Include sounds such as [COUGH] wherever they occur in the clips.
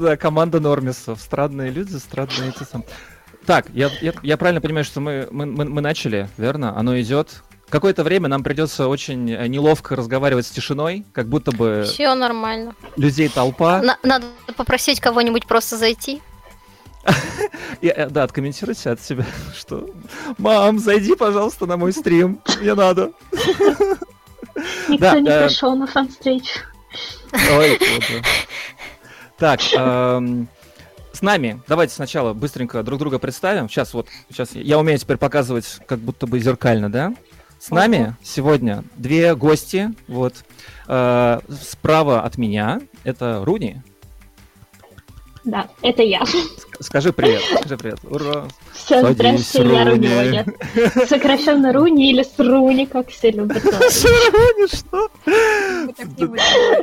да, команда нормисов. Странные люди, странные эти сам. Так, я, я, я правильно понимаю, что мы, мы, мы, мы начали, верно? Оно идет. Какое-то время нам придется очень э, неловко разговаривать с тишиной, как будто бы Все нормально. людей толпа. На- надо попросить кого-нибудь просто зайти. [LAUGHS] И, э, да, откомментируйте от себя, [LAUGHS] что «Мам, зайди, пожалуйста, на мой стрим, мне надо». Никто Да, не э, пришел на фан-встречу. Ой, вот, да. Так, эм, с нами, давайте сначала быстренько друг друга представим. Сейчас вот, сейчас я умею теперь показывать как будто бы зеркально, да? С нами сегодня две гости, вот. Э, справа от меня это Руни. Да, это я. Ск- Скажи привет, скажи привет. Ура. Все, Садись, здравствуйте, я Руни. [LAUGHS] Сокращенно Руни или Сруни, как все любят. [LAUGHS] говорить. Руни, что?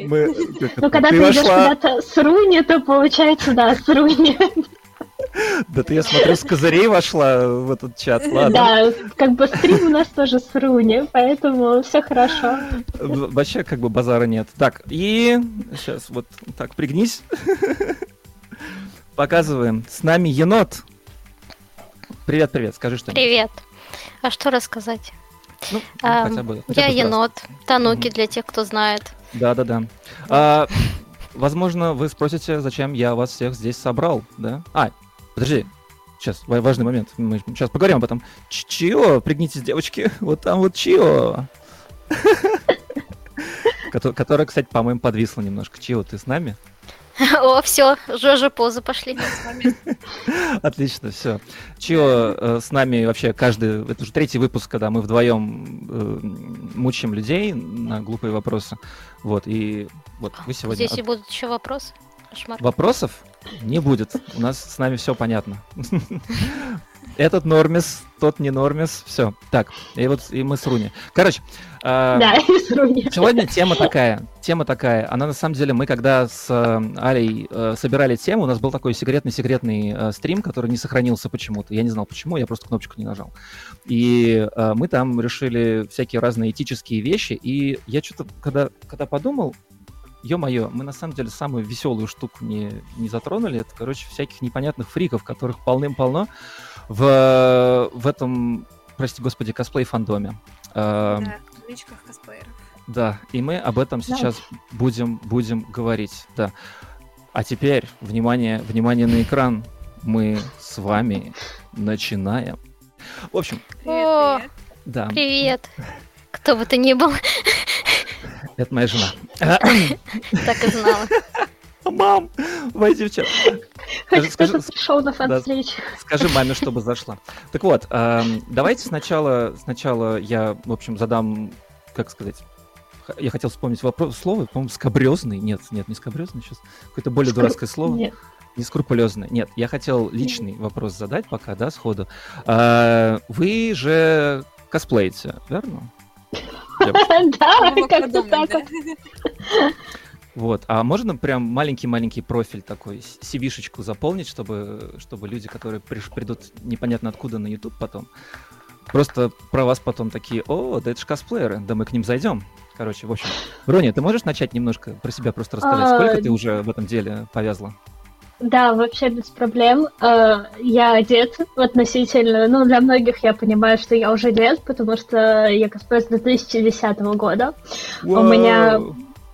Мы Ну, когда ты ты идешь куда-то с Руни, то получается, да, с Руни. Да ты, я смотрю, с козырей вошла в этот чат, ладно. Да, как бы стрим у нас тоже с Руни, поэтому все хорошо. Вообще как бы базара нет. Так, и сейчас вот так пригнись. [LAUGHS] Показываем. С нами енот. Привет, привет. Скажи что-нибудь. Привет. А что рассказать? Ну, Ам, хотя бы. хотя Я бы енот. Тануки для тех, кто знает. Да, да, да. А, возможно, вы спросите, зачем я вас всех здесь собрал, да? А, подожди. Сейчас, ва- важный момент. Мы сейчас поговорим об этом. Ч- Чио, пригнитесь, девочки. [LAUGHS] Вот там вот Чио. [LAUGHS] Кото- Которая, кстати, по-моему, подвисла немножко. Чио, ты с нами? [LAUGHS] О, все, жожи позы пошли. Отлично, все. Чио э, с нами вообще каждый... Это уже третий выпуск, когда мы вдвоем э, мучаем людей на глупые вопросы. Вот, и вот вы сегодня... Здесь и будут еще вопросы. Кошмар. Вопросов не будет. У нас с нами все понятно. Этот нормис, тот не нормис. Все. Так, и вот и мы с Руни. Короче, а, Да. Сегодня тема такая, тема такая. Она на самом деле, мы когда с э, Алей э, собирали тему, у нас был такой секретный-секретный э, стрим, который не сохранился почему-то. Я не знал почему, я просто кнопочку не нажал. И э, мы там решили всякие разные этические вещи. И я что-то, когда, когда подумал, ё-моё, мы на самом деле самую веселую штуку не, не затронули. Это, короче, всяких непонятных фриков, которых полным-полно в, в этом, прости господи, косплей-фандоме. Э, Да, в личках косплееров. да, и мы об этом Да. сейчас будем, будем говорить, да. А теперь, внимание, внимание на экран. Мы с вами начинаем. В общем. Привет, привет. да, Привет. Кто бы ты ни был, это моя жена. [LAUGHS] так и знала. Мам, войди в чат. Скажи, Хоть скажи, кто-то пришел на фан-встречу. скажи маме, чтобы зашла. Так вот, эм, давайте сначала, сначала я, в общем, задам, как сказать, я хотел вспомнить вопрос, слово, по-моему, скобрезный. Нет, нет, не скобрезный сейчас. Какое-то более дурацкое слово. Нет. Не скрупулезный. Нет, я хотел личный вопрос задать пока, да, сходу. А, вы же косплеите, верно? [LAUGHS] Да, как-то так вот. А можно прям маленький-маленький профиль такой, CV-шечку заполнить, чтобы, чтобы люди, которые приш- придут непонятно откуда на YouTube потом, просто про вас потом такие, о, да это же косплееры, да мы к ним зайдем. Короче, в общем. Роня, ты можешь начать немножко про себя просто рассказать? А, Сколько ты уже в этом деле повязла? Да, вообще без проблем. Э, Я одет относительно, ну, для многих я понимаю, что я уже лет, потому что я косплею с 2010 года. У меня!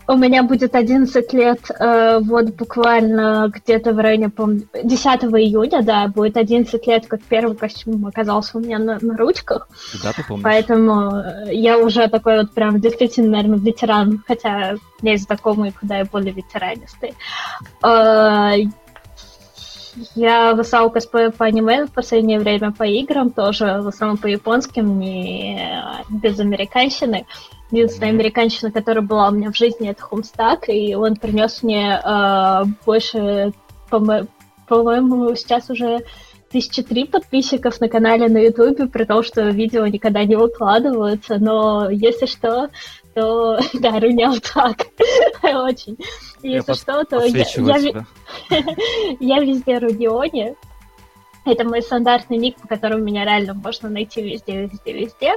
У меня будет 11 лет, э, вот буквально где-то в районе, помню, 10 июня, да, будет 11 лет, как первый костюм оказался у меня на, на ручках, Да, ты помнишь? поэтому э, я уже такой вот прям действительно, наверное, ветеран, хотя есть знакомые, куда я более ветеранистые. Э, я в косплею по аниме в последнее время, по играм тоже, в основном по японским, не без американщины. Единственная американщина, которая была у меня в жизни, это Хомстак, и он принес мне э, больше, по-мо- по-моему, сейчас уже тысячи три подписчиков на канале на Ютубе, при том, что видео никогда не выкладываются, но если что, то [LAUGHS] да, руня вот так. [LAUGHS] Очень. Я Если под- что, то я, я [LAUGHS] я везде Рунионе. Это мой стандартный ник, по которому меня реально можно найти везде, везде, везде.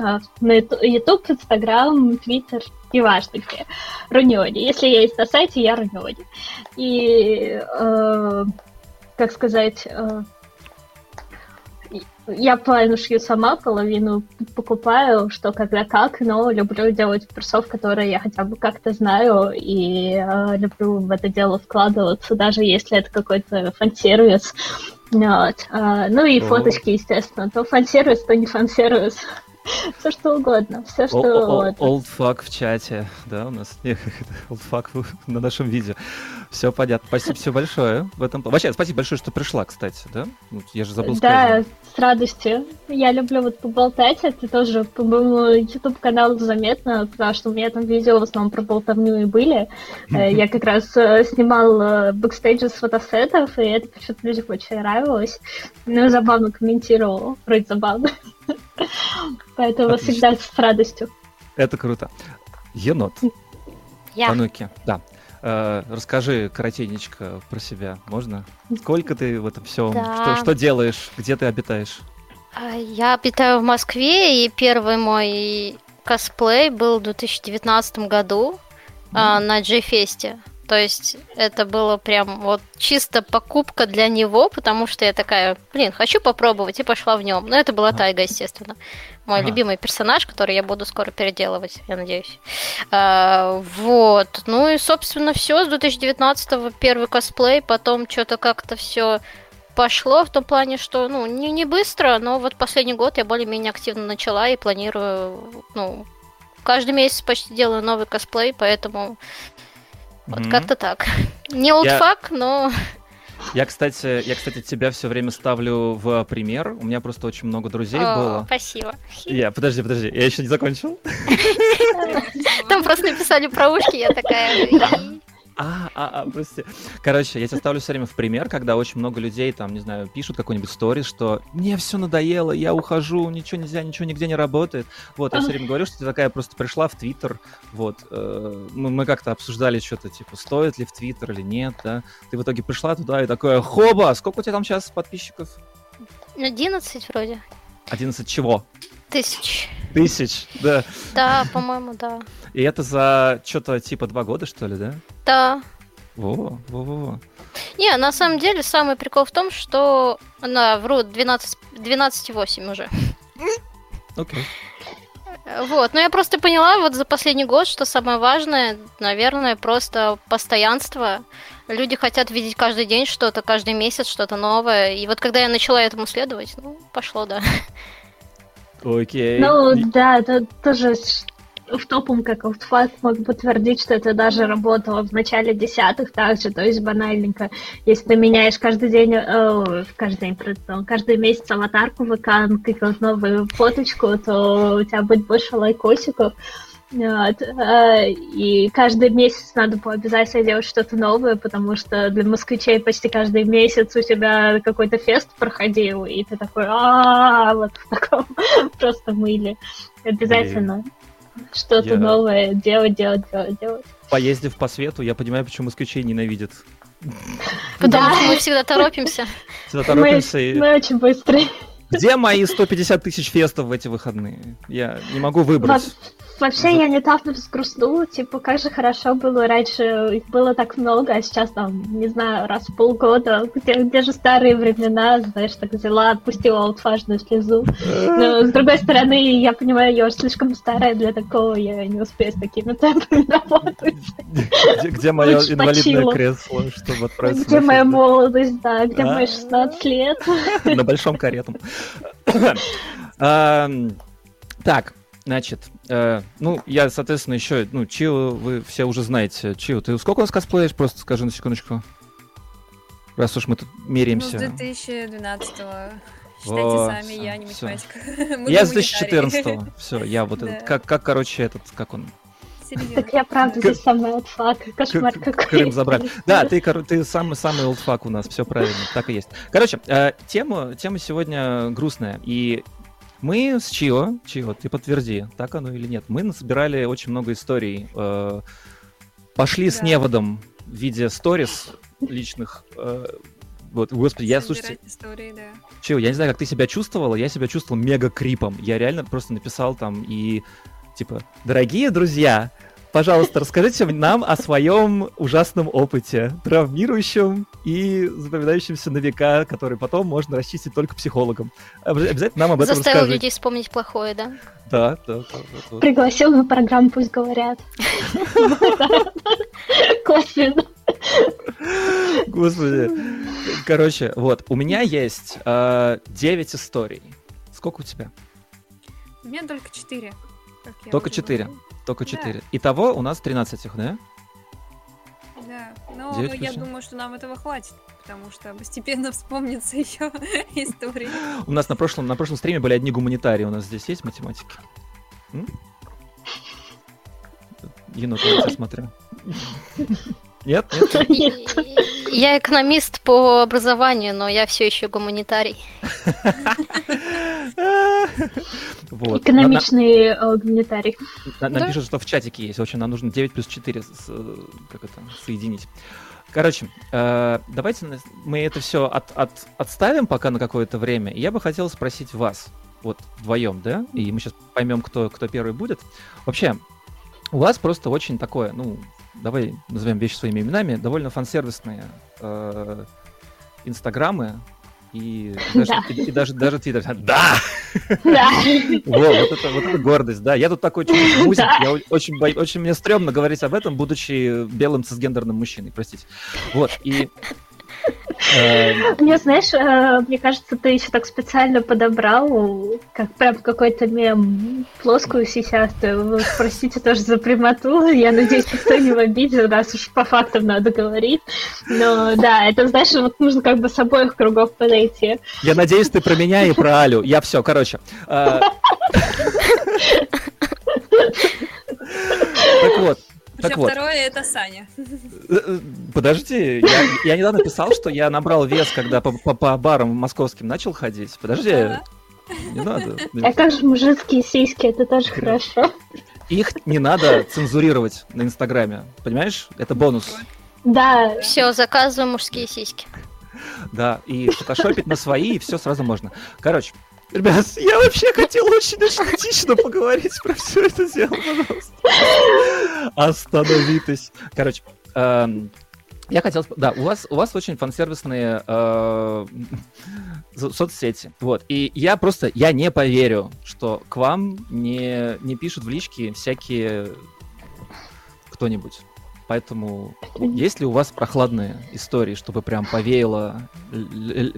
А, На YouTube, Instagram, Twitter, неважно где. Руньони. Если я есть на сайте, я Руньони. И, э, как сказать, э, я половину шью сама, половину покупаю, что когда как, но люблю делать персов, которые я хотя бы как-то знаю, и э, люблю в это дело вкладываться, даже если это какой-то фан-сервис. Вот. А, ну и фоточки, естественно. То фан-сервис, то не фан-сервис. [LAUGHS] Все что угодно, все что угодно. Old fuck в чате, да, у нас [LAUGHS] old fuck на нашем видео. Все понятно. Спасибо все большое в этом. Вообще, спасибо большое, что пришла, кстати, да? Я же забыл Да, сказать. с радостью. Я люблю вот поболтать. Это тоже, по моему YouTube-каналу заметно, потому что у меня там видео в основном про болтовню и были. Э, Я как раз э, снимал э, бэкстейджи с фотосетов, и это почему-то людям очень нравилось. Ну, забавно комментировал. Вроде забавно. [LAUGHS] Поэтому Отлично. всегда с радостью. Это круто. Енот, Я. Тануки, да. Э, расскажи коротенечко про себя, можно? Сколько ты в этом всем? Да. Что, что делаешь? Где ты обитаешь? А, Я обитаю в Москве, и первый мой косплей был в 2019 году а, на G-фесте. То есть это было прям вот чисто покупка для него, потому что я такая, блин, хочу попробовать, и пошла в нем. Но это была Ага. Тайга, естественно. Мой Ага. любимый персонаж, который я буду скоро переделывать, я надеюсь. А, вот. Ну и, собственно, все. С 2019 первый косплей, потом что-то как-то все пошло в том плане, что, ну, не, не быстро, но вот последний год я более-менее активно начала и планирую, ну, каждый месяц почти делаю новый косплей, поэтому вот Мгм. как-то так. [LAUGHS] Не олдфак, но [LAUGHS] Я, кстати, я, кстати, тебя все время ставлю в пример. У меня просто очень много друзей О, было. спасибо. Я, подожди, подожди, я еще не закончил. [LAUGHS] Там просто написали про ушки, я такая... А, а, а, прости. Короче, я тебя ставлю все время в пример, когда очень много людей, там, не знаю, пишут какой-нибудь сторис, что мне все надоело, я ухожу, ничего нельзя, ничего нигде не работает. Вот, я все время говорю, что ты такая просто пришла в Твиттер, вот, э, мы, мы как-то обсуждали что-то, типа, стоит ли в Твиттер или нет, да. Ты в итоге пришла туда и такое, хоба, сколько у тебя там сейчас подписчиков? 11 вроде. 11 чего? Тысяч. Тысяч, да. Да, по-моему, да. И это за что-то типа два года, что ли, да? Да. Во, во, во, во. Не, на самом деле, самый прикол в том, что... На, вру, 12, 12,8 уже. Окей. Вот, но я просто поняла вот за последний год, что самое важное, наверное, просто постоянство. Люди хотят видеть каждый день что-то, каждый месяц что-то новое. И вот когда я начала этому следовать, ну, пошло, да. Окей. Ну да, это тоже в топом, как Outfat, могу подтвердить, что это даже работало в начале десятых также, то есть банальненько. Если ты меняешь каждый день, э, каждый день, пардон, каждый месяц аватарку в ВК, какую-то новую фоточку, то у тебя будет больше лайкосиков. Вот. э, И каждый месяц надо было обязательно делать что-то новое, потому что для москвичей почти каждый месяц у тебя какой-то фест проходил, и ты такой, а вот в таком [LAUGHS] просто мыле. Обязательно что-то новое делать, делать, делать, делать. Поездив по свету, я понимаю, почему москвичей ненавидят. Потому что мы всегда торопимся. Всегда Мы, торопимся и... мы очень быстрые. Где мои 150 тысяч фестов в эти выходные? Я не могу выбрать. Во- Вообще, я недавно взгрустнула, типа, как же хорошо было раньше, их было так много, а сейчас там, не знаю, раз в полгода, где, где же старые времена, знаешь, так взяла, отпустила аутфажную слезу. Но, с другой стороны, я понимаю, я уже слишком старая для такого, я не успею с такими темпами [LAUGHS] работать. Где, где мое Лучше инвалидное кресло, чтобы отправиться Где моя молодость, да, где А. мои 16 лет. да? На большом каретом. [COUGHS] Так, значит, э, ну, я, соответственно, еще, ну, Чио, вы все уже знаете. Чио, ты сколько у нас косплеишь? Просто скажи на секундочку. Раз уж мы тут Ну, с меряемся. 2012-го. Считайте Во, сами, я не математик. [LAUGHS] Я с гуманитарии. 2014 [LAUGHS] Все, я вот этот, Да. как, как, короче, этот, как он. Так я правда здесь самая отфак, кошмар какой. Крым забрали. Да, ты, кор- ты самый самый олдфак у нас, все правильно, так и есть. Короче, э, тема, тема сегодня грустная, и мы с Чио, Чио, ты подтверди, так оно или нет, мы насобирали очень много историй, э, пошли с Да. неводом в виде сторис личных, э, Вот, господи, я, слушайте, истории, да. Чего, я не знаю, как ты себя чувствовала, я себя чувствовал мега крипом. Я реально просто написал там и типа, дорогие друзья, пожалуйста, расскажите нам о своем ужасном опыте, травмирующем и запоминающемся на века, который потом можно расчистить только психологом. Обяз- Обязательно нам об этом Заставил расскажите. людей вспомнить плохое, да? Да, да, да. вот, вот. Пригласил на программу, пусть говорят. [LAUGHS] Косвенно. Господи. Короче, вот, у меня есть э, 9 историй. Сколько у тебя? У меня только четыре. как я Только уже четыре. говорила. Только Да. 4. Итого у нас 13 их, да? Да. Но Девять я плюс семь. думаю, что нам этого хватит, потому что постепенно [LAUGHS] вспомнится еще [LAUGHS] истории. У нас на прошлом, на прошлом стриме были одни гуманитарии, у нас здесь есть математики? Енот, я смотрю. [LAUGHS] Нет? [LAUGHS] Я экономист по образованию, но я все еще гуманитарий. [LAUGHS] Вот. Экономичный э, гуманитарий. На- на- Нам Да. пишут, что в чатике есть. В общем, нам нужно 9 плюс 4 с- э, как это, соединить. Короче, э, давайте мы это все отставим пока на какое-то время. Я бы хотел спросить вас, вот вдвоем, да? И мы сейчас поймем, кто, кто первый будет. Вообще, у вас просто очень такое, ну, давай назовем вещи своими именами, довольно фансервисные э, инстаграмы и [LAUGHS] даже, Да. и, и даже, даже твиттер. [LAUGHS] Да! Да. [LAUGHS] Во, вот это, вот это гордость, да. Я тут такой чуть музик, Да. я очень, бо- очень мне стрёмно говорить об этом, будучи белым цисгендерным мужчиной, простите. Вот, и... э, Мне, знаешь, э, мне кажется, ты еще так специально подобрал, как прям какой-то мем, плоскую сисястую. Вот, Простите тоже за прямоту. Я надеюсь, никто не в обиде, раз уж по фактам надо говорить. Но да, это, знаешь, вот нужно как бы с обоих кругов подойти. я надеюсь, ты про меня и про Алю. Я все, короче. э, [LAUGHS] Так вот, Так вот. второе это Саня. э, э, подожди, я, я недавно писал, что я набрал вес, когда по, по- по барам московским начал ходить. Подожди, не надо. А как же мужицкие сиськи, это тоже хорошо. Их не надо цензурировать на Инстаграме, понимаешь? Это бонус. Да, Все, заказываю мужские сиськи. Да, и фотошопить на свои, и все сразу можно. Короче, ребят, я вообще хотел очень эстетично поговорить про все это дело, пожалуйста. Остановитесь. Короче, эм, я хотел... Да, у вас, у вас очень фансервисные э, со- соцсети. Вот. И я просто... Я не поверю, что к вам не, не пишут в личке всякие... Кто-нибудь. Поэтому есть ли у вас прохладные истории, чтобы прям повеяло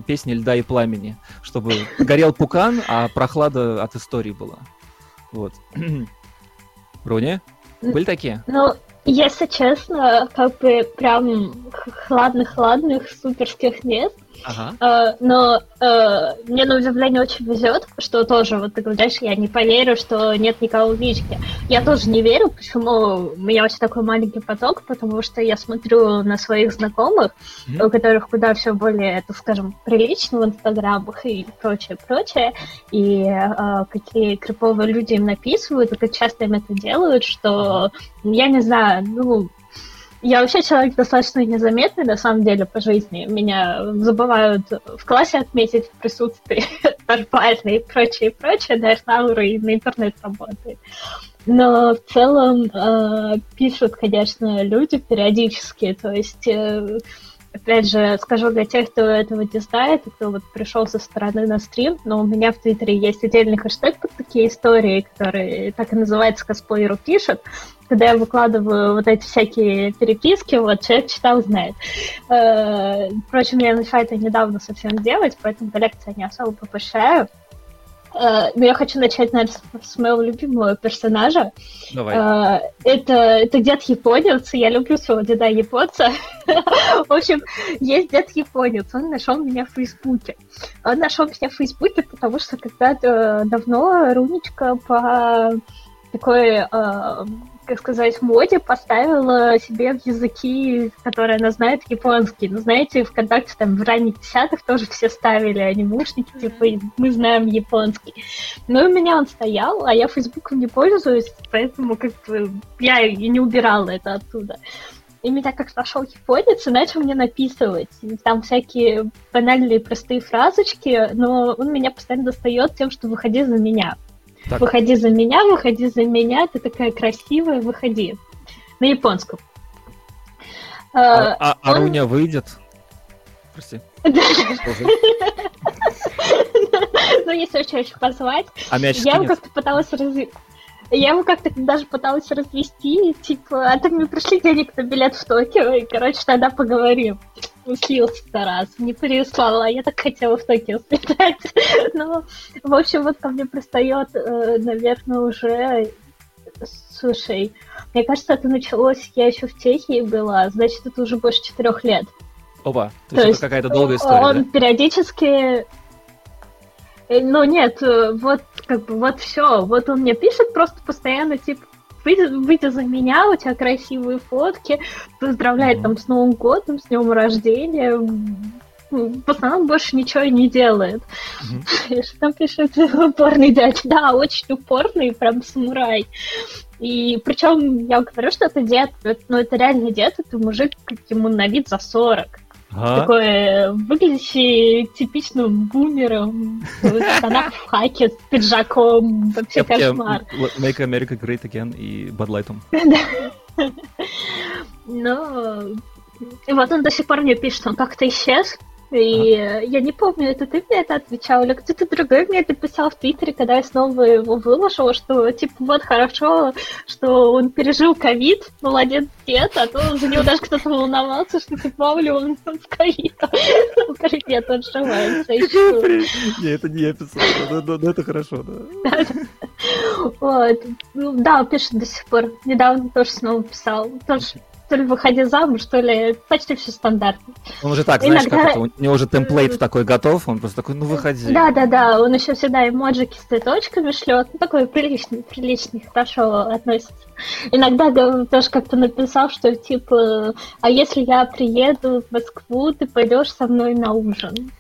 песни льда и пламени, чтобы горел пукан, а прохлада от истории была? Вот. [CLEARS THROAT] Руни, были такие? Ну, если честно, как бы прям хладных-хладных, суперских нет. Ага. Э, но э, мне на удивление очень везет, что тоже, вот ты говоришь, я не поверю, что нет никого в личке. Я тоже не верю, почему у меня очень такой маленький поток, потому что я смотрю на своих знакомых, Мгм. у которых куда все более, так скажем, прилично в инстаграмах и прочее, прочее, и э, какие криповые люди им написывают, и как часто им это делают, что я не знаю, ну, я вообще человек достаточно незаметный, на самом деле, по жизни. Меня забывают в классе отметить в присутствии [LAUGHS] нормально и прочее, прочее. Наверное, аура и на интернет работает. Но в целом э, пишут, конечно, люди периодически. То есть, э, опять же, скажу для тех, кто этого не знает, кто вот пришел со стороны на стрим, но у меня в Твиттере есть отдельный хэштег под такие истории, которые так и называется «Косплееру пишет», когда я выкладываю вот эти всякие переписки, вот человек читал, знает. Э, Впрочем, я начала это недавно совсем делать, поэтому коллекция не особо повышаю. Э, Но я хочу начать, наверное, с- моего любимого персонажа. Давай. Э, Это, это дед японец, и я люблю своего деда японца. [LAUGHS] В общем, есть дед японец, он нашел меня в Фейсбуке. Он нашел меня в Фейсбуке, потому что когда-то давно Рунечка по такой, э, как сказать, моде поставила себе в языки, которые она знает японский. Ну, знаете, ВКонтакте там в ранних десятых тоже все ставили анимушники, типа, мы знаем японский. И у меня он стоял, а я Фейсбуком не пользуюсь, поэтому как бы я и не убирала это оттуда. и меня как нашел японец и начал мне написывать. И Там всякие банальные простые фразочки, но он меня постоянно достает тем, что выходи за меня. Так. Выходи за меня, выходи за меня, ты такая красивая, выходи. На японском. А, Э, а он- Аруня выйдет? Прости. Ну, если очень-очень позвать. А мяч Я его как-то пыталась развести. Я его как-то даже пыталась развести, типа, а ты мне пришли денег на билет в Токио, и, короче, тогда поговорим. Слился раз, не переслала, я так хотела в Токио слетать. [LAUGHS] Ну, в общем, вот ко мне пристает, э, наверное, уже... Слушай, мне кажется, это началось, я еще в Чехии была, значит, это уже больше четырех лет. Опа, то То есть есть это какая-то долгая история, Он да? периодически... Э, Ну нет, э, вот как бы вот все. Вот он мне пишет просто постоянно, типа, выйди, выйди за меня, у тебя красивые фотки, поздравляет Мгм. там с Новым годом, с днем рождения. В основном больше ничего и не делает. [LAUGHS] И Что там пишет [LAUGHS] упорный дядя? Да, очень упорный, прям самурай. И причем я говорю, что это дед, ну это реально дед, это мужик, ему на вид за 40 Ага. такой э, выглядящий типичным бумером, в штанах в хаке, с пиджаком, вообще Кепки кошмар. Make America Great Again и Bud Light'ом. [LAUGHS] Но и вот он до сих пор мне пишет, он как-то исчез. И э, я не помню, это ты мне это отвечал, или кто-то другой мне это писал в Твиттере, когда я снова его выложила, что типа вот хорошо, что он пережил ковид, молодец дед, а то за него даже кто-то волновался, что типа мало ли он [LAUGHS] в ковид. Говорит, нет, он еще. Не, это не я писал, но- это хорошо, да. [LAUGHS] Вот. Ну, да, пишет до сих пор. Недавно тоже снова писал. Тоже то ли выходи замуж, то ли почти все стандартно. Он уже так, знаешь, Иногда- как это, у него уже темплейт такой готов, он просто такой, ну выходи. Да, да, да, он еще всегда эмоджики с цветочками шлет. Ну, такой приличный, приличный, хорошо относится. Иногда тоже как-то написал, что типа, а если я приеду в Москву, ты пойдешь со мной на ужин.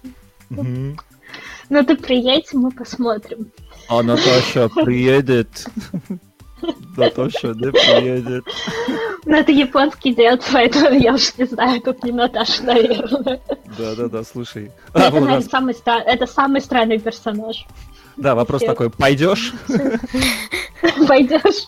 Ну, ты приедь, мы посмотрим. А Наташа приедет. Наташа не приедет. Ну, это японский дед, поэтому я уж не знаю, тут не Наташа, наверное. Да-да-да, слушай. А, это, у наверное, нас- самый, ста- это самый странный персонаж. Да, вопрос такой, пойдешь? [LAUGHS] Пойдешь?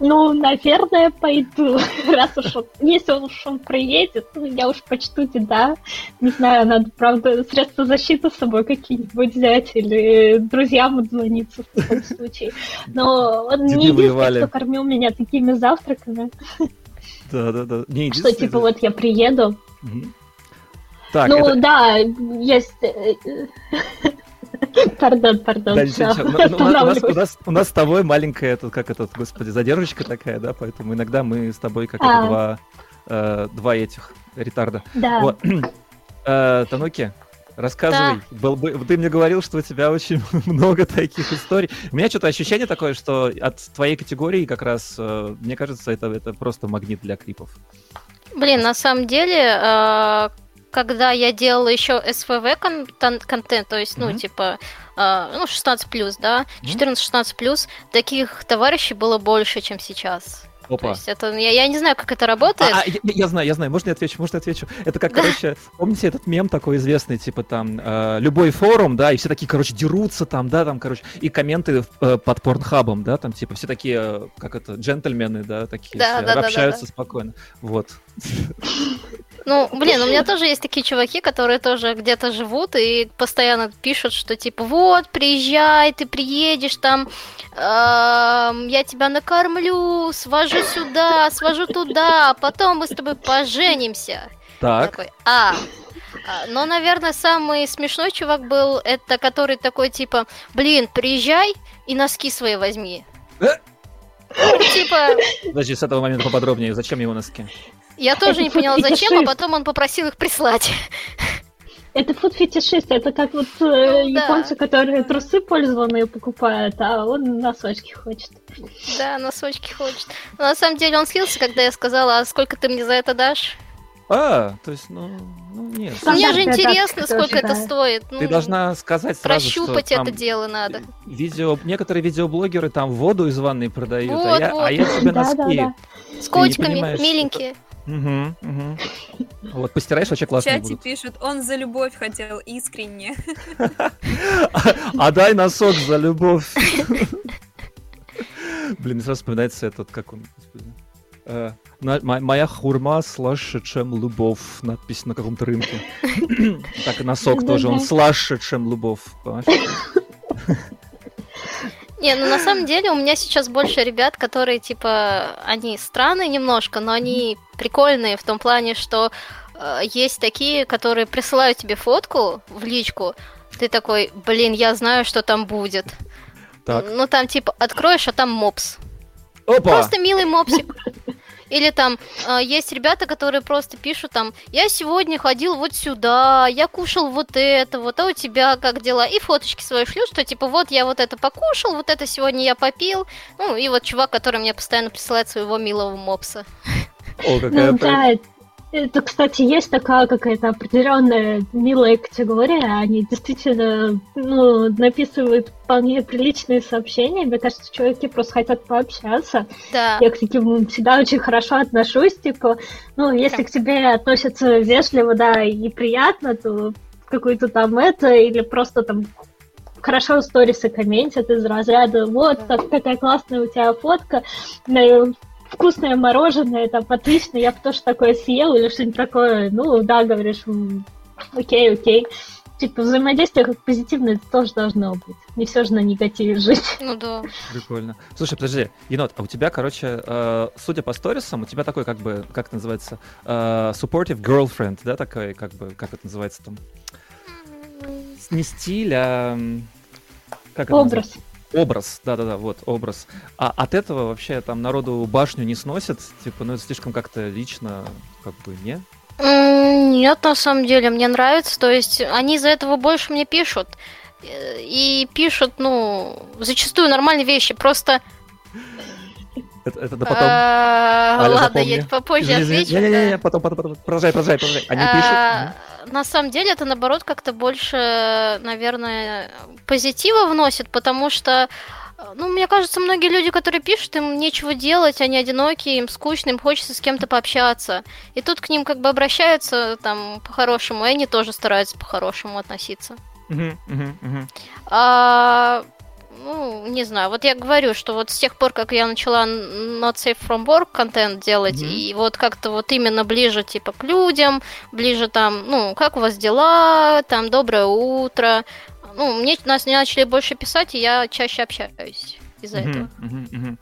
Ну, наверное, пойду. Раз уж он, если уж он приедет, ну, я уж почту да. Не знаю, надо, правда, средства защиты с собой какие-нибудь взять или друзьям отзвониться в таком случае. Но он Деды не единственный, воевали. кто кормил меня такими завтраками, Да-да-да. Не что типа да. вот я приеду. Мгм. Так, ну это... да, есть... [LAUGHS] Пардон, пардон, Да, ничего, ничего. Ну, ну, у, нас, у, нас, у, нас, у нас с тобой маленькая, тут как это, господи, задержка такая, да, поэтому иногда мы с тобой как А. это два, э, два этих ретарда. Да. Вот. [CLEARS THROAT] Э, Тануки, рассказывай. Был бы, ты мне говорил, что у тебя очень [LAUGHS] много таких историй. У меня что-то ощущение такое, что от твоей категории как раз, э, мне кажется, это, это просто магнит для крипов. Блин, на самом деле, э, когда я делала еще СВВ контент, контент, то есть, ну, Мгм. типа, э, ну, 16 плюс, да, Мгм. 14-16 плюс, таких товарищей было больше, чем сейчас. То Опа. есть это, я, я не знаю, как это работает. А, а, я, я знаю, я знаю, можно я отвечу, можно я отвечу. Это как, короче, помните этот мем такой известный, типа там, э, любой форум, да, и все такие, короче, дерутся там, да, там, короче, и комменты э, под порнхабом, да, там, типа, все такие, э, как это, джентльмены, да, такие, Да, все, да, да, да, общаются спокойно. Вот. [LAUGHS] Ну, блин, у меня тоже есть такие чуваки, которые тоже где-то живут и постоянно пишут, что типа, вот, приезжай, ты приедешь там, я тебя накормлю, свожу сюда, свожу туда, а потом мы с тобой поженимся. Так, Такой, а, а, но, наверное, самый смешной чувак был, это который такой, типа, блин, приезжай и носки свои возьми. Э? Типа, подожди, с этого момента поподробнее, зачем его носки? Я тоже Это не поняла, зачем, а потом он попросил их прислать. Это фуд-фетишист, это как вот э, Ну да. японцы, которые трусы пользованные покупают, а он носочки хочет. Да, носочки хочет. Но на самом деле он слился, когда я сказала, а сколько ты мне за это дашь? А, то есть, ну, ну нет. Мне же интересно, тактика сколько тоже, это да. стоит. Ну, Ты должна сказать сразу, что прощупать там это дело надо. видео, некоторые видеоблогеры там воду из ванной продают, а, Вот, я, вот. а я тебе Да, носки. да, да. С котиками, миленькие. Мгм, мгм. Вот, постираешь, вообще В классные чате будут. пишут, он за любовь хотел искренне. А дай носок за любовь. Блин, сразу вспоминается этот, как он. Э, Моя хурма слаще, чем любовь. Надпись на каком-то рынке. Так и носок тоже, он слаще, чем любовь. Не, ну на самом деле у меня сейчас больше ребят, которые типа, они странные немножко, но они прикольные в том плане, что э, есть такие, которые присылают тебе фотку в личку, ты такой, блин, я знаю, что там будет. Так. Ну там типа откроешь, а там мопс. Опа! Просто милый мопсик. Или там э, есть ребята, которые просто пишут там, я сегодня ходил вот сюда, я кушал вот это, вот, а у тебя как дела? И фоточки свои шлют, что типа вот я вот это покушал, вот это сегодня я попил. Ну и вот чувак, который мне постоянно присылает своего милого мопса. О, какая Ну да, это, кстати, есть такая какая-то определенная милая категория. Они действительно ну, написывают вполне приличные сообщения. Мне кажется, чуваки просто хотят пообщаться. Да. Я к таким всегда очень хорошо отношусь. Типа, ну, если к тебе относятся вежливо, да, и приятно, то какой-то там это, или просто там хорошо сторисы комментят из разряда вот, так, такая классная у тебя фотка, вкусное мороженое, там, отлично, я бы тоже такое съел, или что-нибудь такое, ну, да, говоришь, «М, окей, окей. Типа, взаимодействие как позитивное это тоже должно быть. Не все же на негативе жить. Ну да. Прикольно. Слушай, подожди, енот, а у тебя, короче, э, судя по сторисам, у тебя такой, как бы, как это называется, э, supportive girlfriend, да, такой, как бы, как это называется там? С- Не стиль, а... Как это Образ. называется? Образ, да-да-да, вот, образ. А от этого вообще там народу башню не сносят? Типа, ну это слишком как-то лично, как бы, не? Нет, на самом деле, мне нравится. То есть они из-за этого больше мне пишут. Э, И пишут, ну, зачастую нормальные вещи. Просто... Это, это да потом. А, Аля, Ладно, запомни. я попозже отвечу. Не-не-не, да. потом, потом, потом. Продолжай, продолжай, продолжай. Они А, пишут. На самом деле это наоборот как-то больше, наверное, позитива вносит, потому что, ну, мне кажется, многие люди, которые пишут, им нечего делать, они одинокие, им скучно, им хочется с кем-то пообщаться. И тут к ним как бы обращаются там по-хорошему, и они тоже стараются по-хорошему относиться. Мгм, мгм, мгм. А, ну, не знаю, вот я говорю, что вот с тех пор, как я начала Not Safe From Work контент делать, Мгм. и вот как-то вот именно ближе, типа, к людям, ближе там, ну, как у вас дела, там, доброе утро, ну, мне нас мне начали больше писать, и я чаще общаюсь из-за Мгм, этого. мгм, мгм.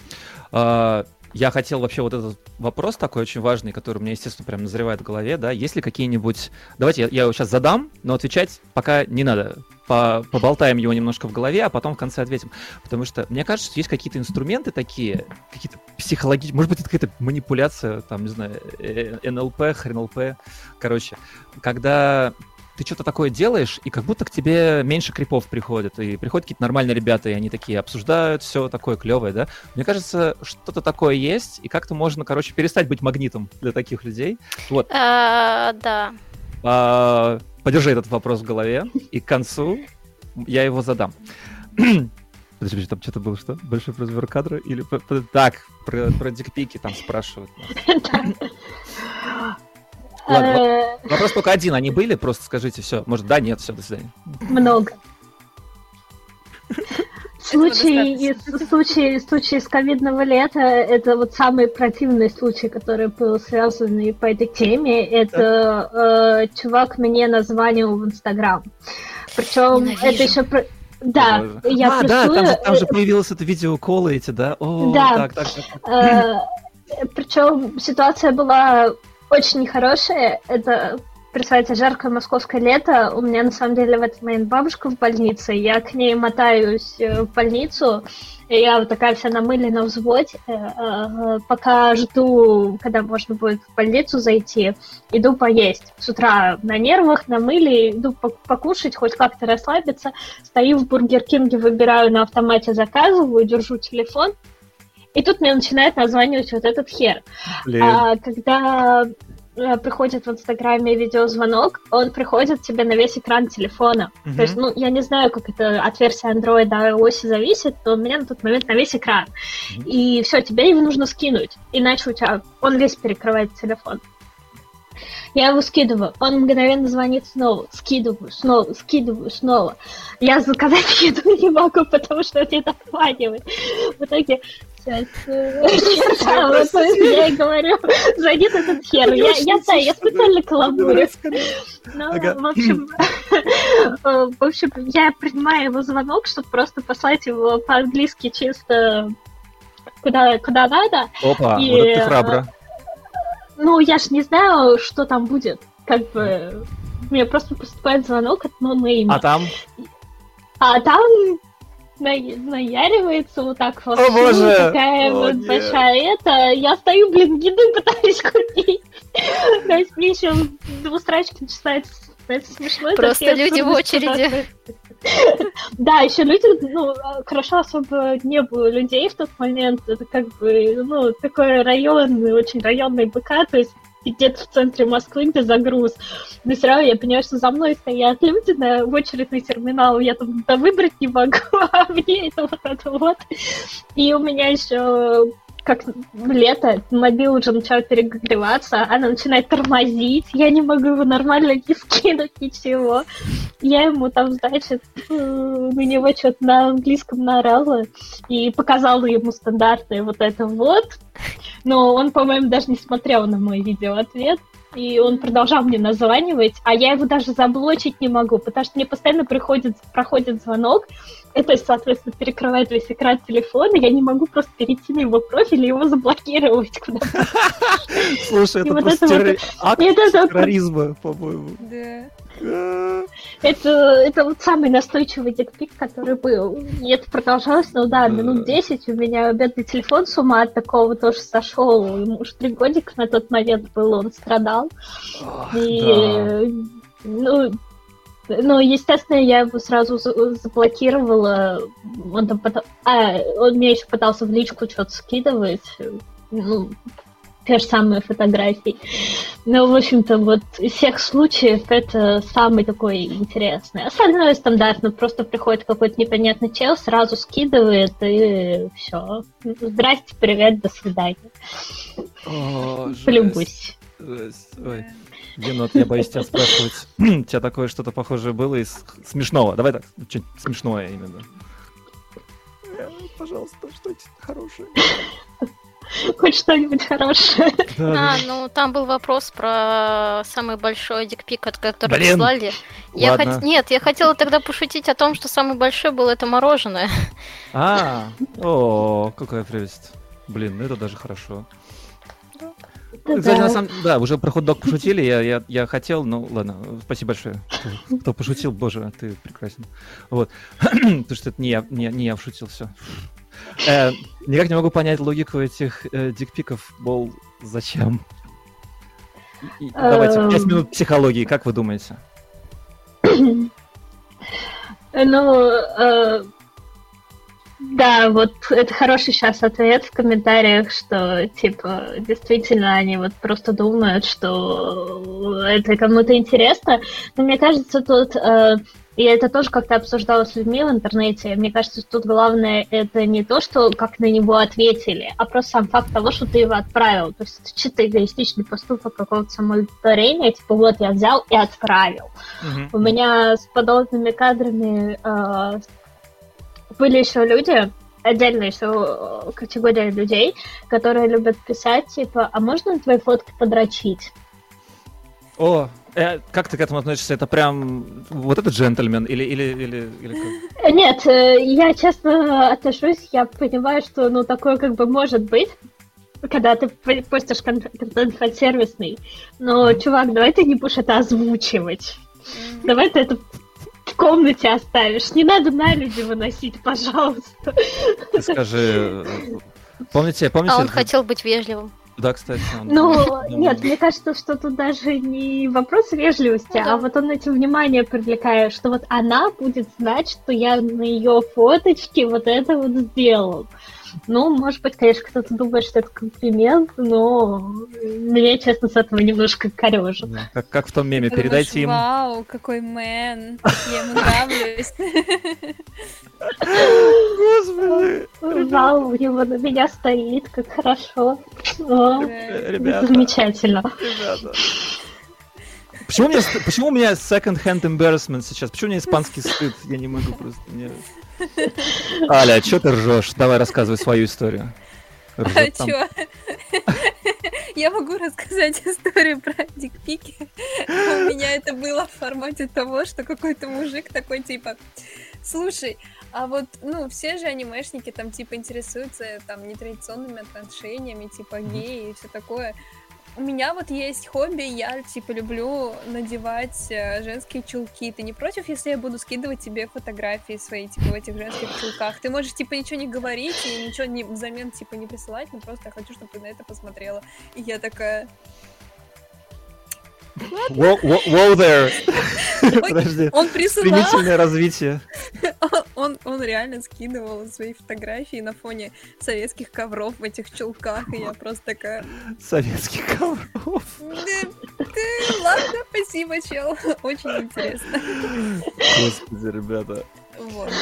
А, Я хотел вообще вот этот вопрос такой очень важный, который у меня, естественно, прям назревает в голове, да, есть ли какие-нибудь... Давайте я, я его сейчас задам, но отвечать пока не надо. По- поболтаем его немножко в голове, а потом в конце ответим. Потому что мне кажется, что есть какие-то инструменты такие, какие-то психологические... Может быть, это какая-то манипуляция, там, не знаю, э, НЛП, ХРНЛП. Короче, когда ты что-то такое делаешь, и как будто к тебе меньше крипов приходят, и приходят какие-то нормальные ребята, и они такие обсуждают, все такое клевое, да? Мне кажется, что-то такое есть, и как-то можно, короче, перестать быть магнитом для таких людей. Вот, А, да. Подержи этот вопрос в голове, и к концу я его задам. [CLEARS THROAT] Подожди, там что-то было, что? Большой разбор кадра? Или... Так, про, про дикпики там спрашивают. [LAUGHS] Ладно, Э, Вопрос только один, они были? Просто скажите, все. Может, да, нет, все, до свидания. Много. [LAUGHS] Случай из, случай, случай из ковидного лета это вот самый противный случай, который был связан по этой теме. Это э, чувак мне названивал в Инстаграм. Причем Ненавижу. это еще про- да, Боже. я а, да, там же, плюсую, там же появилось это видеоколы эти, да? О, Да. так, так, так. причем ситуация была очень нехорошая. Это представляете, жаркое московское лето. У меня на самом деле в этот момент бабушка в больнице. Я к ней мотаюсь э, в больницу. И я вот такая вся намылена в взводе. Э, э, Пока жду, когда можно будет в больницу зайти, иду поесть. С утра на нервах, на мыле, иду пок- покушать, хоть как-то расслабиться. Стою в Бургер Кинге, выбираю на автомате, заказываю, держу телефон. И тут мне начинает названивать вот этот хер. Блин. А когда приходит в Инстаграме видеозвонок, он приходит тебе на весь экран телефона. Мгм. То есть, ну, я не знаю, как это от версии Android до iOS зависит, но у меня на тот момент на весь экран. Мгм. И все, тебе его нужно скинуть, иначе у тебя он весь перекрывает телефон. Я его скидываю, он мгновенно звонит снова, скидываю, снова, скидываю, снова. Я заказать еду [LAUGHS] не могу, потому что он не дозванивает. В итоге сейчас э, [LAUGHS] вот, я и говорю, звонит этот хер. Я, я, да, я специально каламбурю. Ну, в общем, [LAUGHS] э, в общем, я принимаю его звонок, чтобы просто послать его по-английски чисто куда, куда надо. Опа, И, вот это ты э, храбро. Ну, я ж не знаю, что там будет. Как бы мне просто поступает звонок от ноунейма. А там? А там на- наяривается вот так вот. О, боже! Такая О, вот нет. большая это. Я стою, блин, еды пытаюсь купить. То есть мне еще двустрачки читать. Это смешно. Просто люди в очереди. Да, еще люди, ну, хорошо особо не было людей в тот момент. Это как бы, ну, такой районный, очень районный БК, то есть где-то в центре Москвы, где загруз. Но все равно я понимаю, что за мной стоят люди на, очередь на терминал, я там да, выбрать не могу, [LAUGHS] а мне это вот это вот. И у меня еще как лето, мобил уже начал перегреваться, она начинает тормозить, я не могу его нормально не скинуть, ничего. Я ему там, значит, э, на него что-то на английском наорала и показала ему стандартное вот это вот. Но он, по-моему, даже не смотрел на мой видеоответ. И он продолжал мне названивать, а я его даже заблочить не могу, потому что мне постоянно приходит, проходит звонок, это, соответственно, перекрывает весь экран телефона, я не могу просто перейти на его профиль и его заблокировать куда-то. Слушай, это просто акт терроризма, по-моему. Да. Это, это вот самый настойчивый дикпик, который был. И это продолжалось, ну да, минут 10. У меня бедный телефон с ума от такого тоже сошел. Ему уж три годика на тот момент было, он страдал. И, да. ну, ну, естественно, я его сразу за- заблокировала. Он там потом... А, он мне еще пытался в личку что-то скидывать. Ну, те же самые фотографии. Ну, в общем-то, вот из всех случаев это самый такой интересный. Остальное стандартно. Просто приходит какой-то непонятный чел, сразу скидывает, и все. Здрасте, привет, до свидания. О, Полюбуйся. жесть. Ой. Енот, я боюсь тебя спрашивать. [CLEARS THROAT] У тебя такое что-то похожее было из смешного? Давай так, что-нибудь смешное именно. Э, Пожалуйста, что-нибудь хорошее. [LAUGHS] [LAUGHS] Хоть что-нибудь хорошее. А, ну там был вопрос про самый большой дикпик, от которого Блин. прислали. Я хот- Нет, я хотела тогда пошутить о том, что самый большой был это мороженое. А, о, какая прелесть. Блин, ну это даже хорошо. Кстати, на самом да, уже про хот-дог пошутили, я, я, я хотел, ну ладно, спасибо большое, кто, кто пошутил, боже, ты прекрасен. Вот, [CLEARS THROAT] потому что это не я, не, не я шутил, все. Никак не могу понять логику этих э, дикпиков, мол, зачем? И- и давайте, 5 Эм. минут психологии, как вы думаете? Ну, э, да, вот это хороший сейчас ответ в комментариях, что, типа, действительно, они вот просто думают, что это кому-то интересно. Но мне кажется, тут, э, и это тоже как-то обсуждала с людьми в интернете, мне кажется, тут главное это не то, что как на него ответили, а просто сам факт того, что ты его отправил. То есть это чисто эгоистичный поступок какого-то самоудовлетворения, типа, вот я взял и отправил. Мгм. У меня с подобными кадрами э, были еще люди, отдельно еще э, категория людей, которые любят писать, типа, а можно твои фотки подрочить? О, э, как ты к этому относишься? Это прям вот этот джентльмен или, или, или, или как? Э, Нет, э, я честно отношусь, я понимаю, что ну такое как бы может быть, когда ты по- постишь кон- контент сервисный. Но, чувак, давай ты не будешь это озвучивать. Давай ты это в комнате оставишь. Не надо на люди выносить, пожалуйста. Скажи, помните, помните? А он хотел быть вежливым. Да, кстати. он- Ну, нет, мне кажется, что тут даже не вопрос вежливости, Ну да. а вот он этим внимание привлекает, что вот она будет знать, что я на ее фоточке вот это вот сделал. Ну, может быть, конечно, кто-то думает, что это комплимент, но мне, честно, с этого немножко корежит. да, Как, как в том меме, Думаешь, передайте им. Вау, какой мэн, я ему нравлюсь. Господи, Вау, у него на меня стоит, как хорошо. Ребята, Замечательно. ребята. Почему у меня, ст- почему у меня second hand embarrassment сейчас? Почему у меня испанский стыд? Я не могу просто. мне- Аля, что ты ржешь? Давай рассказывай свою историю. А чё? Я могу рассказать историю про дикпики. У меня это было в формате того, что какой-то мужик такой типа, слушай, а вот, ну, все же анимешники там типа интересуются там нетрадиционными отношениями, типа геи и все такое. У меня вот есть хобби, я типа люблю надевать э, женские чулки. Ты не против, если я буду скидывать тебе фотографии свои, типа, в этих женских чулках? Ты можешь, типа, ничего не говорить и ничего не, взамен, типа, не присылать, но просто я хочу, чтобы ты на это посмотрела. И я такая... Whoa there. [LAUGHS] Подожди. Он присылал, Стремительное развитие. [LAUGHS] он, он реально скидывал свои фотографии на фоне советских ковров в этих чулках, и я просто такая... Советских ковров. «Да, да, ладно, спасибо, чел. [LAUGHS] Очень интересно. Господи, ребята. Вот.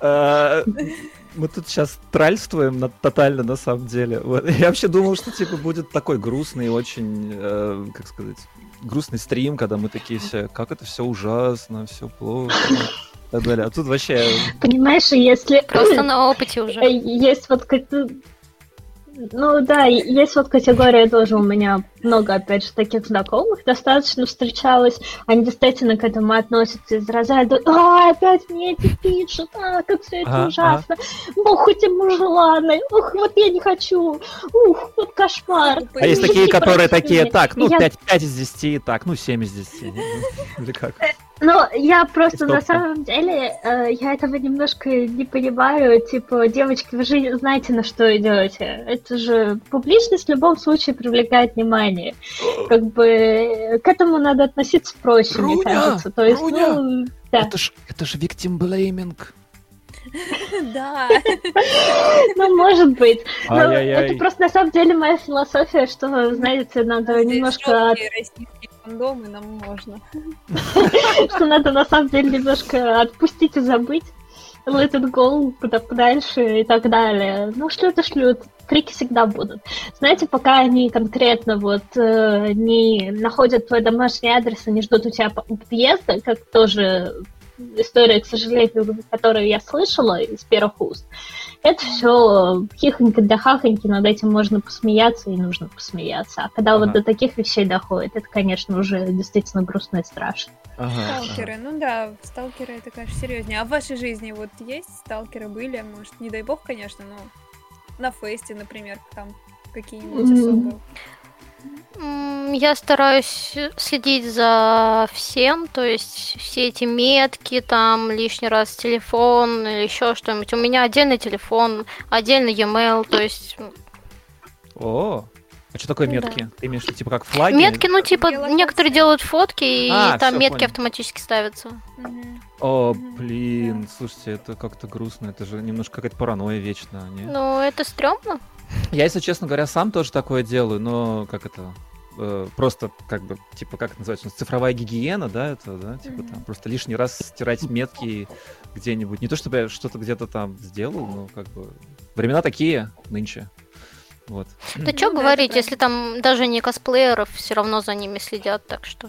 А, Мы тут сейчас тральствуем на- тотально, на самом деле. Вот. Я вообще думал, что типа будет такой грустный, очень, э, как сказать, грустный стрим, когда мы такие все, как это все ужасно, все плохо. и Так далее. А тут вообще Понимаешь, если... Просто на опыте уже. [LAUGHS] Есть вот ну да, и- есть вот категория тоже у меня много, опять же, таких знакомых достаточно встречалось. Они действительно к этому относятся из разряда «А, опять мне эти пишут, а, как все это Ага, ужасно, ух, хоть и желанный, ух, вот я не хочу, ух, вот кошмар». А есть такие, которые такие, так, ну, Я- 5, 5 из 10, так, ну, 7 из 10. [LAUGHS] Или как? [LAUGHS] Ну, я просто на самом деле, э, я этого немножко не понимаю. Типа, девочки, вы же знаете, на что идете. Это же публичность в любом случае привлекает внимание. [GASPS] Как бы э, к этому надо относиться проще, мне Руня, кажется. То есть, Руня, ну, да. Это ж, это ж victim blaming. [LAUGHS] Да. [LAUGHS] Ну, может быть. Но это просто на самом деле моя философия, что, знаете, надо немножко фандомы, нам можно. [LAUGHS] что надо на самом деле немножко отпустить и забыть. Let it go куда подальше и так далее. Ну, шлют и шлют. Крики всегда будут. Знаете, пока они конкретно вот э, не находят твой домашний адрес и не ждут у тебя подъезда, как тоже история, к сожалению, которую я слышала из первых уст, это все хихоньки да хахоньки, над этим можно посмеяться и нужно посмеяться. А когда вот Ага. до таких вещей доходит, это, конечно, уже действительно грустно и страшно. Ага, ага. Сталкеры, ну да, сталкеры это, конечно, серьезнее. А в вашей жизни вот есть сталкеры были? Может, не дай бог, конечно, но на фесте, например, там какие-нибудь М. особые. Я стараюсь следить за всем, то есть все эти метки, там лишний раз телефон или еще что-нибудь. У меня отдельный телефон, отдельный e-mail, то есть О, а что такое Да. метки? Ты имеешь в виду, типа, как флаги? метки, ну типа Геолокация. некоторые делают фотки и А, там метки понял. автоматически ставятся. О, блин, слушайте, это как-то грустно, это же немножко какая-то паранойя вечная, не? Ну это стрёмно. Я, если честно говоря, сам тоже такое делаю, но как это, э, просто как бы, типа, как это называется, цифровая гигиена, да, это, да, типа там, просто лишний раз стирать метки где-нибудь. Не то, чтобы я что-то где-то там сделал, но как бы времена такие нынче. Вот. Да Ну что говорить, если там даже не косплееров, все равно за ними следят, так что.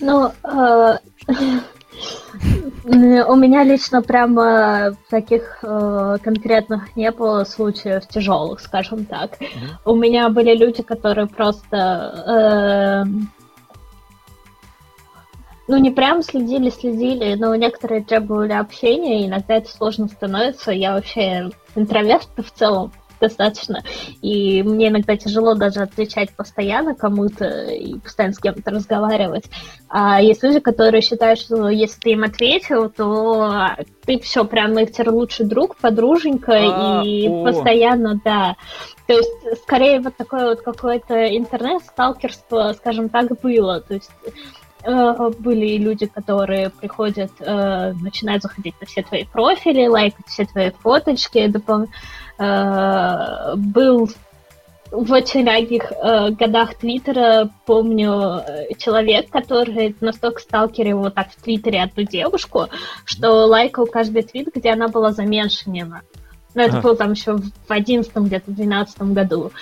Ну, э, [LAUGHS] у меня лично прямо таких э, конкретных не было случаев тяжелых, скажем так. Мгм. У меня были люди, которые просто э, ну, не прям следили, следили, но некоторые требовали общения, и иногда это сложно становится. Я вообще интроверт в целом достаточно, и мне иногда тяжело даже отвечать постоянно кому-то и постоянно с кем-то разговаривать. А есть люди, которые считают, что если ты им ответил, то ты все, прям их теперь лучший друг, подруженька, А, и о. постоянно, да. То есть, скорее, вот такое вот какое-то интернет-сталкерство, скажем так, было. То есть, э, были люди, которые приходят, э, начинают заходить на все твои профили, лайкать все твои фоточки. допол- э, был в очень ранних э, годах Твиттера, помню, э, человек, который настолько сталкерил вот так в Твиттере одну девушку, что лайкал каждый твит, где она была заменшенена. Ну, это Ага. было там еще в одиннадцатом, где-то двенадцатом году.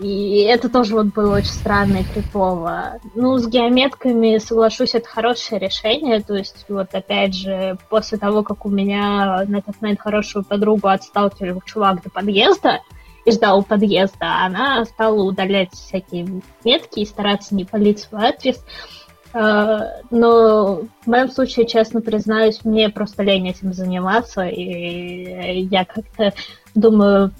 И это тоже вот было очень странно и крипово. Ну, с геометками, соглашусь, это хорошее решение. То есть, вот опять же, после того, как у меня на тот момент хорошую подругу отсталкивал чувак до подъезда, и ждал у подъезда, она стала удалять всякие метки и стараться не палить свой адрес. А, но в моем случае, честно признаюсь, мне просто лень этим заниматься, и я как-то думаю,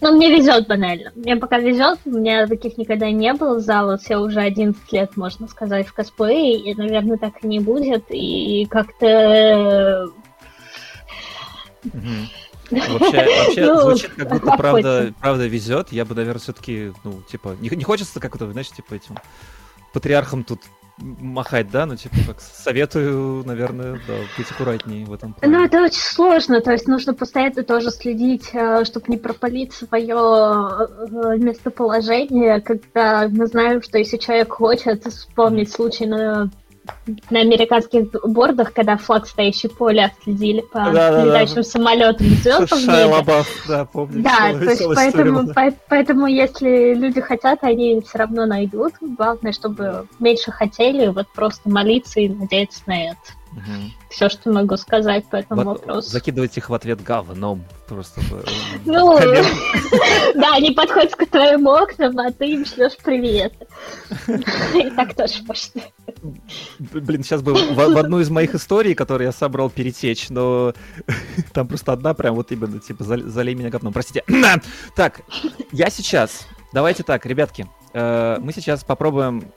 ну, мне везет банально. Мне пока везет, у меня таких никогда не было в залах, я уже 11 лет, можно сказать, в косплее, и, наверное, так и не будет, и как-то... [LAUGHS] Вообще, вообще ну, звучит, как будто правда, правда везет. Я бы, наверное, все-таки, ну, типа, не, не хочется как-то, знаешь, типа этим патриархом тут махать, да, ну, типа, как советую, наверное, да, быть аккуратнее в этом плане. Ну, это очень сложно, то есть нужно постоянно тоже следить, э, чтобы не пропалить свое э, местоположение, когда мы знаем, что если человек хочет вспомнить случай на на американских бордах, когда флаг стоящий поле отследили по да, летающим да, самолетам звездам в небе. да, помню. Да, то есть поэтому, по, поэтому если люди хотят, они все равно найдут. Главное, чтобы меньше хотели, вот просто молиться и надеяться на это. Угу. Все, что могу сказать по этому вот, вопросу. Закидывать их в ответ говном. Просто. Э, [LAUGHS] ну, [LAUGHS] да, они подходят к твоим окнам, а ты им шлешь привет. [LAUGHS] И так тоже можно. Блин, сейчас бы в одну из моих историй, которые я собрал перетечь, но там просто одна прям вот именно, типа, залей меня говном. Простите. [CLEARS THROAT] Так, я сейчас... Давайте так, ребятки, э, мы сейчас попробуем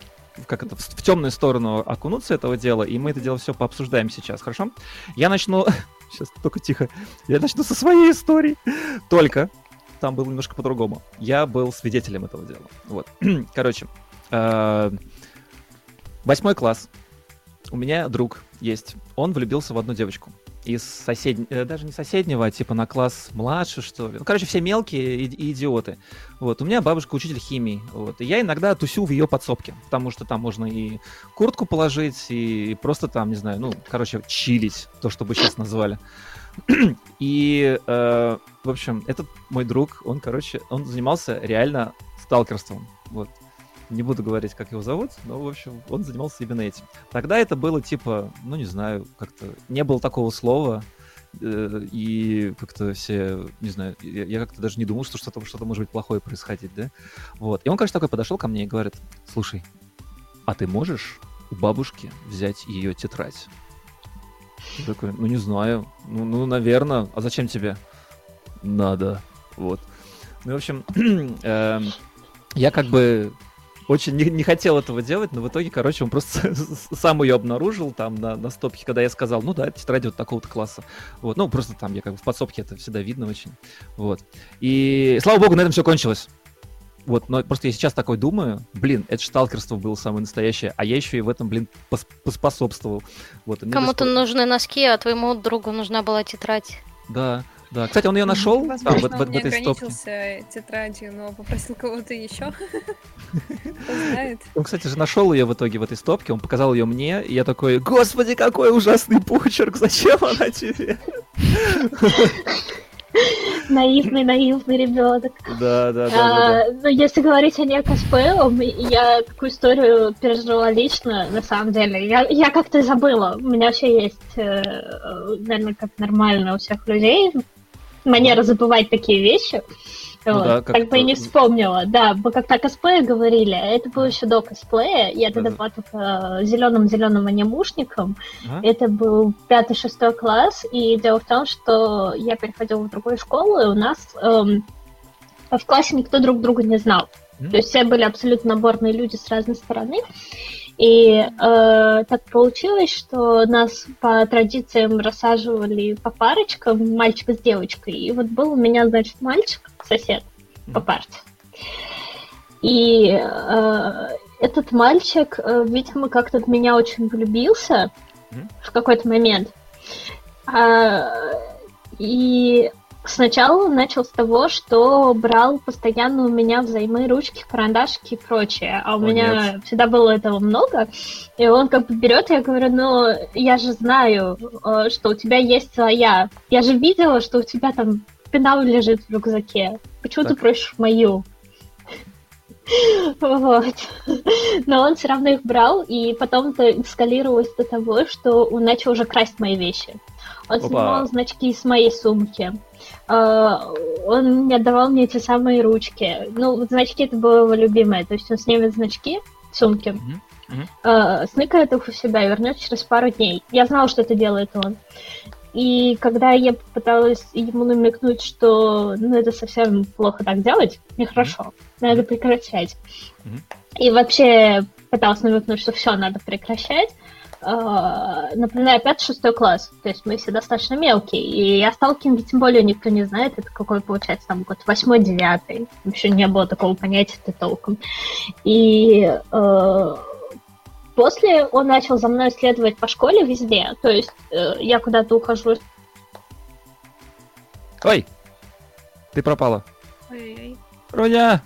как это, в, темную сторону окунуться этого дела, и мы это дело все пообсуждаем сейчас, хорошо? Я начну... [LAUGHS] Сейчас только тихо. Я начну со своей истории. Только там было немножко по-другому. Я был свидетелем этого дела. Вот. [CLEARS THROAT] Короче, э, восьмой класс. У меня друг есть. Он влюбился в одну девочку из соседнего, э, даже не соседнего, а типа на класс младше, что ли. Ну, короче, все мелкие и, идиоты. Вот, у меня бабушка учитель химии, вот, и я иногда тусю в ее подсобке, потому что там можно и куртку положить, и просто там, не знаю, ну, короче, чилить, то, что бы сейчас назвали. И, э, в общем, этот мой друг, он, короче, он занимался реально сталкерством, вот не буду говорить, как его зовут, но, в общем, он занимался именно этим. Тогда это было типа, ну, не знаю, как-то не было такого слова, э, и как-то все, не знаю, я, я как-то даже не думал, что что-то что может быть плохое происходить, да? Вот. И он, конечно, такой подошел ко мне и говорит, слушай, а ты можешь у бабушки взять ее тетрадь? Я такой, ну, не знаю, ну, ну наверное, а зачем тебе? Надо, вот. Ну, в общем, [CLEARS THROAT] э, я как бы очень не, не хотел этого делать, но в итоге, короче, он просто [LAUGHS] сам ее обнаружил там на, на стопке, когда я сказал, ну да, это тетрадь вот такого-то класса. Вот, ну, просто там я как бы в подсобке это всегда видно очень. Вот. И, слава богу, на этом все кончилось. Вот, но просто я сейчас такой думаю, блин, это шталкерство было самое настоящее, а я еще и в этом, блин, пос поспособствовал. Вот, Кому-то нужны носки, а твоему другу нужна была тетрадь. Да, да, кстати, он ее нашел Возможно, там, в, в, в этой стопке. ограничился тетрадью, но попросил кого-то еще. [LAUGHS] Он, кстати же, нашел ее в итоге в этой стопке, он показал ее мне, и я такой, господи, какой ужасный почерк, зачем она тебе? [LAUGHS] Наивный, наивный ребенок. Да, да, да. А, Но если говорить о не косплеем, я такую историю пережила лично, на самом деле. Я, я как-то забыла. У меня вообще есть, э, наверное, как нормально у всех людей, манера забывать такие вещи. Ну, вот. да, как, бы и не вспомнила. Да, мы как-то о косплее говорили, это было еще до косплея. Я тогда была только зеленым-зеленым анимушником. А? Это был пятый-шестой класс, и дело в том, что я переходила в другую школу, и у нас эм, в классе никто друг друга не знал. Mm-hmm. То есть все были абсолютно наборные люди с разной стороны. И э, так получилось, что нас по традициям рассаживали по парочкам, мальчик с девочкой. И вот был у меня, значит, мальчик, сосед по парте. И э, этот мальчик, э, видимо, как-то в меня очень влюбился в какой-то момент. А, и Сначала начал с того, что брал постоянно у меня взаймы ручки, карандашки и прочее. А у О, меня нет. всегда было этого много. И он как бы берет, я говорю, ну, я же знаю, э, что у тебя есть своя. Я же видела, что у тебя там пенал лежит в рюкзаке. Почему так. ты просишь мою? [LAUGHS] Вот. Но он все равно их брал, и потом это эскалировалось до того, что он начал уже красть мои вещи. Он Опа. снимал значки из моей сумки. А, Он не отдавал мне эти самые ручки. Ну, значки это было его любимое. То есть он снимет значки в сумке, Мгм, мгм. а, сныкает их у себя и вернет через пару дней. Я знала, что это делает он. И когда я попыталась ему намекнуть, что ну, это совсем плохо так делать, нехорошо, надо прекращать. Мгм. И вообще пыталась намекнуть, что все, надо прекращать. Напоминаю, 5-6 класс, то есть мы все достаточно мелкие, и о сталкинге тем более никто не знает, это какой получается там год 8-9, еще не было такого понятия толком. И э, после он начал за мной следовать по школе везде, то есть э, я куда-то ухожу, Ой, ты пропала. Ой-ой-ой. Руня!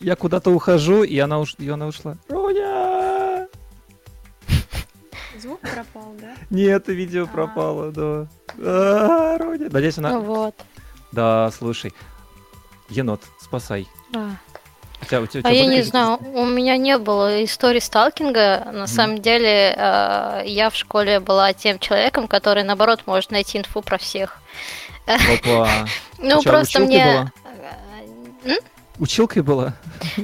Я куда-то ухожу, и она, уш... и она ушла. Руня! Звук пропал, да? Нет, видео А. пропало, да. А, Руня. Надеюсь, она... Ну вот. Да, слушай. Енот, спасай. А. У тебя- у тебя- А тебя я не знаю, у меня не было истории сталкинга. На самом деле, э, я в школе была тем человеком, который, наоборот, может найти инфу про всех. Опа. [LAUGHS] Ну, просто мне... Училкой была?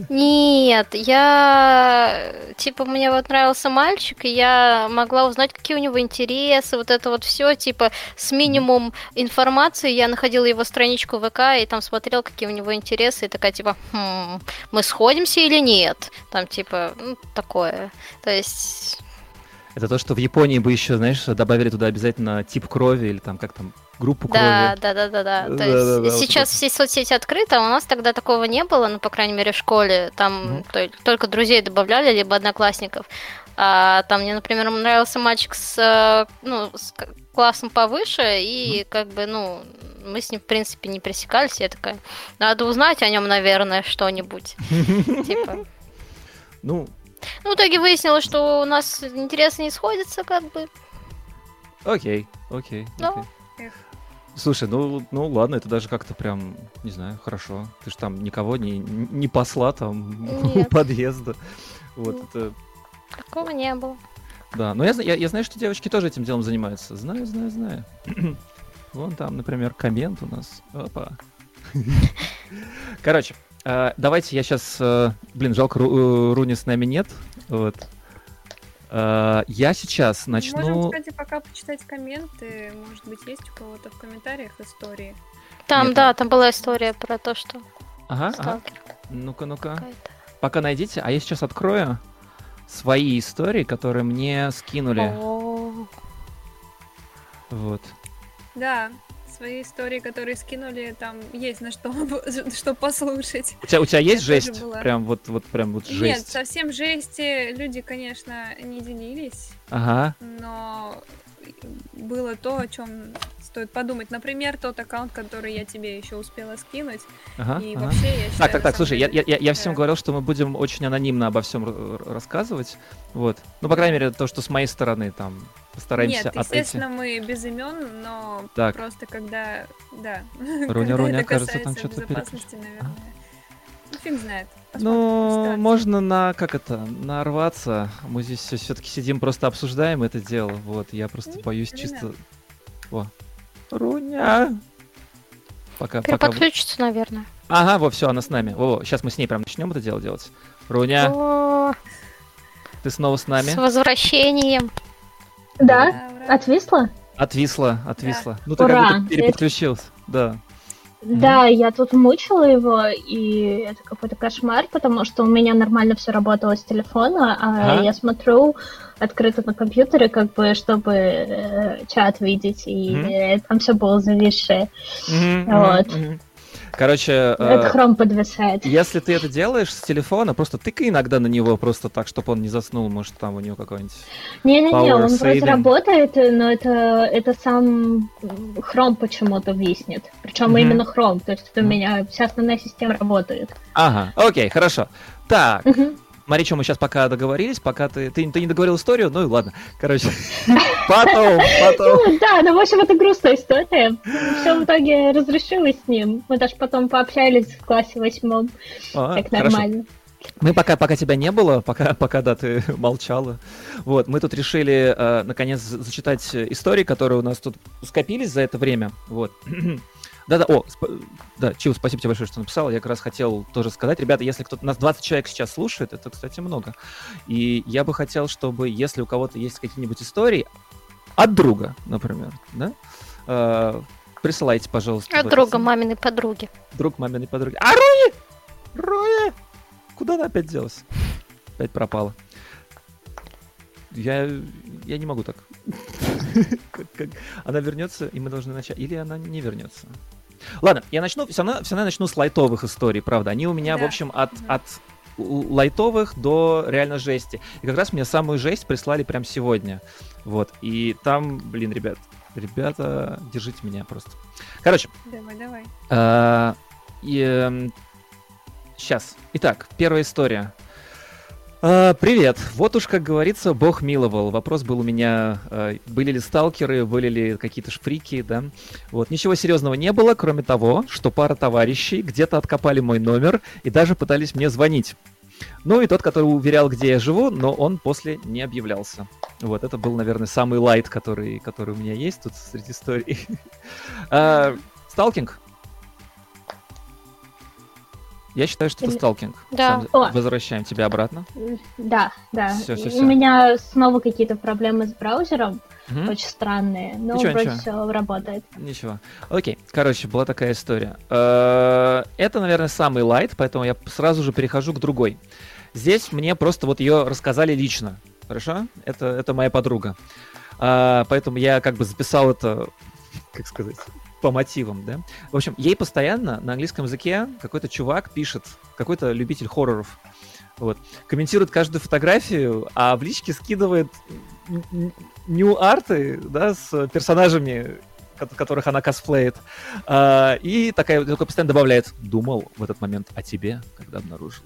Нет, я... Типа, мне вот нравился мальчик, и я могла узнать, какие у него интересы, вот это вот все, типа, с минимум информации я находила его страничку ВК и там смотрела, какие у него интересы, и такая, типа, «Хм, мы сходимся или нет? Там, типа, ну, такое. То есть... Это то, что в Японии бы еще, знаешь, добавили туда обязательно тип крови или там как там группу Да, крови. да, да, да, да. То Да, есть да, да, вот сейчас это. все соцсети открыты, а у нас тогда такого не было, ну, по крайней мере, в школе. Там то- только друзей добавляли, либо одноклассников. А там мне, например, нравился мальчик с, э, ну, с классом повыше, и как бы, ну, мы с ним, в принципе, не пересекались. Я такая, надо узнать о нем, наверное, что-нибудь. [LAUGHS] Типа. Ну, Ну, в итоге выяснилось, что у нас интересы не сходятся, как бы. окей, окей. Ну. Слушай, ну, ну ладно, это даже как-то прям, не знаю, хорошо. Ты ж там никого не, не посла там [LAUGHS] у Нет. подъезда. Вот Нет. это, Такого не было. да. Но я, я, я знаю, что девочки тоже этим делом занимаются. Знаю, знаю, знаю. [CLEARS THROAT] Вон там, например, коммент у нас. Опа. [LAUGHS] Короче, э, давайте я сейчас... Блин, жалко, Ру- э, Руни с нами нет. Вот. Э, Я сейчас Можем, начну... кстати, пока почитать комменты. Может быть, есть у кого-то в комментариях истории. Там, Нет, да, там была история про то, что Ага, ага. сталкер Ну-ка, ну-ка. какая-то. Пока найдите, а я сейчас открою свои истории, которые мне скинули. О, Вот. Да, свои истории, которые скинули, там есть на что, [LAUGHS] что послушать. У тебя, у тебя есть Я жесть? Прям вот, вот прям вот Нет, жесть. совсем жести люди, конечно, не делились, Ага. но было то, о чем стоит подумать. Например, тот аккаунт, который я тебе еще успела скинуть. Ага, и ага. вообще, я считаю, Так, так, так, слушай, я, я, деле, я, я всем говорил, что мы будем очень анонимно обо всем рассказывать. Вот. Ну, по крайней мере, то, что с моей стороны там постараемся Нет, отойти. естественно, мы без имен, но Так. просто когда, да, [LAUGHS] Руня, Руня, кажется, там что-то безопасности, наверное. Ну, фиг знает. Посмотрим, Ну, можно на, как это, нарваться. Мы здесь все-таки сидим, просто обсуждаем это дело. Вот, я просто Ну, боюсь чисто... О, Руня! Пока, пока... Переподключится, наверное. Ага, во, все, она с нами. Во, сейчас мы с ней прям начнем это дело делать. Руня, О, ты снова с нами? С возвращением. Да? ура. Отвисла? Отвисла, отвисла. Ну ты Ура! как будто переподключился. Да. Да, я тут мучила его, и это какой-то кошмар, потому что у меня нормально все работало с телефона, а Ага. я смотрю открыто на компьютере, как бы, чтобы э, чат видеть, и э, там все было зависшее. Мгм, Вот. мгм. Короче, э, хром подвисает. если ты это делаешь с телефона, просто тыкай иногда на него просто так, чтобы он не заснул. Может, там у него какой-нибудь... Не-не-не, он вроде saving. работает, но это, это сам хром почему-то виснет. Причем Мгм. именно хром, то есть у Мгм. меня вся основная система работает. Ага, окей, хорошо. Так. Смотри, что мы сейчас пока договорились, пока ты, ты, ты не договорил историю, ну и ладно. Короче, [LAUGHS] потом, потом. Ну, да, ну, в общем, это грустная история. Все в итоге разрешилось с ним. Мы даже потом пообщались в классе восьмом. А, Так хорошо. нормально. Мы пока, пока тебя не было, пока, пока да, ты [LAUGHS] молчала. Вот, мы тут решили, э, наконец, за- зачитать истории, которые у нас тут скопились за это время. Вот. [CLEARS THROAT] Да-да, о, сп- да, Чил, спасибо тебе большое, что написал. Я как раз хотел тоже сказать. Ребята, если кто-то... Нас 20 человек сейчас слушает, это, кстати, много. И я бы хотел, чтобы, если у кого-то есть какие-нибудь истории от друга, например, да, э, присылайте, пожалуйста. От друга этот- маминой подруги. друг маминой подруги. А Руи! Руи! Куда она опять делась? Опять пропала. Я, я не могу так. [LAUGHS] Она вернется, и мы должны начать. Или она не вернется. Ладно, я начну, все равно, все равно начну с лайтовых историй, правда. Они у меня, в Да. общем, от, Мгм. от лайтовых до реально жести. И как раз мне самую жесть прислали прям сегодня. Вот. И там, блин, ребят, ребята, держите меня просто. Короче, Давай, давай. Сейчас. Итак, первая история. А, привет. Вот уж, как говорится, Бог миловал. Вопрос был у меня, а, были ли сталкеры, были ли какие-то шфрики, да? Вот, ничего серьезного не было, кроме того, что пара товарищей где-то откопали мой номер и даже пытались мне звонить. Ну и тот, который уверял, где я живу, но он после не объявлялся. Вот, это был, наверное, самый лайт, который, который у меня есть тут среди историй. [LAUGHS] А, Сталкинг? Я считаю, что это сталкинг. Да. Сам-. Возвращаем тебя обратно. Да, да. Всё, всё, У всё. меня снова какие-то проблемы с браузером, Мгм. очень странные, но Ничего, вроде ничего. все работает. Ничего. Окей, короче, была такая история. Э, Это, наверное, самый лайт, поэтому я сразу же перехожу к другой. Здесь мне просто вот ее рассказали лично. Хорошо? Это, это моя подруга. А, Поэтому я как бы записал это, [LAUGHS] как сказать, по мотивам, да? В общем, ей постоянно на английском языке какой-то чувак пишет, какой-то любитель хорроров, вот, комментирует каждую фотографию, а в личке скидывает нью-арты, да, с персонажами, ко- которых она косплеит. А, и такая, такой постоянно добавляет, думал в этот момент о тебе, когда обнаружил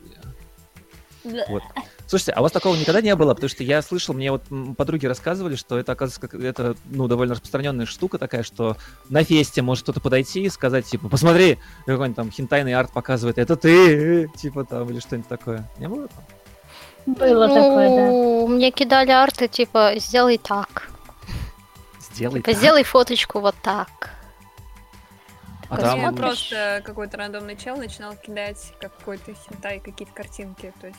я. Вот. Слушайте, а у вас такого никогда не было? Потому что я слышал, мне вот подруги рассказывали, что это, оказывается, как, это, ну, довольно распространенная штука такая, что на фесте может кто-то подойти и сказать, типа, посмотри, какой-нибудь там хентайный арт показывает, это ты, [LAUGHS] типа там, или что-нибудь такое. Не было там? Было такое, да. Ну, мне кидали арты, типа, сделай так. Сделай Типа, так. сделай фоточку вот так. А там- Мне просто какой-то рандомный чел начинал кидать какой-то хентай, какие-то картинки, то есть...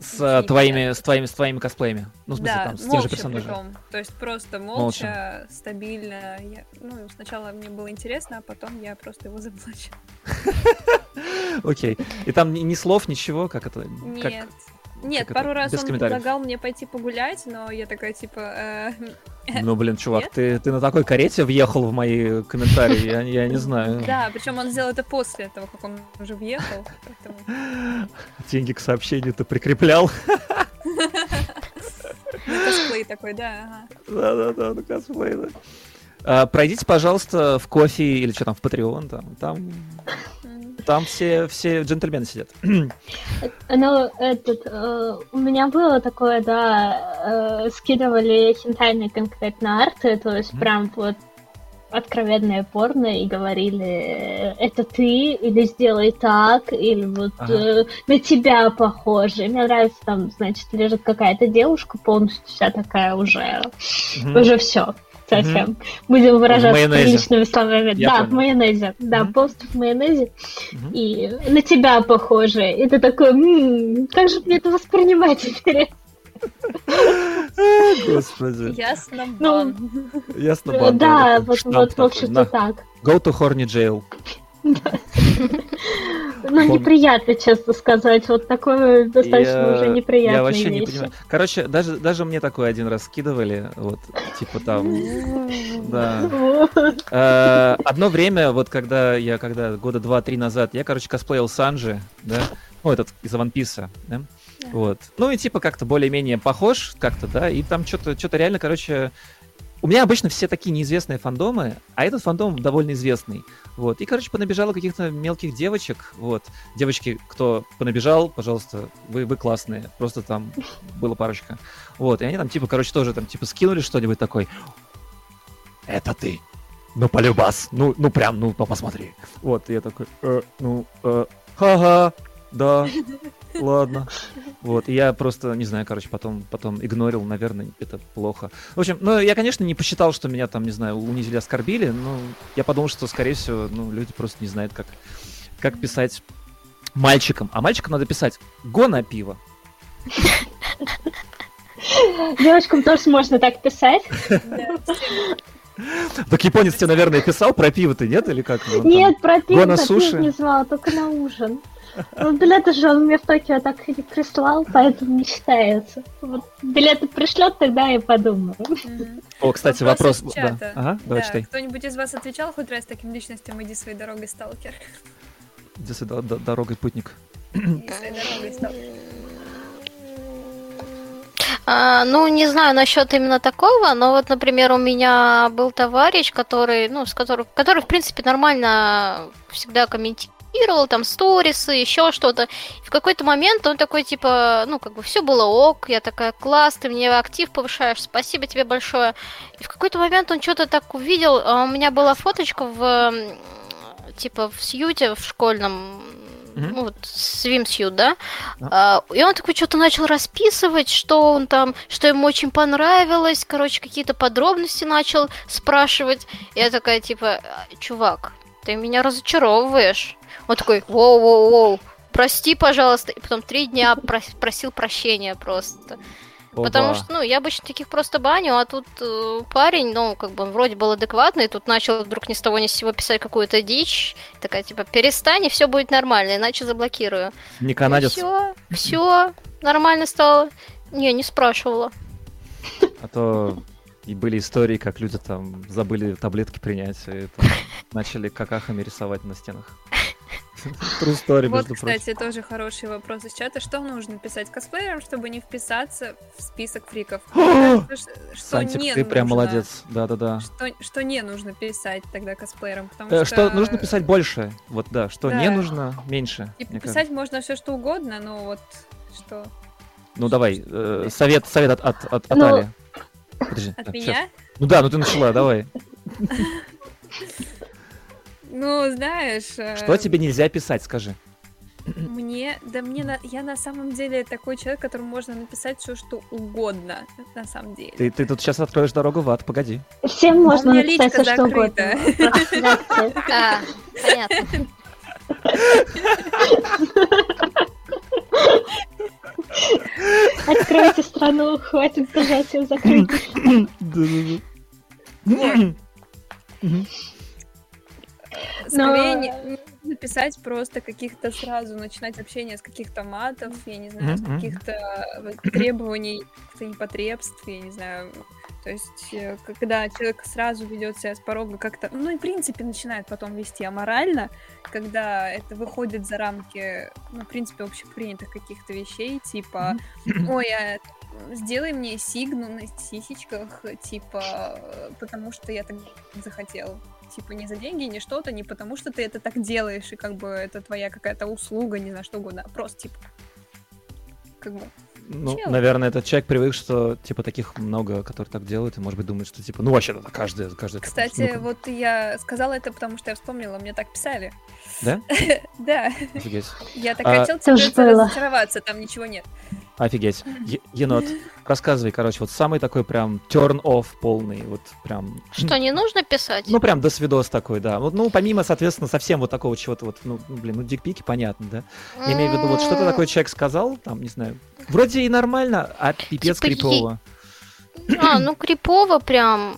С твоими, с твоими, с твоими косплеями. Ну, в смысле, да, там, с тем же персонажем. притом. То есть просто молча, Молча. стабильно. Я- ну, сначала мне было интересно, а потом я просто его заблочила. [LAUGHS] Окей. И там ни, слов, ничего, как это? Нет. Нет, пару раз он предлагал мне пойти погулять, но я такая, типа, э, Ну, блин, чувак, Нет? ты, ты на такой карете въехал в мои комментарии, я, я не знаю. [LAUGHS] да, причем он сделал это после того, как он уже въехал, поэтому Деньги к сообщению ты прикреплял. ну, косплей такой, да. Да-да-да, на косплей, да. А, пройдите, пожалуйста, в кофе или что там, в Patreon, там, там. Там все, все джентльмены сидят. Ну, этот, э, у меня было такое, да, э, скидывали хентайные конкретно арты, то есть Мгм. прям вот откровенное порно и говорили, это ты, или сделай так, или вот Ага. э, на тебя похоже. Мне нравится, там, значит, лежит какая-то девушка полностью вся такая уже, Мгм. уже все. Совсем. Будем выражаться майонезе. приличными словами. Я да, понял. в майонезе. Да, Мгм. полностью в майонезе Мгм. и на тебя похоже. И ты такой, «М, как же мне это воспринимать теперь? Господи. Ясно, Ну. Ясно, Э, Да, вот, вот в общем-то так. Go to horny jail. Ну, неприятно, честно сказать. Вот такое достаточно уже неприятные Я вообще не понимаю. Короче, даже, даже мне такое один раз скидывали, вот, типа там, да. Э, Одно время, вот когда я, когда года два-три назад, я, короче, косплеил Санджи, да, ну, этот из One Piece, да, вот. Ну, и типа как-то более-менее похож как-то, да, и там что-то что реально, короче, у меня обычно все такие неизвестные фандомы, а этот фандом довольно известный. Вот. И, короче, понабежало каких-то мелких девочек. Вот. Девочки, кто понабежал, пожалуйста, вы, вы классные. Просто там было парочка. Вот. И они там, типа, короче, тоже там, типа, скинули что-нибудь такой. Это ты. Ну, полюбас. Ну, ну прям, ну, посмотри. Вот. И я такой, э, ну, э, ха-ха, да, [LAUGHS] ладно. [LAUGHS] Вот, и я просто, не знаю, короче, потом, потом игнорил, наверное, это плохо. В общем, ну, я, конечно, не посчитал, что меня там, не знаю, унизили, оскорбили, но я подумал, что, скорее всего, ну, люди просто не знают, как, как писать мальчикам. А мальчикам надо писать «го на пиво». Девочкам тоже можно так писать. [LAUGHS] Так японец тебе, наверное, писал про пиво ты, нет? Или как? Нет, про пиво на суши не звал, только на ужин. Ну, билеты же он мне в Токио так и не прислал, поэтому не считается. Вот билеты пришлет, тогда я подумаю. О, кстати, вопрос. Да. Ага, давай читай. Кто-нибудь из вас отвечал хоть раз таким личностям «Иди своей дорогой, сталкер»? Иди своей дорогой, путник. Иди своей дорогой, сталкер. А, ну, не знаю насчет именно такого, но вот, например, у меня был товарищ, который, ну, с которым, который, в принципе, нормально всегда комментирует комментировал, там, сторисы, еще что-то. В какой-то момент он такой, типа, ну, как бы, все было ок, я такая, класс, ты мне актив повышаешь, спасибо тебе большое. И в какой-то момент он что-то так увидел, а у меня была фоточка в, типа, в сьюте, в школьном, Mm-hmm. Ну, вот, swimsuit, да? Yeah. А, и он такой что-то начал расписывать, что он там, что ему очень понравилось, короче, какие-то подробности начал спрашивать. Я такая, типа, чувак, ты меня разочаровываешь. Он такой, воу-воу-воу, прости, пожалуйста. И потом три дня просил прощения просто. Оба. Потому что, ну, я обычно таких просто баню, а тут э, парень, ну, как бы он вроде был адекватный, тут начал вдруг ни с того ни с сего писать какую-то дичь. Такая, типа, перестань, и все будет нормально, иначе заблокирую. Не канадец. Все, все, нормально стало. Не, не спрашивала. А то и были истории, как люди там забыли таблетки принять, и там, начали какахами рисовать на стенах. [LAUGHS] True story, Вот, кстати, тоже хороший вопрос из чата. Что нужно писать косплеерам, чтобы не вписаться в список фриков? [GASPS] Сантик, ты прям молодец. Да-да-да. Что не нужно писать тогда косплеерам? Э, что нужно писать больше. Вот, да. Что не нужно, меньше. И писать можно все что угодно, но вот что... Ну давай, э, совет, совет от, от, от, от ну, Али. Подожди. От меня? Ну да, ну ты начала, давай. [LAUGHS] Ну, знаешь... Э, Что тебе нельзя писать, скажи? Мне, да мне, на, я на самом деле такой человек, которому можно написать все, что угодно, на самом деле. Ты, ты тут сейчас откроешь дорогу в ад, погоди. Всем можно написать все, что угодно. Понятно. Откройте страну, хватит держать ее закрытой. Скорее не написать просто каких-то сразу, начинать общение с каких-то матов, я не знаю, с каких-то требований, каких-то непотребств, я не знаю. То есть, э, когда человек сразу ведет себя с порога как-то, ну и в принципе начинает потом вести аморально, когда это выходит за рамки, ну, в принципе, общепринятых каких-то вещей, типа, ой, а сделай мне сигну на сисечках, типа, потому что я так захотел типа не за деньги, не что-то, не потому что ты это так делаешь, и как бы это твоя какая-то услуга, не знаю, что угодно, а просто типа как бы ну, Чел. наверное, этот человек привык, что, типа, таких много, которые так делают, и, может быть, думает, что, типа, ну, вообще, это каждый, каждый... Кстати, ну вот я сказала это, потому что я вспомнила, мне так писали. Да? [LAUGHS] Да. Офигеть. Я так а... хотел тебе разочароваться, там ничего нет. Офигеть. Е- енот, рассказывай, короче, вот самый такой прям turn off полный, вот прям... Что, не нужно писать? Ну, прям до свидос такой, да. Вот, ну, помимо, соответственно, совсем вот такого чего-то вот, ну, блин, ну, дикпики, понятно, да? Я имею в виду, вот что-то такой человек сказал, там, не знаю, вроде и нормально, а пипец типа крипово. А, ну, крипово прям...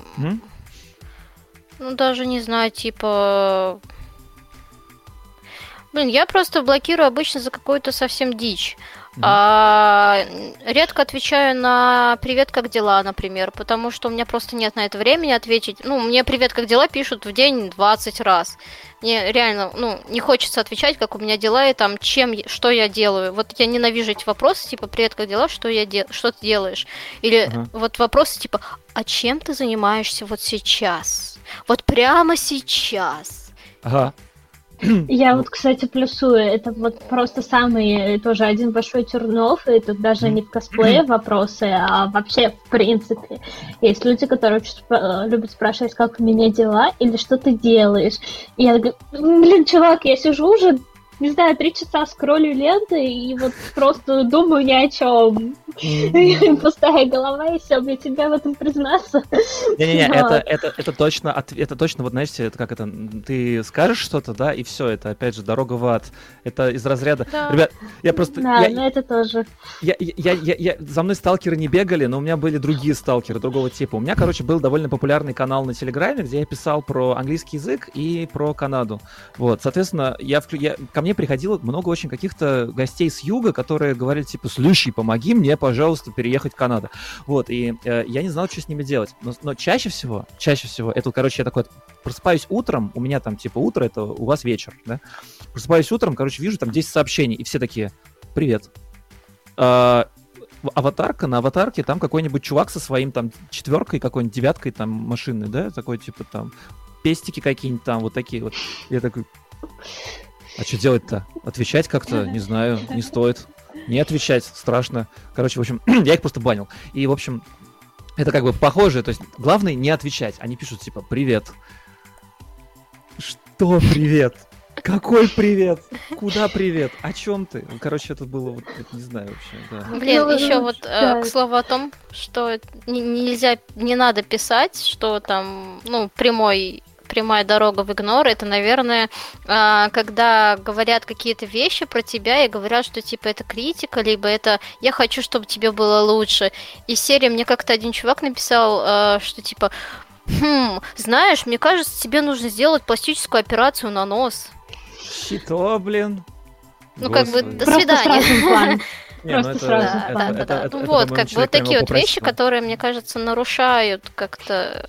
Ну, даже не знаю, типа... Блин, я просто блокирую обычно за какую-то совсем дичь. А, редко отвечаю на привет, как дела, например, потому что у меня просто нет на это времени ответить. Ну, мне привет, как дела пишут в день 20 раз. Мне реально, ну, не хочется отвечать, как у меня дела и там, чем, что я делаю. Вот я ненавижу эти вопросы, типа, привет, как дела, что я дел, что ты делаешь? Или ага. вот вопросы типа, а чем ты занимаешься вот сейчас? Вот прямо сейчас. Ага. Я вот, кстати, плюсую. Это вот просто самый тоже один большой тернов, и тут даже не в косплее вопросы, а вообще в принципе. Есть люди, которые любят спрашивать, как у меня дела, или что ты делаешь. И я говорю, блин, чувак, я сижу уже не знаю, три часа скроллю ленты и вот просто думаю ни о чем. [LAUGHS] Пустая голова, и все, мне тебя в этом признаться. Не-не-не, [LAUGHS] это, это, это точно, это точно, вот знаете, это как это, ты скажешь что-то, да, и все, это опять же дорога в ад. Это из разряда. Да. Ребят, я просто... Да, я, но это тоже. Я, я, я, я, за мной сталкеры не бегали, но у меня были другие сталкеры, другого типа. У меня, короче, был довольно популярный канал на Телеграме, где я писал про английский язык и про Канаду. Вот, соответственно, я, я ко мне мне приходило много очень каких-то гостей с юга, которые говорили, типа, слушай, помоги мне, пожалуйста, переехать в Канаду. Вот, и э, я не знал, что с ними делать. Но, но чаще всего, чаще всего, это, короче, я такой, просыпаюсь утром, у меня там, типа, утро, это у вас вечер, да? Просыпаюсь утром, короче, вижу там 10 сообщений, и все такие, привет. А, аватарка, на аватарке там какой-нибудь чувак со своим там четверкой, какой-нибудь девяткой там машины, да, такой типа там пестики какие-нибудь там, вот такие вот. Я такой, а что делать-то? Отвечать как-то, не знаю, не стоит. Не отвечать, страшно. Короче, в общем, [CLEARS THROAT] я их просто банил. И, в общем, это как бы похоже. То есть, главное не отвечать. Они пишут, типа, привет. Что привет? Какой привет? Куда привет? О чем ты? Короче, это было, вот, не знаю вообще. Да. Блин, ну, еще вот э, к слову о том, что нельзя, не надо писать, что там, ну, прямой прямая дорога в игнор, это, наверное, а, когда говорят какие-то вещи про тебя и говорят, что типа это критика, либо это я хочу, чтобы тебе было лучше. И серия мне как-то один чувак написал, а, что типа Хм, знаешь, мне кажется, тебе нужно сделать пластическую операцию на нос. Что, блин? Ну, Господи. как бы, до свидания. [LAUGHS] Не, ну это, да, это, да, это, да, это, ну вот, как бы вот такие вот вещи, которые, мне кажется, нарушают как-то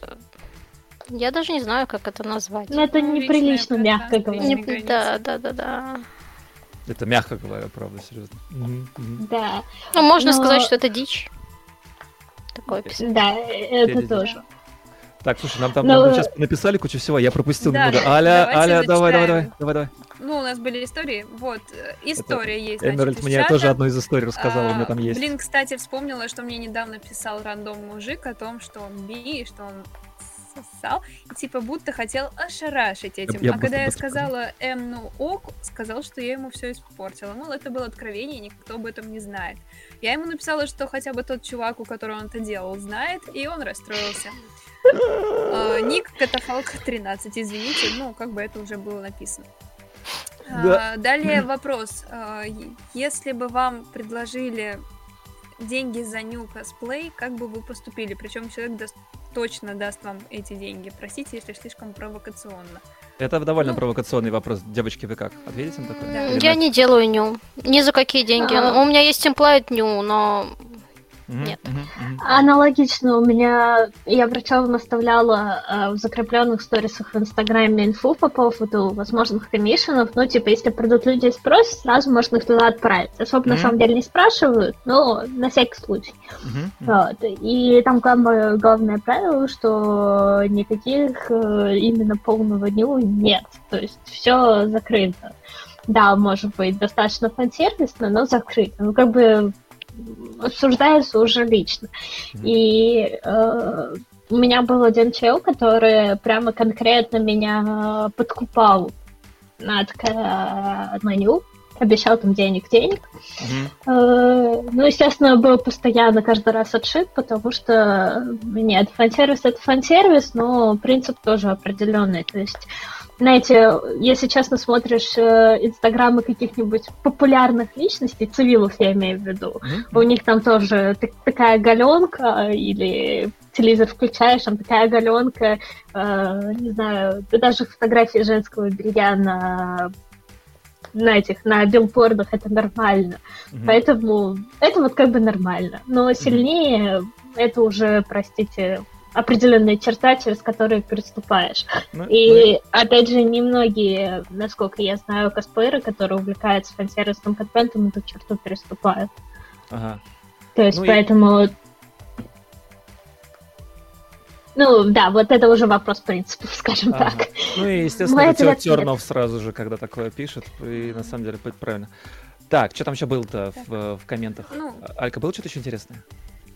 я даже не знаю, как это назвать. Ну, это неприлично, мягко говоря. Не... Да, да, да, да. Это мягко говоря, правда, серьезно. Да. Ну, можно Но... сказать, что это дичь. Такое описание. Да, это тоже. Так, слушай, нам там, Но... нам сейчас написали кучу всего, я пропустил да, немного. Аля, Аля, давай, давай, давай, давай, давай. Ну, у нас были истории. Вот, э, история Это есть. Эмеральд мне тоже одну из историй рассказала, а, у меня там есть. Блин, кстати, вспомнила, что мне недавно писал рандом мужик о том, что он би, что он сосал, и типа будто хотел ошарашить этим. Я, а когда я сказала М, ну ок, сказал, что я ему все испортила. Мол, это было откровение, никто об этом не знает. Я ему написала, что хотя бы тот чувак, у которого он это делал, знает, и он расстроился. А, ник Катафалк 13, извините, ну, как бы это уже было написано. Да. А, далее вопрос. А, если бы вам предложили деньги за ню косплей, как бы вы поступили? Причем человек точно даст вам эти деньги. Простите, если слишком провокационно. Это довольно ну, провокационный вопрос. Девочки, вы как? Ответите на такой? Да. Я не делаю ню. Ни за какие деньги. А... У меня есть темплайт ню, но нет. Аналогично у меня, я врачом наставляла э, в закрепленных сторисах в Инстаграме инфу по поводу возможных комиссионов. Ну, типа, если придут люди и спросят, сразу можно их туда отправить. Особо на самом деле не спрашивают, но на всякий случай. Вот. И там главное, главное правило, что никаких э, именно полного ню нет. То есть все закрыто. Да, может быть, достаточно фан-сервисно, но закрыто. Ну, как бы обсуждается уже лично. И э, у меня был один чел, который прямо конкретно меня подкупал на такое меню, обещал там денег-денег. Mm-hmm. Э, ну, естественно, был постоянно каждый раз отшит, потому что нет, фан-сервис это фан-сервис, но принцип тоже определенный. То есть знаете, если честно смотришь э, инстаграмы каких-нибудь популярных личностей, цивилов я имею в виду, mm-hmm. у них там тоже так, такая галенка или телевизор включаешь, там такая галенка, э, не знаю, даже фотографии женского белья на на этих, на билбордах это нормально. Мгм. Поэтому это вот как бы нормально. Но сильнее это уже, простите, определенная черта, через которую переступаешь. Ну, И, опять же, немногие, насколько я знаю, косплееры, которые увлекаются фан-сервисным контентом, эту черту переступают. ну, ага. То есть, Ну и- поэтому... Ну, да, вот это уже вопрос принципов, [LAUGHS] скажем Ага. так. Ну и, естественно, это. Тернов сразу же, когда такое пишет, и на самом деле это правильно. Так, что там еще было-то в, в комментах? Ну, Алька, было что-то еще интересное?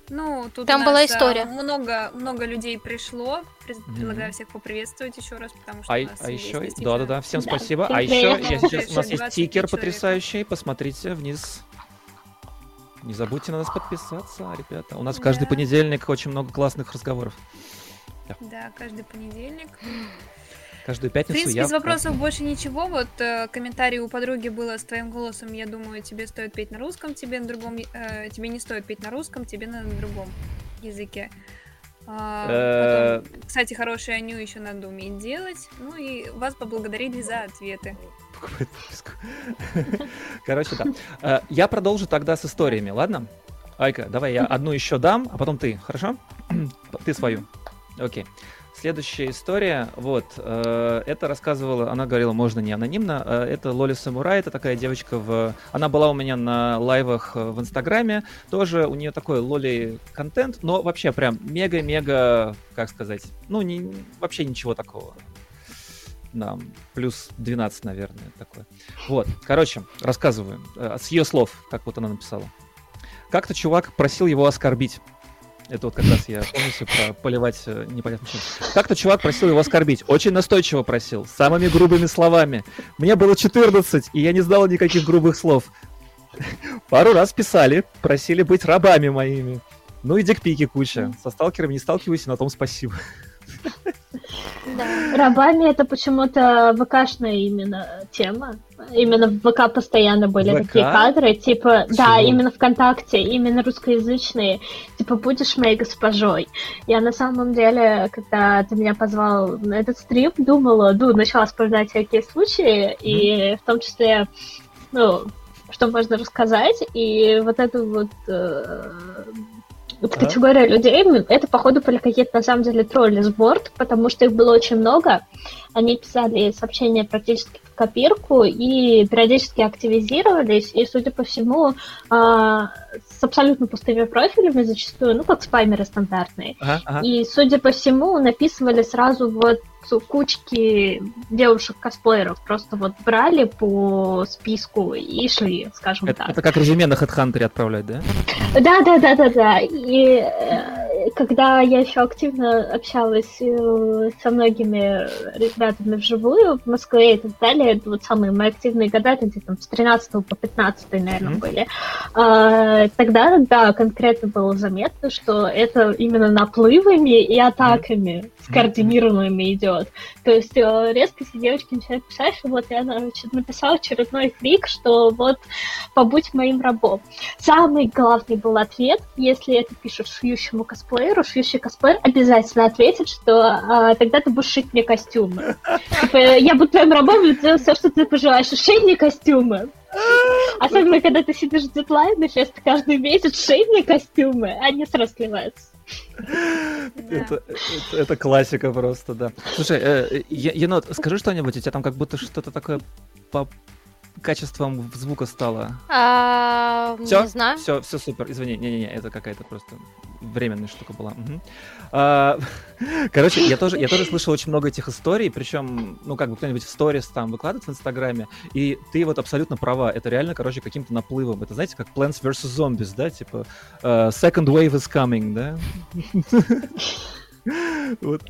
Ну, тут Там у была нас, а, история. Много, много людей пришло. Предлагаю всех поприветствовать еще раз, потому что А, у и- нас а есть еще, да-да-да, всем Да, спасибо. всем А еще, я сейчас, у нас есть 25 стикер человек. потрясающий, посмотрите вниз. Не забудьте на нас подписаться, ребята. У нас в каждый Да. понедельник очень много классных разговоров. Да, каждый понедельник. Каждую В пятницу принципе, я... из вопросов больше ничего. Вот э, комментарий у подруги было с твоим голосом. Я думаю, тебе стоит петь на русском, тебе на другом, э, тебе не стоит петь на русском, тебе на другом языке. А, Э. потом, кстати, хорошую Аню еще надо уметь делать. Ну и вас поблагодарили за ответы. [LAUGHS] Короче, да. Э, Я продолжу тогда с историями, ладно? Айка, давай я [LAUGHS] одну еще дам, а потом ты, хорошо? [CLEARS THROAT] Ты свою. Окей. Следующая история, вот, э, это рассказывала, она говорила, можно не анонимно, э, это Лоли Самурай, это такая девочка в... Она была у меня на лайвах э, в Инстаграме, тоже у нее такой Лоли контент, но вообще прям мега-мега, как сказать, ну, не, вообще ничего такого. Да, плюс 12, наверное, такое. Вот, короче, рассказываю. Э, С ее слов, как вот она написала. Как-то чувак просил его оскорбить. Это вот как раз я полностью про поливать э, непонятно чем. Как-то чувак просил его оскорбить. Очень настойчиво просил. Самыми грубыми словами. Мне было 14, и я не знала никаких грубых слов. Пару раз писали, просили быть рабами моими. Ну и дикпики куча. Со сталкерами не сталкивайся, на том спасибо. Да. Рабами это почему-то ВКшная именно тема. Именно в ВК постоянно были ВК? такие кадры, типа, да, Почему? именно ВКонтакте, именно русскоязычные, типа, будешь моей госпожой. Я на самом деле, когда ты меня позвал на этот стрим, думала, ну, начала вспоминать всякие случаи, и в том числе, ну, что можно рассказать, и вот эту вот э, вот категория людей, это, походу, были какие-то, на самом деле, тролли с борт, потому что их было очень много. Они писали сообщения практически в копирку и периодически активизировались, и, судя по всему, а, абсолютно пустыми профилями зачастую, ну, как спамеры стандартные. Ага, ага. И, судя по всему, написывали сразу вот кучки девушек-косплееров. Просто вот брали по списку и шли, скажем Это, так. это как резюме на HeadHunter отправлять, да? Да, да, да, да, да. И э, когда я еще активно общалась э, со многими ребятами вживую в Москве и так далее, это вот самые мои активные года, это где-то там с 13 по 15, наверное, Мгм. были. А, тогда, да, конкретно было заметно, что это именно наплывами и атаками скоординированными идет. То есть э, резко все девочки начинают писать, что вот я значит, написал очередной фрик, что вот побудь моим рабом. Самый главный был ответ, если это пишешь шьющему косплееру, шьющий косплеер обязательно ответит, что а, тогда ты будешь шить мне костюмы. [LAUGHS] Типа, я буду твоим рабом, и делаю все, что ты пожелаешь. Шей мне костюмы. [LAUGHS] Особенно, когда ты сидишь в дедлайне, часто каждый месяц шей мне костюмы, они сразу сливаются. Это, это- это классика просто, да. Слушай, э, Е- енот, скажи что-нибудь, у тебя там как будто что-то такое по качествам звука стало. А, Все? Не знаю. Все, все супер. Извини, не-не-не, это какая-то просто временная штука была. Мгм. А, [LAUGHS] Короче, я тоже, я тоже слышал очень много этих историй, причем, ну, как бы кто-нибудь в сторис там выкладывает в Инстаграме, и ты вот абсолютно права, это реально, короче, каким-то наплывом. Это, знаете, как Plants vs. Zombies, да, типа э, Second Wave is coming, да? [LAUGHS] Вот.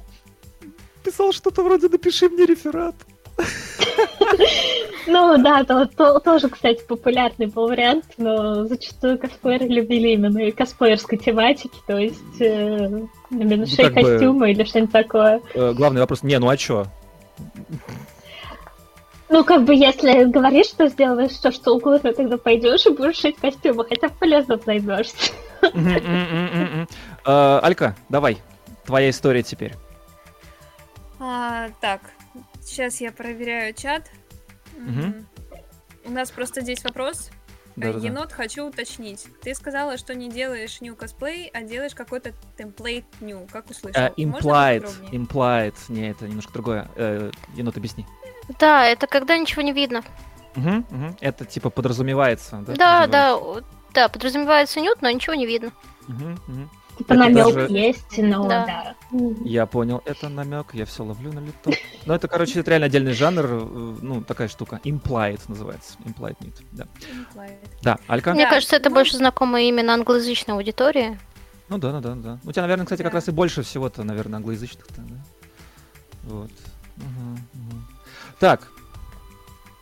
Писал что-то вроде «напиши мне реферат». [LAUGHS] [LAUGHS] Ну да, то, то- тоже, кстати, популярный был вариант, но зачастую косплееры любили именно и косплеерской тематики, то есть э, именно Ну, как бы- костюмы или что-нибудь такое. Э, Главный вопрос, не, ну а чё? Ну, как бы, если говоришь, что сделаешь все, что угодно, тогда пойдешь и будешь шить костюмы, хотя полезно займешься. М-м-м-м-м. Э, Алька, давай, твоя история теперь. А, так, сейчас я проверяю чат. Мгм. у нас просто здесь вопрос. Да-да-да. Енот, хочу уточнить. Ты сказала, что не делаешь new косплей, а делаешь какой-то темплейт new. Как услышал? Можно Implied, implied. Не, это немножко другое. Э, Енот, объясни. Да, это когда ничего не видно. Мгм, мгм. Это типа подразумевается, да? Да, да, да, подразумевается нюд, но ничего не видно. Мгм, мгм. Типа Это намек даже- есть, но Да. да. Я понял, это намек, я все ловлю на лету. Но это, короче, это реально отдельный жанр, э, ну, такая штука. Implied называется. Implied Need. Да. Implied. Да, Алька? Мне Да, кажется, это ну- больше знакомо именно англоязычной аудитории. Ну да, ну да, да. У тебя, наверное, кстати, как Да. раз и больше всего-то, наверное, англоязычных-то, да? Вот. Мгм, мгм. Так.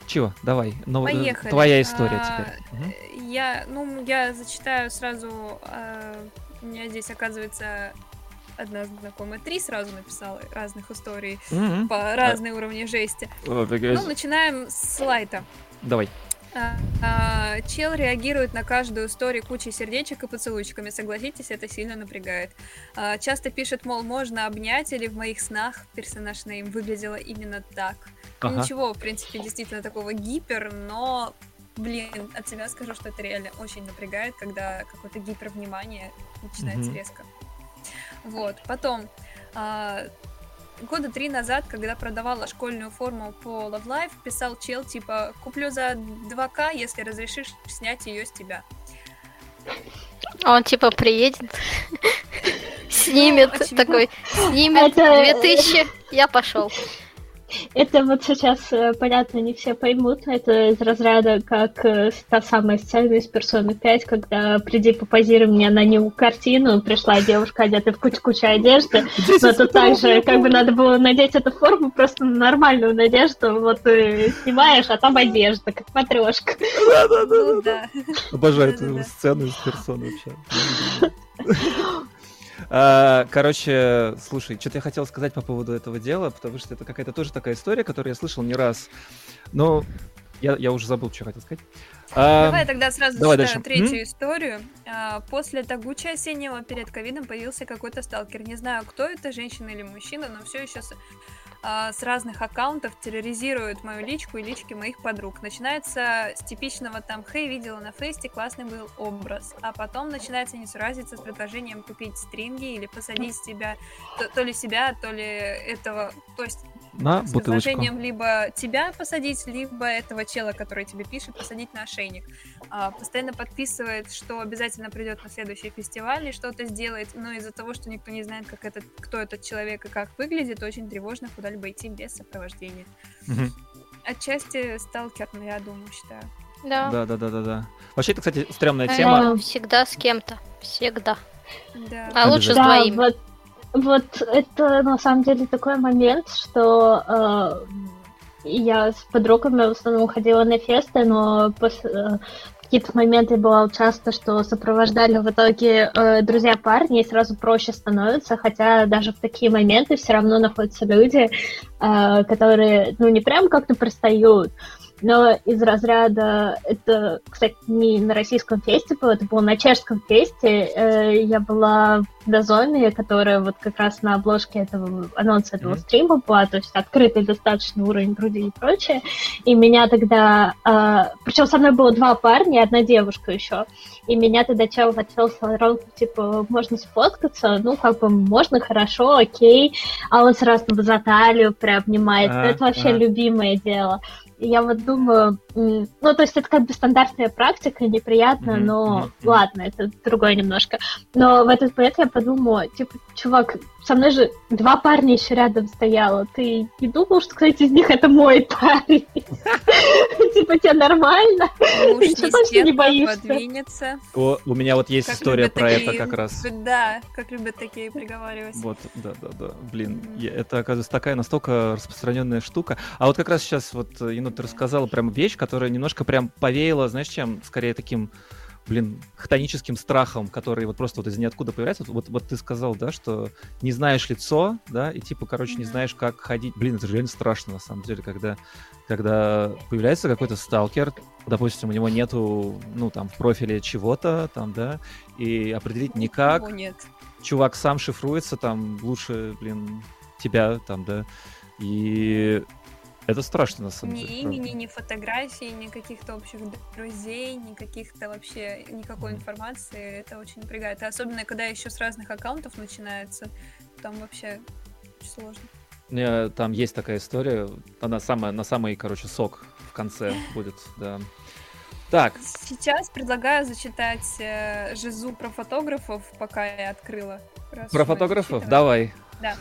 Чего? Давай. Ну, Поехали. Твоя история А, теперь. Я, ну, я зачитаю сразу. а, у меня здесь, оказывается, одна знакомая три сразу написала разных историй Мгм. по разные уровни жести. О, Ну, начинаем с лайта. Давай. А, а, Чел реагирует на каждую историю кучей сердечек и поцелуйчиками. Согласитесь, это сильно напрягает. А, Часто пишет, мол, можно обнять, или в моих снах персонаж Нейм выглядела именно так. Ну, Ага. Ничего, в принципе, действительно такого гипер, но, блин, от себя скажу, что это реально очень напрягает, когда какое-то гипервнимание начинается Мгм. резко. Вот, потом, а, года три назад, когда продавала школьную форму по Love Life, писал чел, типа, куплю за 2К, если разрешишь снять ее с тебя. А Он типа приедет, снимет, очевидно. такой, снимет Это- 2000, я пошел. Это вот сейчас, э, понятно, не все поймут, но это из разряда, как э, та самая сцена из Персоны 5, когда «Приди, попозируй мне на нему картину», пришла девушка, одетая в кучу-кучу одежды, но тут также как бы [LAUGHS] надо было надеть эту форму, просто нормальную надежду, вот ты снимаешь, а там одежда, как матрешка. Ну да. Обожаю эту Да-да-да. сцену из персоны вообще. [LAUGHS] А, Короче, слушай, что-то я хотел сказать по поводу этого дела, потому что это какая-то тоже такая история, которую я слышал не раз. Но я, я уже забыл, что хотел сказать. А, Давай тогда сразу давай дальше. третью историю. А, После тагуча осеннего перед ковидом появился какой-то сталкер. Не знаю, кто это, женщина или мужчина, но все еще с, а, с разных аккаунтов терроризирует мою личку и лички моих подруг. Начинается с типичного там «Хей, видела на фейсте, классный был образ». А потом начинается несуразиться с предложением купить стринги или посадить себя, то, то ли себя, то ли этого... То есть на с бутылочку. предложением либо тебя посадить, либо этого чела, который тебе пишет, посадить на ошейник. А, постоянно подписывает, что обязательно придет на следующий фестиваль и что-то сделает, но из-за того, что никто не знает, как этот, кто этот человек и как выглядит, очень тревожно куда-либо идти без сопровождения. Мгм. Отчасти сталкер, ну, я думаю, считаю. Да. Да, да, да, да, да. Вообще, это, кстати, стрёмная тема. Всегда с кем-то. Всегда. Да. А лучше с Да, двоими. вот, вот это на самом деле такой момент, что э, я с подругами в основном ходила на фесты, но пос- э, какие-то моменты бывало часто, что сопровождали в итоге э, друзья парни, и сразу проще становится, хотя даже в такие моменты все равно находятся люди, э, которые, ну, не прям как-то пристают, но из разряда, это, кстати, не на российском фесте было, это было на чешском фесте, Э, я была в Дозоне, которая вот как раз на обложке этого анонса этого Мгм. стрима была, то есть открытый достаточно уровень груди и прочее, и меня тогда, причем со мной было два парня и одна девушка еще, и меня тогда чел хотел сказал, типа, можно сфоткаться, ну, как бы, можно, хорошо, окей, а он сразу за талию приобнимает, А, это вообще а. любимое дело. Я вот думаю, ну, то есть это как бы стандартная практика, неприятно, но ладно, это другое немножко. Но в этот момент я подумала, типа, чувак, со мной же два парня еще рядом стояло. Ты не думал, что, кстати, из них это мой парень? [LAUGHS] Типа, тебе нормально? Уж Ты не точно не боишься? у меня вот есть история про это как раз. Да, как любят такие приговаривать. Вот, да, да, да. Блин, это, оказывается, такая настолько распространенная штука. А вот как раз сейчас вот, Енот, ты рассказала прям вещь, которая немножко прям повеяла, знаешь, чем? Скорее таким, блин, хтоническим страхом, который вот просто вот из ниоткуда появляется. Вот, вот, вот ты сказал, да, что не знаешь лицо, да, и типа, короче, не знаешь, как ходить. Блин, это же реально страшно, на самом деле, когда, когда появляется какой-то сталкер, допустим, у него нету, ну, там, в профиле чего-то, там, да, и определить никак, О, нет. чувак сам шифруется, там лучше, блин, тебя, там, да. И Это страшно, на самом Ни деле. имени, правда. ни фотографий, ни каких-то общих друзей, ни каких-то вообще никакой Мгм. информации. Это очень напрягает. И особенно, когда еще с разных аккаунтов начинается, там вообще очень сложно. У меня там есть такая история. Она самая, на самый, короче, сок в конце [LAUGHS] будет, да. Так, Сейчас предлагаю зачитать э, Жизу про фотографов, пока я открыла. раз про фотографов? Давай. А,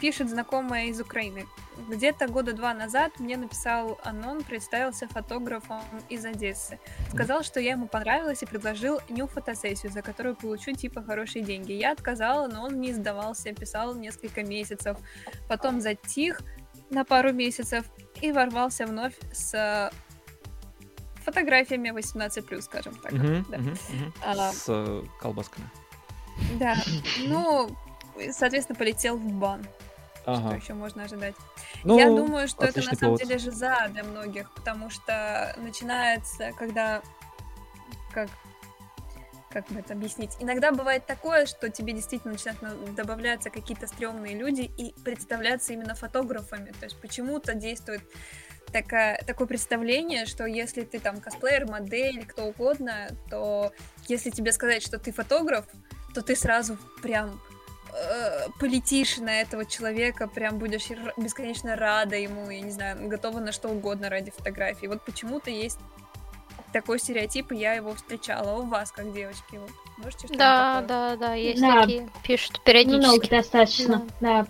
пишет знакомая из Украины. Где-то года два назад мне написал Анон, представился фотографом из Одессы. Сказал, что я ему понравилась и предложил ню фотосессию, за которую получу типа хорошие деньги. Я отказала, но он не сдавался, писал несколько месяцев. Потом затих на пару месяцев и ворвался вновь с э, фотографиями 18+, скажем так. Мгм, да. мгм, мгм. А, С э, колбасками. да, [LAUGHS] ну, соответственно, полетел в бан. Что Ага. еще можно ожидать? Ну, Я думаю, что это на самом повод. деле жиза для многих, потому что начинается, когда как как бы это объяснить? Иногда бывает такое, что тебе действительно начинают на- добавляться какие-то стрёмные люди и представляться именно фотографами. То есть почему-то действует такая, такое представление, что если ты там косплеер, модель, кто угодно, то если тебе сказать, что ты фотограф, то ты сразу прям э, полетишь на этого человека, прям будешь р- бесконечно рада ему, я не знаю, готова на что угодно ради фотографии. Вот почему-то есть такой стереотип, и я его встречала. У вас, как девочки, вот, можете что-нибудь Да, такое? да, да, есть Да. такие, пишут Много периодически. достаточно, да.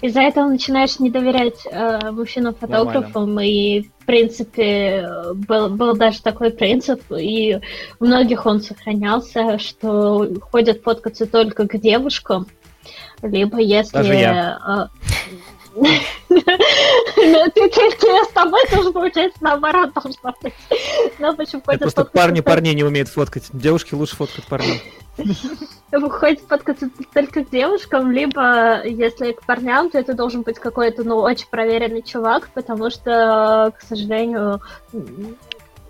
Из-за этого начинаешь не доверять э, мужчинам-фотографам, и, в принципе, был, был даже такой принцип, и у многих он сохранялся, что ходят фоткаться только к девушкам, либо если... Даже я. э, Ну, ты, с тобой тоже, получается, наоборот должно быть. Ну, общем, Это ходят просто парни парней не умеют фоткать. Девушки лучше фоткают парней. Выходит фоткаться только к девушкам, либо если к парням, то это должен быть какой-то, ну, очень проверенный чувак, потому что, к сожалению,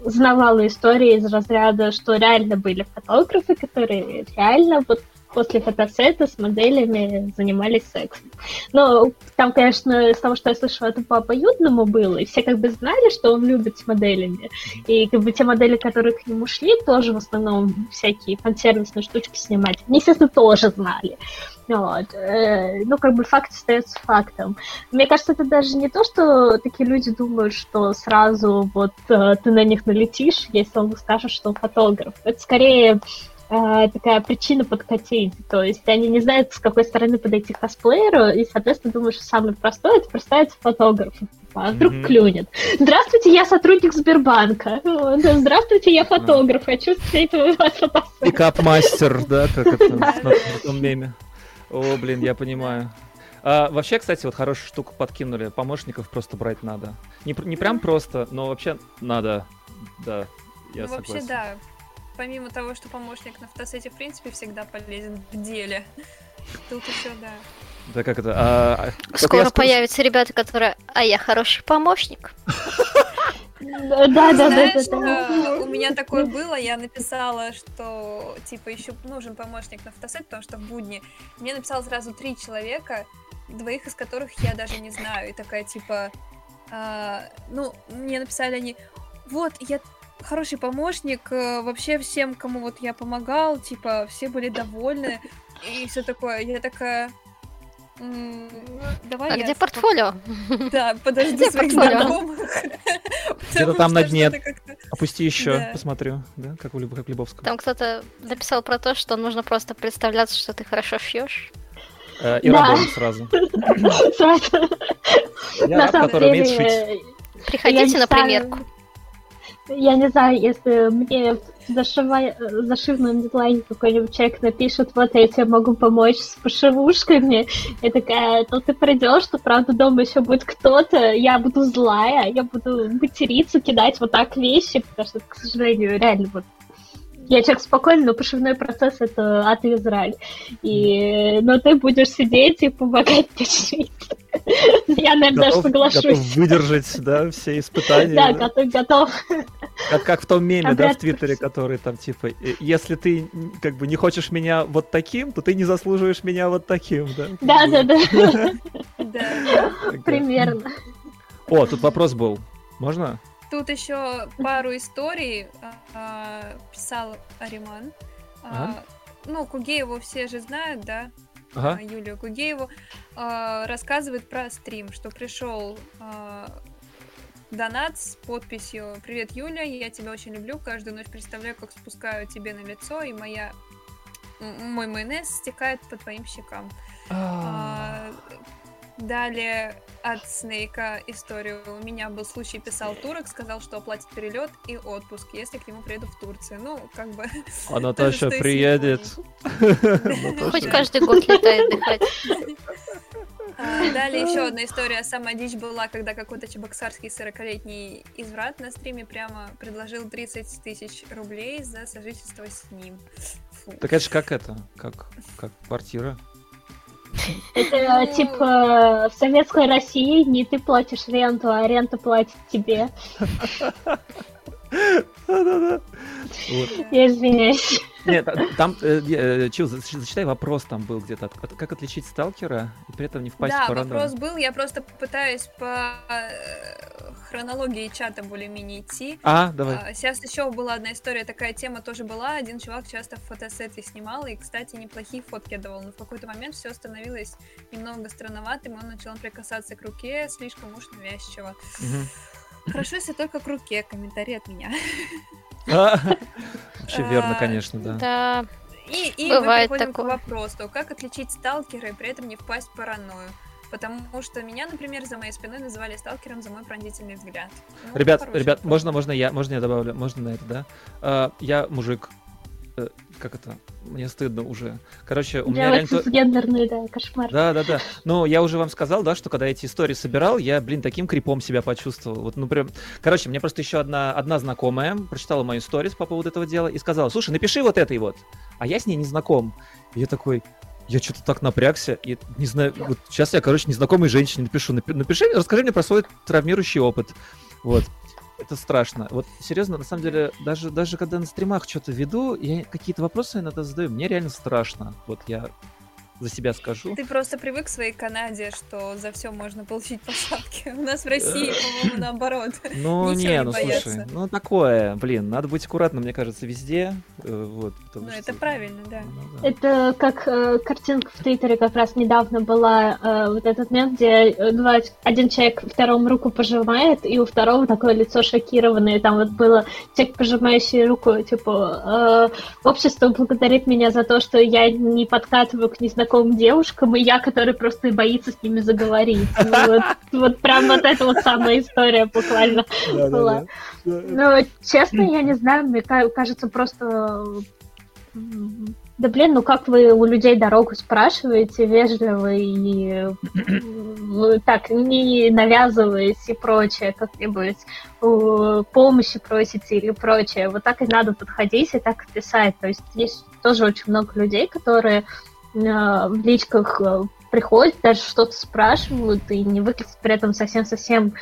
знавала истории из разряда, что реально были фотографы, которые реально вот после фотосета с моделями занимались сексом. Но там, конечно, из того, что я слышала, это по обоюдному было, и все как бы знали, что он любит с моделями. И как бы те модели, которые к нему шли, тоже в основном всякие фан-сервисные штучки снимать, они, естественно, тоже знали. Вот. Э, Ну, как бы факт остается фактом. Мне кажется, это даже не то, что такие люди думают, что сразу вот э, ты на них налетишь, если он скажет, что он фотограф. Это скорее э, такая причина подкатить. То есть они не знают, с какой стороны подойти к косплееру, и, соответственно, думают, что самое простое это представиться фотографом. А вдруг Мгм. клюнет. Здравствуйте, я сотрудник Сбербанка. Здравствуйте, я фотограф. Хочу у вас фотосессию. Пикап-мастер, [LAUGHS] да, как это на том меме. О, блин, я понимаю. А, вообще, кстати, вот хорошую штуку подкинули. Помощников просто брать надо. Не, не прям просто, но вообще надо. Да, я ну, согласен. вообще, да. Помимо того, что помощник на фотосете, в принципе, всегда полезен в деле. Тут еще, да. Да как это? а, а, Скоро скажу- появятся ребята, которые, а я хороший помощник. Да, да, да, э, у меня такое было, я написала, что типа еще нужен помощник на фотосет, потому что в будни мне написало сразу три человека, двоих из которых я даже не знаю, и такая типа, а, ну, мне написали они, вот, я хороший помощник, э, вообще всем, кому вот я помогал, типа, все были довольны, и все такое, я такая... «М, давай А я где портфолио? Да, [LAUGHS] подожди Где своих портфолио? знакомых. Где-то там на дне. Опусти еще, Да. посмотрю, да, как у как Лебовского. Там кто-то написал про то, что нужно просто представляться, что ты хорошо шьешь. Э, И Да. работать сразу. [LAUGHS] Сразу. Я раб, который умеет шить. Приходите на примерку. Я не знаю, если мне зашивай, зашивном дедлайне какой-нибудь человек напишет, вот я тебе могу помочь с пошивушками, я такая, ну ты придешь, что правда дома еще будет кто-то, я буду злая, я буду материться, кидать вот так вещи, потому что, к сожалению, реально вот я человек спокойный, но пошивной процесс это ад и Израиль. И, но ты будешь сидеть и помогать мне шить. [LAUGHS] Я, наверное, даже соглашусь. готов выдержать, да, все испытания. Да, готов, готов. Как, как в том меме, да, в Твиттере, который там типа, «Э, если ты как бы не хочешь меня вот таким, то ты не заслуживаешь меня вот таким, да? Да, да, [LAUGHS] да, примерно. О, тут вопрос был. Можно? Тут еще пару историй а, писал Ариман. А, Ага. ну, Кугееву все же знают, да? Ага. а, Юлию Кугееву, а, рассказывает про стрим, что пришел а, донат с подписью «Привет, Юля, я тебя очень люблю, каждую ночь представляю, как спускаю тебе на лицо, и моя мой майонез стекает по твоим щекам». Далее от Снейка историю. У меня был случай, писал турок, сказал, что оплатит перелет и отпуск, если к нему приеду в Турцию. Ну, как бы... [LAUGHS] А Наташа приедет. Японией. [LAUGHS] Хоть каждый год летает отдыхать. А, Далее еще одна история. Самая дичь была, когда какой-то чебоксарский 40-летний изврат на стриме прямо предложил 30 тысяч рублей за сожительство с ним. Фу. Так это же как это? Как, как квартира? Это Ну. типа в советской России не ты платишь ренту, а рента платит тебе. [LAUGHS] Да-да-да. Вот. Я извиняюсь. Нет, та- там, э, э, Чил, зач- зачитай вопрос там был где-то. От- Как отличить сталкера и при этом не впасть Да, в паранойю? вопрос был, я просто пытаюсь по э, хронологии чата более-менее идти. А, давай. А, Сейчас еще была одна история, такая тема тоже была. Один чувак часто фотосеты снимал, и, кстати, неплохие фотки давал. Но в какой-то момент все становилось немного странноватым, и он начал прикасаться к руке слишком уж навязчиво. Мгм. Хорошо, если только к руке. Комментарий от меня. [LAUGHS] Вообще верно, А, конечно, да. Да. И, и Бывает мы переходим такое. к вопросу, как отличить сталкера и при этом не впасть в паранойю. Потому что меня, например, за моей спиной называли сталкером за мой пронзительный взгляд. Ну, Ребят, ребят, вопрос. можно, можно я, можно я добавлю, можно на это, да? А, Я мужик. Э, Как это? Мне стыдно уже. Короче, у меня реально... Гендерный, да, кошмар. Да, да, да. Но я уже вам сказал, да, что когда эти истории собирал, я, блин, таким крипом себя почувствовал. Вот, ну прям. Короче, мне просто еще одна, одна знакомая прочитала мою историю по поводу этого дела и сказала: слушай, напиши вот этой вот. А я с ней не знаком. И я такой. Я что-то так напрягся, и не знаю, вот сейчас я, короче, незнакомой женщине напишу, напи- напиши, расскажи мне про свой травмирующий опыт. Вот. Это страшно. Вот серьезно, на самом деле, даже, даже когда на стримах что-то веду, я какие-то вопросы иногда задаю, мне реально страшно. Вот я за себя скажу. Ты просто привык к своей Канаде, что за все можно получить по шапке. У нас в России, по-моему, наоборот. Ну, не, ну слушай, ну такое, блин, надо быть аккуратным, мне кажется, везде. э, вот, Ну, это правильно, да. Ну. Это как э, картинка в Твиттере как раз недавно была, э, вот этот мем, где э, два, один человек второму руку пожимает, и у второго такое лицо шокированное. Там вот было человек, пожимающий руку, типа, э, общество благодарит меня за то, что я не подкатываю к незнакомым девушкам, и я, который просто боится с ними заговорить. Ну, вот, прям вот эта вот самая история буквально. была. Ну, честно, я не знаю, мне ка- кажется, просто... Да блин, ну как вы у людей дорогу спрашиваете, вежливо и м, так, не навязываясь и прочее, как-нибудь помощи просите или прочее. Вот так и надо подходить и так писать. То есть есть тоже очень много людей, которые в личках э, приходят, даже что-то спрашивают и не выглядят при этом совсем-совсем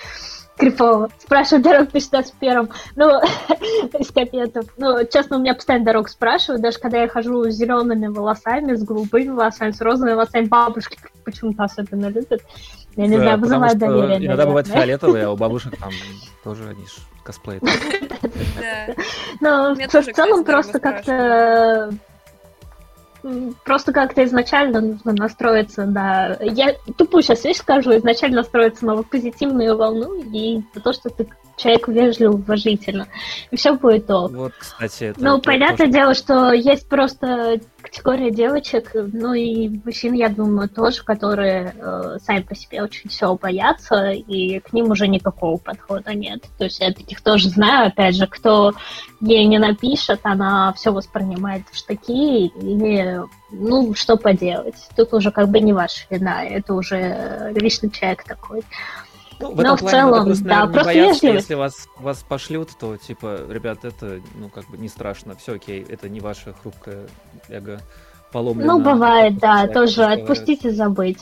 крипово. Спрашивают дорогу по 61 Ну, [LAUGHS] из комментов. Ну, честно, у меня постоянно дорогу спрашивают, даже когда я хожу с зелеными волосами, с голубыми волосами, с розовыми волосами, бабушки почему-то особенно любят. Я не Да, знаю, вызывает доверие. Иногда бывает фиолетовые, а у бабушек там тоже они косплеят. [LAUGHS] Ну, в целом просто как-то просто как-то изначально нужно настроиться на... Я тупую сейчас вещь скажу, изначально настроиться на позитивную волну и на то, что ты человеку вежливо, уважительно. И все будет ок. Вот, кстати, это... Ну, понятное тоже- дело, что есть просто категория девочек, ну и мужчин, я думаю, тоже, которые э, сами по себе очень все боятся, и к ним уже никакого подхода нет. То есть я таких тоже знаю, опять же, кто ей не напишет, она все воспринимает в штыки, и ну, что поделать. Тут уже как бы не ваша вина, это уже личный человек такой. Ну, в Но этом в плане надо целом, просто, да, наверное, не просто бояться, что вежливость. если вас, вас пошлют, то, типа, ребят, это, ну, как бы не страшно, все окей, это не ваше хрупкое эго поломлено. Ну, бывает, да, Человек тоже разговаривает. отпустить и забыть.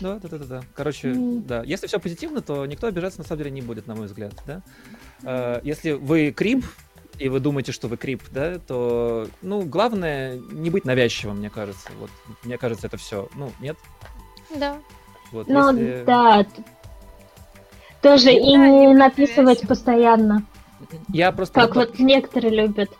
Да, да, да, да, да. Короче, М. да. Если все позитивно, то никто обижаться на самом деле не будет, на мой взгляд, да. А, Если вы крип, и вы думаете, что вы крип, да, то, ну, главное не быть навязчивым, мне кажется. Вот, мне кажется, это все. Ну, нет. Да. Вот, Ну, если- да. Тоже и не написывать постоянно, Я просто... как вот некоторые любят.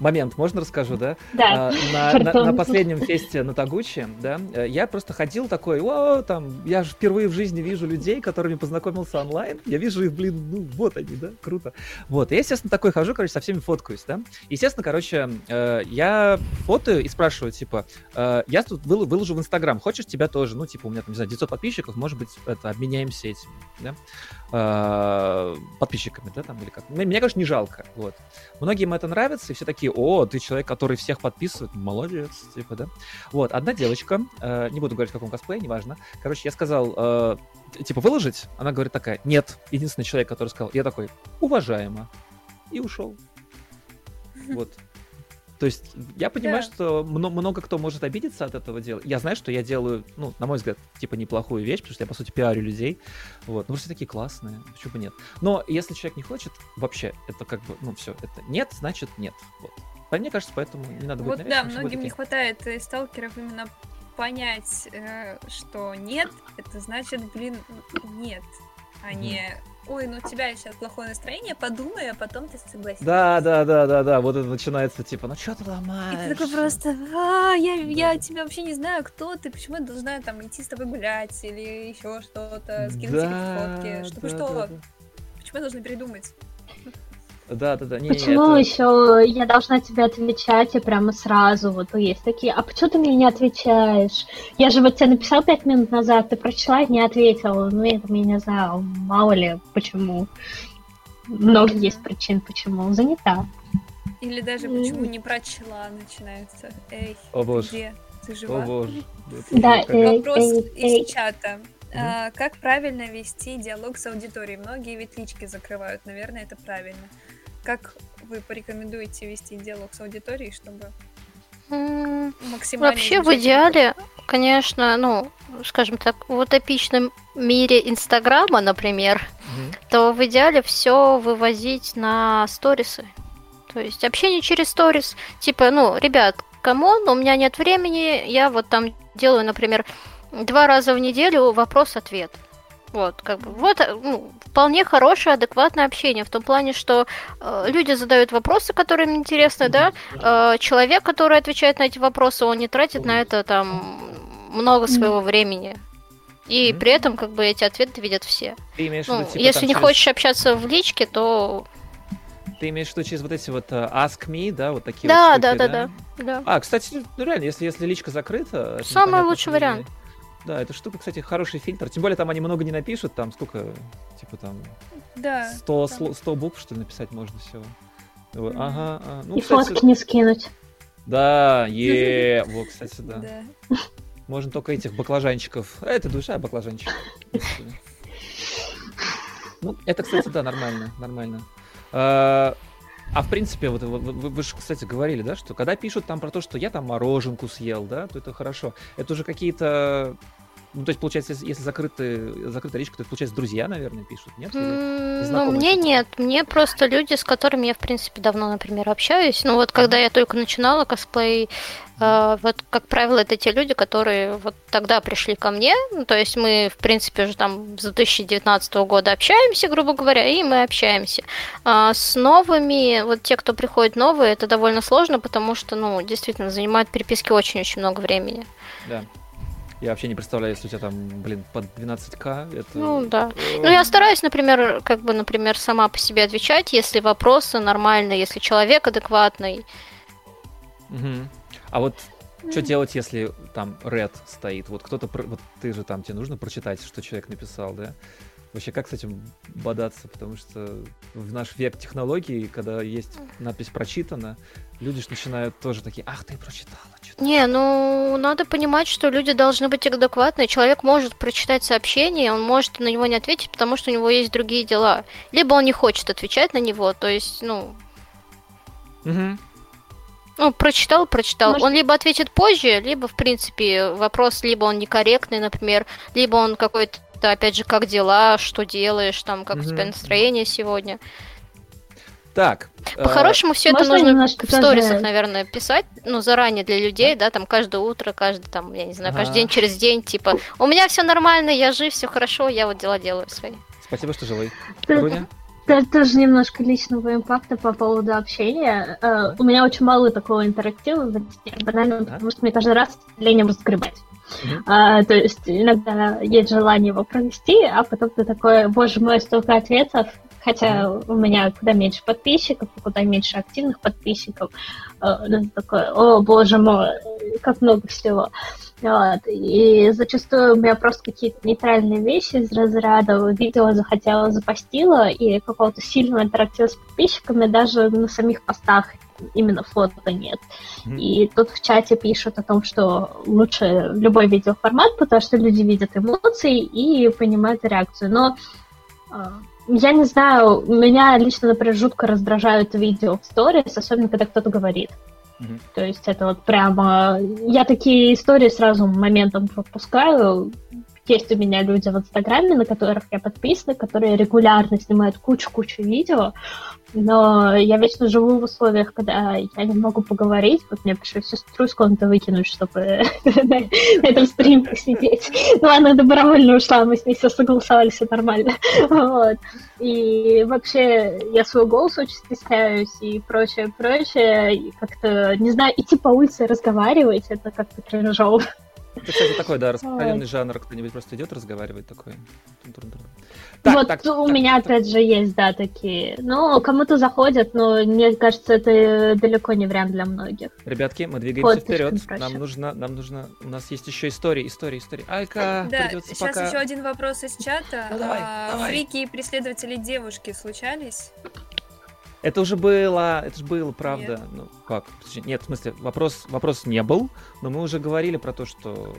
Момент, можно расскажу, да? Да, А, на, на- на последнем фесте на Тагучи, да, э, я просто ходил такой, о, там, я же впервые в жизни вижу людей, которыми познакомился онлайн, я вижу их, блин, ну, вот они, да, круто. Вот, я, естественно, такой хожу, короче, со всеми фоткаюсь, да. Естественно, короче, э, я фотою и спрашиваю, типа, э, я тут выл- выложу в Инстаграм, хочешь тебя тоже? Ну, типа, у меня там, не знаю, 900 подписчиков, может быть, это, обменяемся этим, да, э, подписчиками, да, там, или как. Мне, мне, конечно, не жалко, вот. Многим это нравится, и все такие, о, ты человек, который всех подписывает, молодец, типа, да. Вот, одна девочка, э, не буду говорить, в каком косплее, неважно. Короче, я сказал, э, типа, выложить? Она говорит такая, нет. Единственный человек, который сказал, я такой, уважаемо. И ушел. Вот. То есть я понимаю, Да. что мно- много кто может обидеться от этого дела. Я знаю, что я делаю, ну, на мой взгляд, типа неплохую вещь, потому что я, по сути, пиарю людей. Вот. Ну, все такие классные, почему бы нет. Но если человек не хочет, вообще, это как бы, ну, все, это нет, значит нет. Вот. По мне кажется, поэтому не надо быть Вот да, многим не хватает э, сталкеров именно понять, э, что нет, это значит, блин, нет, а не ой, ну у тебя сейчас плохое настроение, подумай, а потом ты согласишься. Да, да, да, да, да. Вот это начинается типа, ну что ты И ломаешь? ты такой просто, а, я, я тебя вообще не знаю, кто ты, почему я должна там идти с тобой гулять или еще что-то, скинуть тебе какие-то фотки, чтобы да, что, да, да. почему я должна передумать? Да, да, да. Не, Почему это- еще я должна тебе отвечать и прямо сразу? Вот есть такие, а почему ты мне не отвечаешь? Я же вот тебе написал пять минут назад, ты прочла и не ответила. Ну, это я не знаю, мало ли почему. Много есть причин, почему. Занята. Или даже М. почему не прочла начинается. Эй, О ты боже, где? Ты о жива? боже. [LAUGHS] Это Да, как- э, Вопрос эй, из эй. чата. А, как правильно вести диалог с аудиторией? Многие ведь лички закрывают, наверное, это правильно. Как вы порекомендуете вести диалог с аудиторией, чтобы максимально... Вообще, в идеале, конечно, ну, скажем так, в утопичном мире Инстаграма, например, Мгм. то в идеале все вывозить на сторисы. То есть общение через сторис. Типа, ну, ребят, come on, у меня нет времени, я вот там делаю, например, два раза в неделю вопрос-ответ. Вот, как бы, вот, э, ну, вполне хорошее, адекватное общение, в том плане, что э, люди задают вопросы, которые им интересны, да, э, человек, который отвечает на эти вопросы, он не тратит на это там много своего времени. И Мгм. при этом, как бы, эти ответы видят все. Ты имеешь в Ну, виду, типа, если там не через- хочешь общаться в личке, то Ты имеешь в виду через вот эти вот э, Ask Me, да, вот такие да, вот да, штуки, да, да, да. А, кстати, ну реально, если, если личка закрыта... Самый лучший вариант. Да, эта штука, кстати, хороший фильтр. Тем более там они много не напишут, там сколько, типа там Да. 100, там. сло- 100 букв, что ли, написать можно всего. Мгм. Ага, а, ну, и кстати, фотки не скинуть. Да, е, [LAUGHS] вот, кстати, да. Да. Можно только этих баклажанчиков. А, это душа баклажанчик. Ну, это, кстати, да, нормально, нормально. А, а в принципе, вот вы, вы- вы же, кстати, говорили, да, что когда пишут там про то, что я там мороженку съел, да, то это хорошо. Это уже какие-то... Ну, то есть, получается, если, если закрыты, закрытая речка, то получается, друзья, наверное, пишут, нет? М, Ну, мне нет, мне просто люди, с которыми я, в принципе, давно, например, общаюсь. Ну, вот когда я только начинала косплей, э, вот, как правило, это те люди, которые вот тогда пришли ко мне. Ну, то есть мы, в принципе, уже там с 2019 года общаемся, грубо говоря, и мы общаемся. А с новыми, вот те, кто приходит новые, это довольно сложно, потому что, ну, действительно, занимает переписки очень-очень много времени. Да. Я вообще не представляю, если у тебя там, блин, под 12к, это... Ну, да. Ну, я стараюсь, например, как бы, например, сама по себе отвечать, если вопросы нормальные, если человек адекватный. Мгм. А вот что делать, если там red стоит? Вот кто-то, вот ты же там, тебе нужно прочитать, что человек написал, да? Вообще, как с этим бодаться? Потому что в наш век технологий, когда есть надпись «прочитано», люди ж начинают тоже такие, ах, ты прочитала, что Не, ну, надо понимать, что люди должны быть адекватны. Человек может прочитать сообщение, он может на него не ответить, потому что у него есть другие дела. Либо он не хочет отвечать на него, то есть, ну, Мгм. ну, прочитал, прочитал. Может- Он либо ответит позже, либо, в принципе, вопрос, либо он некорректный, например, либо он какой-то, опять же, как дела, что делаешь, там, как у тебя настроение сегодня. Так. э, По-хорошему, все это нужно немножко в сторисах, тоже- наверное, писать, ну, заранее для людей, да, там, каждое утро, каждый, там, я не знаю, каждый Ага. день через день, типа, у меня все нормально, я жив, все хорошо, я вот дела делаю свои. Спасибо, что живой. Руня? Это тоже немножко личного импакта по поводу общения. Э, У меня очень мало такого интерактива банально, Да. потому что мне каждый раз лень разгребать. Мгм. А, то есть иногда есть желание его провести, а потом ты такой, боже мой, столько ответов, хотя у меня куда меньше подписчиков, и куда меньше активных подписчиков. Э, ну, ты такой, о боже мой, как много всего. Вот. И зачастую у меня просто какие-то нейтральные вещи из разряда видео захотела, запостила, и какого-то сильного интерактива с подписчиками даже на самих постах именно фото нет. Мгм. И тут в чате пишут о том, что лучше любой видеоформат, потому что люди видят эмоции и понимают реакцию. Но а, я не знаю, меня лично, например, жутко раздражают видео в сторис, особенно когда кто-то говорит. Мгм. То есть это вот прямо... Я такие истории сразу моментом пропускаю. Есть у меня люди в Инстаграме, на которых я подписана, которые регулярно снимают кучу-кучу видео, но я вечно живу в условиях, когда я не могу поговорить, вот мне пришлось сестру из комнаты выкинуть, чтобы [LAUGHS] на этом стриме посидеть. Ну, она добровольно ушла, мы с ней все согласовали, все нормально. [LAUGHS] Вот. И вообще я свой голос очень стесняюсь и прочее, прочее. И как-то, не знаю, идти по улице разговаривать, это как-то кринжово. Это, кстати, такой, да, распространенный жанр. Кто-нибудь просто идет, разговаривает такой. Так, вот так, у так, меня так. опять же есть, да, такие. Ну, кому-то заходят, но мне кажется, это далеко не вариант для многих. Ребятки, мы двигаемся Подпись вперед. Нам нужно, нам нужно, у нас есть еще истории, истории, истории. Алька, Да, придется сейчас пока... еще один вопрос из чата. Ну, давай, А, давай. Фрики и преследователи девушки случались? Это уже было, это же было, правда. Ну, как? Нет, в смысле, вопрос, вопрос не был, но мы уже говорили про то, что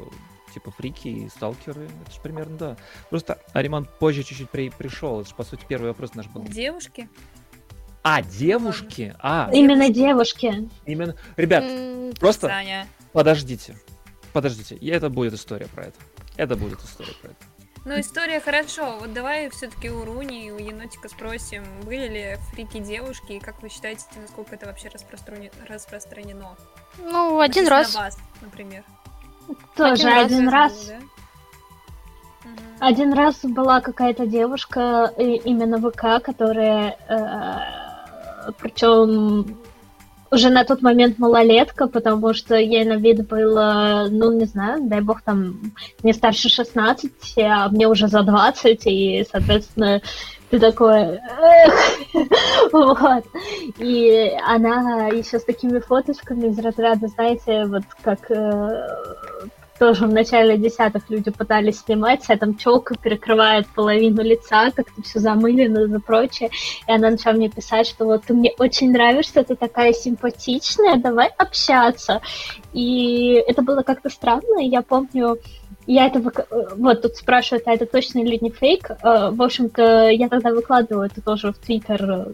типа фрики и сталкеры, это же примерно, да. Просто Ариман позже чуть-чуть при, пришел, это же, по сути, первый вопрос наш был. Девушки? А, девушки? А, Именно девушки. именно... Ребят, М, просто Саня. подождите, подождите, и это будет история про это. Это будет история про это. Ну, история хорошо. Вот давай все-таки у Руни и у енотика спросим, были ли фрики девушки, и как вы считаете, насколько это вообще распространено? Ну, один раз. вас, например. Тоже Один раз один Был, раз. да? Один раз была какая-то девушка, э, именно ВК, которая, причем уже на тот момент малолетка, потому что ей на вид было, ну, не знаю, дай бог там, не старше 16, а мне уже за 20, и, соответственно, ты такой, [LAUGHS] вот. И она еще с такими фоточками из разряда, знаете, вот как э, тоже в начале десятых люди пытались снимать, вся там челка перекрывает половину лица, как-то все замылено и прочее. И она начала мне писать, что вот ты мне очень нравишься, ты такая симпатичная, давай общаться. И это было как-то странно, и я помню, я это вык- э, вот тут спрашивают, а это точно или не фейк? Э, В общем-то, я тогда выкладывала это тоже в Твиттер э,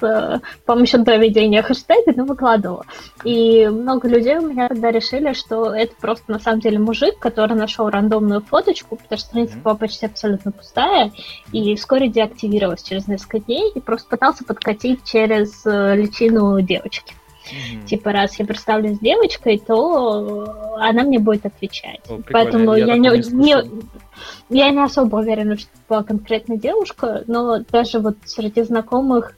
с помощью доведения хэштега, но выкладывала. И много людей у меня тогда решили, что это просто на самом деле мужик, который нашел рандомную фоточку, потому что страница была почти абсолютно пустая, и вскоре деактивировалась через несколько дней, и просто пытался подкатить через личину девочки. Мгм. Типа, раз я представлюсь девочкой, то она мне будет отвечать. О, Поэтому я я, не, не не- я не особо уверена, что была конкретно девушка, но даже вот среди знакомых,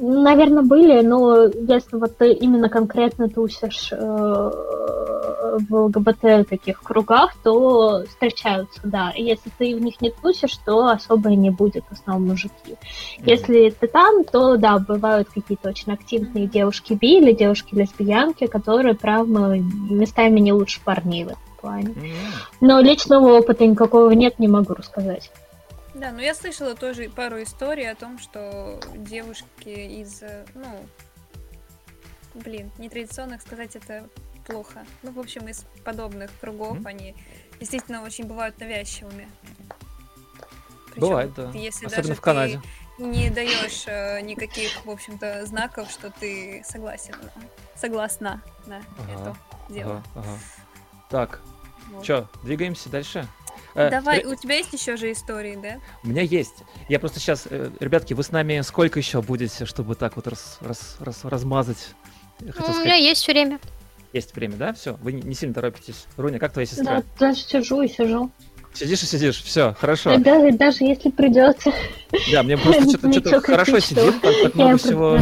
наверное, были, но если вот ты именно конкретно тусишь э, в ЛГБТ таких кругах, то встречаются, да. И если ты в них не тусишь, то особо и не будет, в основном мужики. Мгм. Если ты там, то да, бывают какие-то очень активные девушки би или девушки-лесбиянки, которые, правда, местами не лучше парней в этом плане. М. Но личного опыта никакого нет, не могу рассказать. Да, но я слышала тоже пару историй о том, что девушки из, э, ну, блин, нетрадиционных сказать это плохо. Ну, в общем, из подобных кругов Мгм. они действительно очень бывают навязчивыми. Причём, Бывает, да. Если Особенно даже в Канаде. ты не даешь э, никаких, в общем-то, знаков, что ты согласен, согласна на Ага, это дело. Ага, ага. Так, Вот. что, двигаемся дальше? Э, Давай, у тебя есть еще же истории, да? У меня есть. Я просто сейчас, ребятки, вы с нами сколько еще будете, чтобы так вот раз, раз, раз- размазать? Ну, у меня есть время. есть время, да? Все, вы не, сильно торопитесь. Руня, как твоя сестра? Да, даже сижу и сижу. Сидишь и сидишь, все, хорошо. Даже, даже если придется. Да, мне просто что-то Ничего что хорошо сидит, так, так много всего,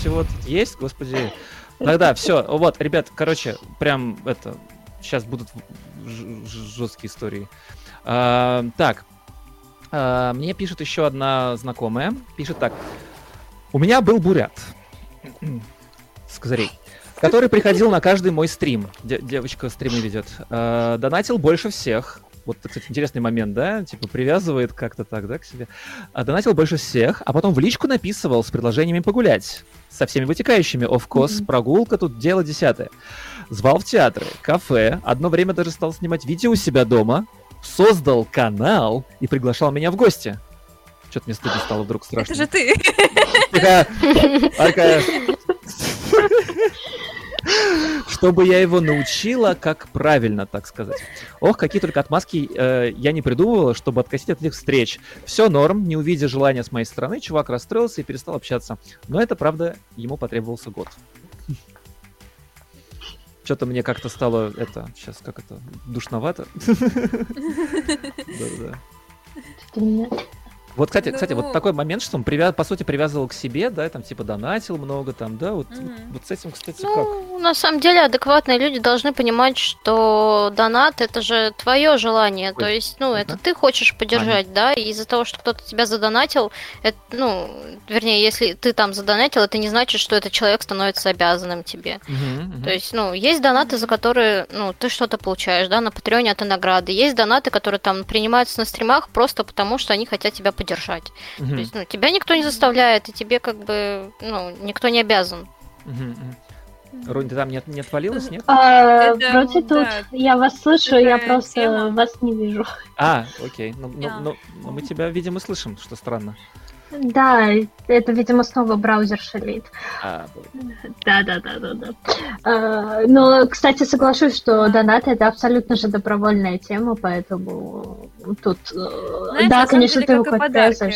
всего тут есть, господи. Тогда все, вот, ребят, короче, прям это, сейчас будут жесткие истории. А, так, а, мне пишет еще одна знакомая, пишет так. У меня был бурят [CLEARS THROAT] с козырей, который приходил на каждый мой стрим. Де- девочка стримы ведет. А, донатил больше всех. Вот, кстати, интересный момент, да? Типа привязывает как-то так, да, к себе. А, донатил больше всех, а потом в личку написывал с предложениями погулять. Со всеми вытекающими. Офкос, Мгм. прогулка, тут дело десятое. Звал в театры, кафе, одно время даже стал снимать видео у себя дома, создал канал и приглашал меня в гости. Что-то мне стыдно стало вдруг страшно. Это же ты. Такая, такая, Чтобы я его научила, как правильно, так сказать. Ох, какие только отмазки э, я не придумывала, чтобы откосить от этих встреч. Все норм, не увидя желания с моей стороны, чувак расстроился и перестал общаться. Но это, правда, ему потребовался год. Что-то мне как-то стало это сейчас как это душновато. [LAUGHS] Да-да. Вот, кстати, кстати, Ну. вот такой момент, что он привя- по сути привязывал к себе, да, там типа донатил много, там, да, вот, вот, Мгм. вот с этим, кстати, как? Ну, на самом деле, адекватные люди должны понимать, что донат это же твое желание. То Ой. есть, ну, это Мгм. ты хочешь поддержать, да, и из-за того, что кто-то тебя задонатил, это, ну, вернее, если ты там задонатил, это не значит, что этот человек становится обязанным тебе. Мгм, мгм. То есть, ну, есть донаты, за которые, ну, ты что-то получаешь, да, на Патреоне это награды. Есть донаты, которые там принимаются на стримах просто потому, что они хотят тебя поддержать. Мгм, То есть, ну, тебя никто не заставляет, и тебе как бы, ну, никто не обязан. мгм. Рунь, ты там не, не отвалилась, нет? А, Это, вроде да, тут я вас слышу, я просто тема. вас не вижу. А, окей. Ну, ну, ну, ну, мы тебя видим и слышим, что странно. Да, это, видимо, снова браузер шалит. А, Да, да, да, да, да. А, Но, кстати, соглашусь, что донат это абсолютно же добровольная тема, поэтому тут, э, Знаешь, на да, конечно, деле, ты как и подарки.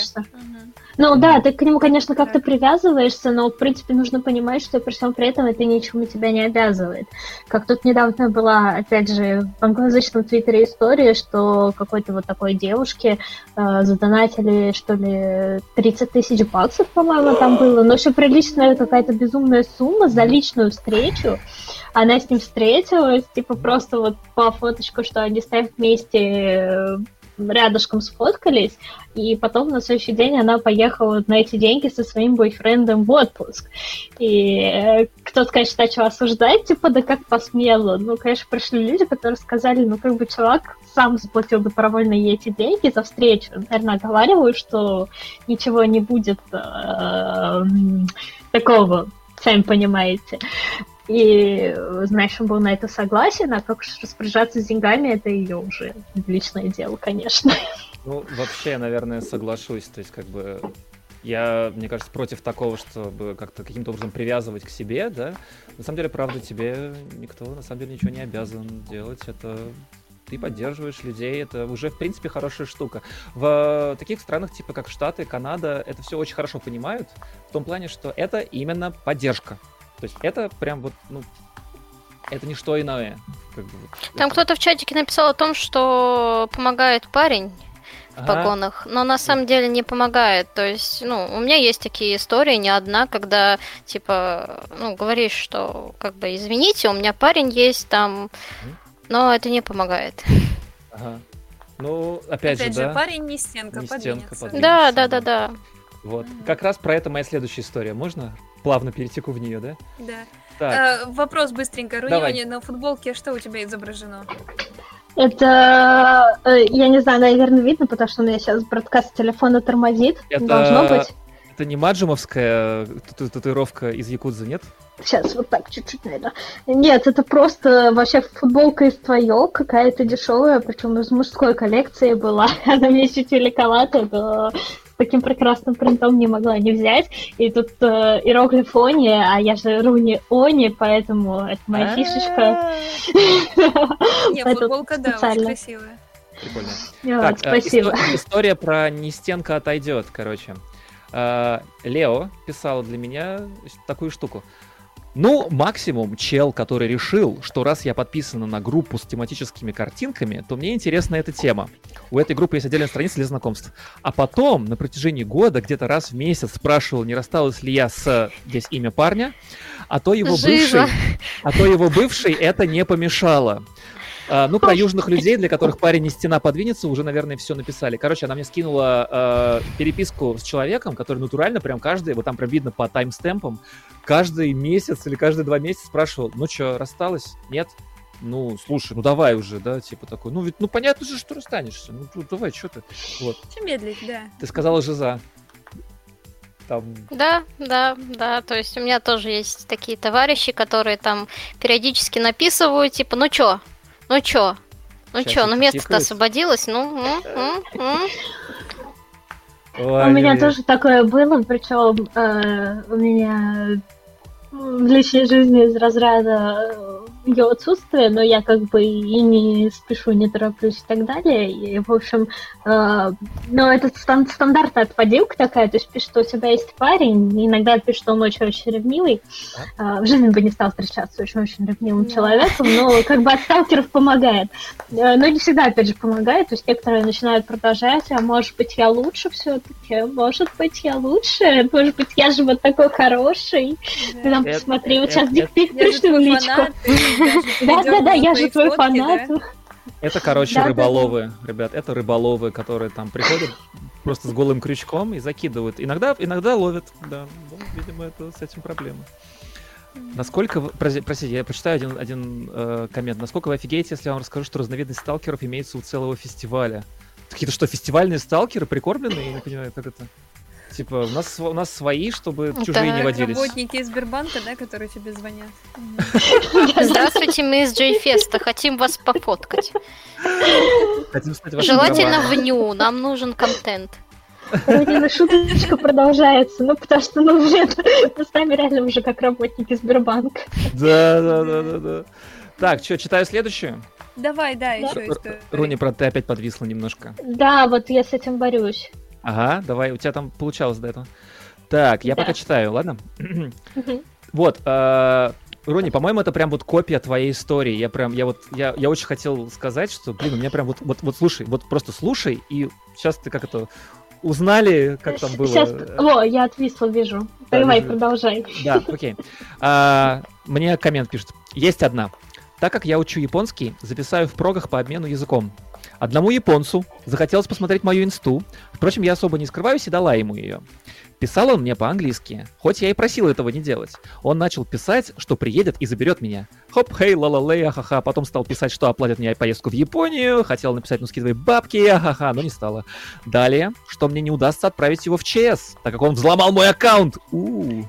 Ну да, ты к нему, конечно, как-то привязываешься, но, в принципе, нужно понимать, что при всем при этом это ничему тебя не обязывает. Как тут недавно была, опять же, в англоязычном твиттере история, что какой-то вот такой девушке э, задонатили, что ли, 30 тысяч баксов, по-моему, там было. Но все приличная какая-то безумная сумма за личную встречу. Она с ним встретилась, типа просто вот по фоточку, что они стоят вместе э, рядышком сфоткались, и потом на следующий день она поехала на эти деньги со своим бойфрендом в отпуск. И э, кто-то, конечно, начал осуждать, типа, да как посмело. Ну, конечно, пришли люди, которые сказали, ну, как бы чувак сам заплатил добровольно ей эти деньги за встречу. Наверное, оговариваю, что ничего не будет э, такого, сами понимаете. И, знаешь, он был на это согласен, а как распоряжаться с деньгами, это ее уже личное дело, конечно. Ну, вообще, я, наверное, соглашусь. То есть, как бы, я, мне кажется, против такого, чтобы как-то каким-то образом привязывать к себе, да. На самом деле, правда, тебе никто, на самом деле, ничего не обязан делать. Это ты поддерживаешь людей, это уже, в принципе, хорошая штука. В таких странах, типа как Штаты, Канада, это все очень хорошо понимают, в том плане, что это именно поддержка. То есть это прям вот, ну, это не что иное. Как бы вот Там это- кто-то в чатике написал о том, что помогает парень в Ага. погонах, но на самом деле не помогает. То есть, ну, у меня есть такие истории, не одна, когда, типа, ну, говоришь, что, как бы, извините, у меня парень есть там, но это не помогает. Ага. Ну, опять, Опять же, же, да. парень не стенка, Не стенка, подвинется. подвинется. Да, да, да. да. Вот. Мгм. Как раз про это моя следующая история. Можно? Плавно перетеку в нее, да? Да. Так. Э, вопрос быстренько. Давай. Руни, на футболке что у тебя изображено? Это, э, я не знаю, наверное, видно, потому что у меня сейчас бродкаст телефона тормозит. Это- Должно быть. Это не маджимовская тату- татуировка из Якудзы, нет? Сейчас вот так чуть-чуть, наверное. Нет, это просто вообще футболка из твоего, какая-то дешевая, причем из мужской коллекции была. [LAUGHS] Она мне чуть великовата, но таким прекрасным принтом не могла не взять. И тут э, иероглиф Они, а я же Руни Они, поэтому это моя фишечка. Не, [LAUGHS] футболка, да, очень красивая. Прикольно. Так, э, спасибо. исто- История про «Не стенка отойдет», короче. Э, Лео писала для меня такую штуку. Ну, максимум чел, который решил, что раз я подписана на группу с тематическими картинками, то мне интересна эта тема. У этой группы есть отдельная страница для знакомств. А потом, на протяжении года, где-то раз в месяц спрашивал, не рассталась ли я с... Здесь имя парня, а то его Жиза. бывший... А то его бывший это не помешало. А, ну, про южных людей, для которых парень не стена подвинется, уже, наверное, все написали. Короче, она мне скинула э, переписку с человеком, который натурально прям каждый, вот там прям видно по таймстемпам, каждый месяц или каждые два месяца спрашивал, ну что, рассталась? Нет? Ну, слушай, ну давай уже, да, типа такой. Ну, ведь, ну понятно же, что расстанешься. Ну, ну, давай, что ты? Вот. Чем медлить, да. Ты сказала жиза. Там, Да, да, да. То есть у меня тоже есть такие товарищи, которые там периодически написывают, типа, ну чё, ну чё, ну чё, ну место-то освободилось, ну, м, м, м. У меня тоже такое было, причем у меня в личной жизни из разряда ее отсутствие, но я как бы и не спешу, не тороплюсь и так далее. И, в общем, э, но это стан- стандартная отводилка такая, то есть пишет, что у тебя есть парень, иногда пишет, что он очень-очень ревнивый. Э, в жизни бы не стал встречаться с очень-очень ревнивым Да. человеком, но как бы от сталкеров помогает. Э, Но не всегда, опять же, помогает. То есть некоторые начинают продолжать, а может быть, я лучше все-таки, может быть, я лучше, может быть, я же вот такой хороший. Ты там Это- посмотри, вот это- сейчас дикпик Я же пришлю в личку. Да-да-да, я же твой фанат. Это, короче, рыболовы, ребят, это рыболовы, которые там приходят просто с голым крючком и закидывают. Иногда, иногда ловят, да. Ну, видимо, это с этим проблема. Насколько вы... Простите, я прочитаю один, один э, коммент. Насколько вы офигеете, если я вам расскажу, что разновидность сталкеров имеется у целого фестиваля? Какие-то что, фестивальные сталкеры прикормленные? Я не понимаю, как это... Типа, у нас, у нас свои, чтобы Это чужие не водились. Работники из Сбербанка, да, которые тебе звонят. Здравствуйте, мы из Джейфеста, хотим вас пофоткать. Желательно в ню, нам нужен контент. Родина шуточка продолжается, ну потому что, ну, блин, мы с нами реально уже как работники Сбербанка. Да, да, да, да, да. Так, что, читаю следующую? Давай, да, еще историю. Руни, правда, ты опять подвисла немножко. Да, вот я с этим борюсь. Ага, давай, у тебя там получалось до этого. Так, я Да. пока читаю, ладно? Вот, э, Рони, по-моему, это прям вот копия твоей истории. Я прям, я вот, я, я очень хотел сказать, что, блин, у меня прям вот, вот, вот слушай, вот просто слушай, и сейчас ты как это узнали, как там было. Сейчас, о, я отвисла, вижу. Да, Давай, вижу. продолжай. Да, окей. А, мне коммент пишет. Есть одна. Так как я учу японский, записаю в прогах по обмену языком. Одному японцу захотелось посмотреть мою инсту. Впрочем, я особо не скрываюсь и дала ему ее. Писал он мне по-английски, хоть я и просил этого не делать. Он начал писать, что приедет и заберет меня. Хоп, хей, ла ла лей, ахаха. Потом стал писать, что оплатит мне поездку в Японию. Хотел написать, ну скидывай бабки, ахаха, но не стало. Далее, что мне не удастся отправить его в ЧС, так как он взломал мой аккаунт. У-у-у.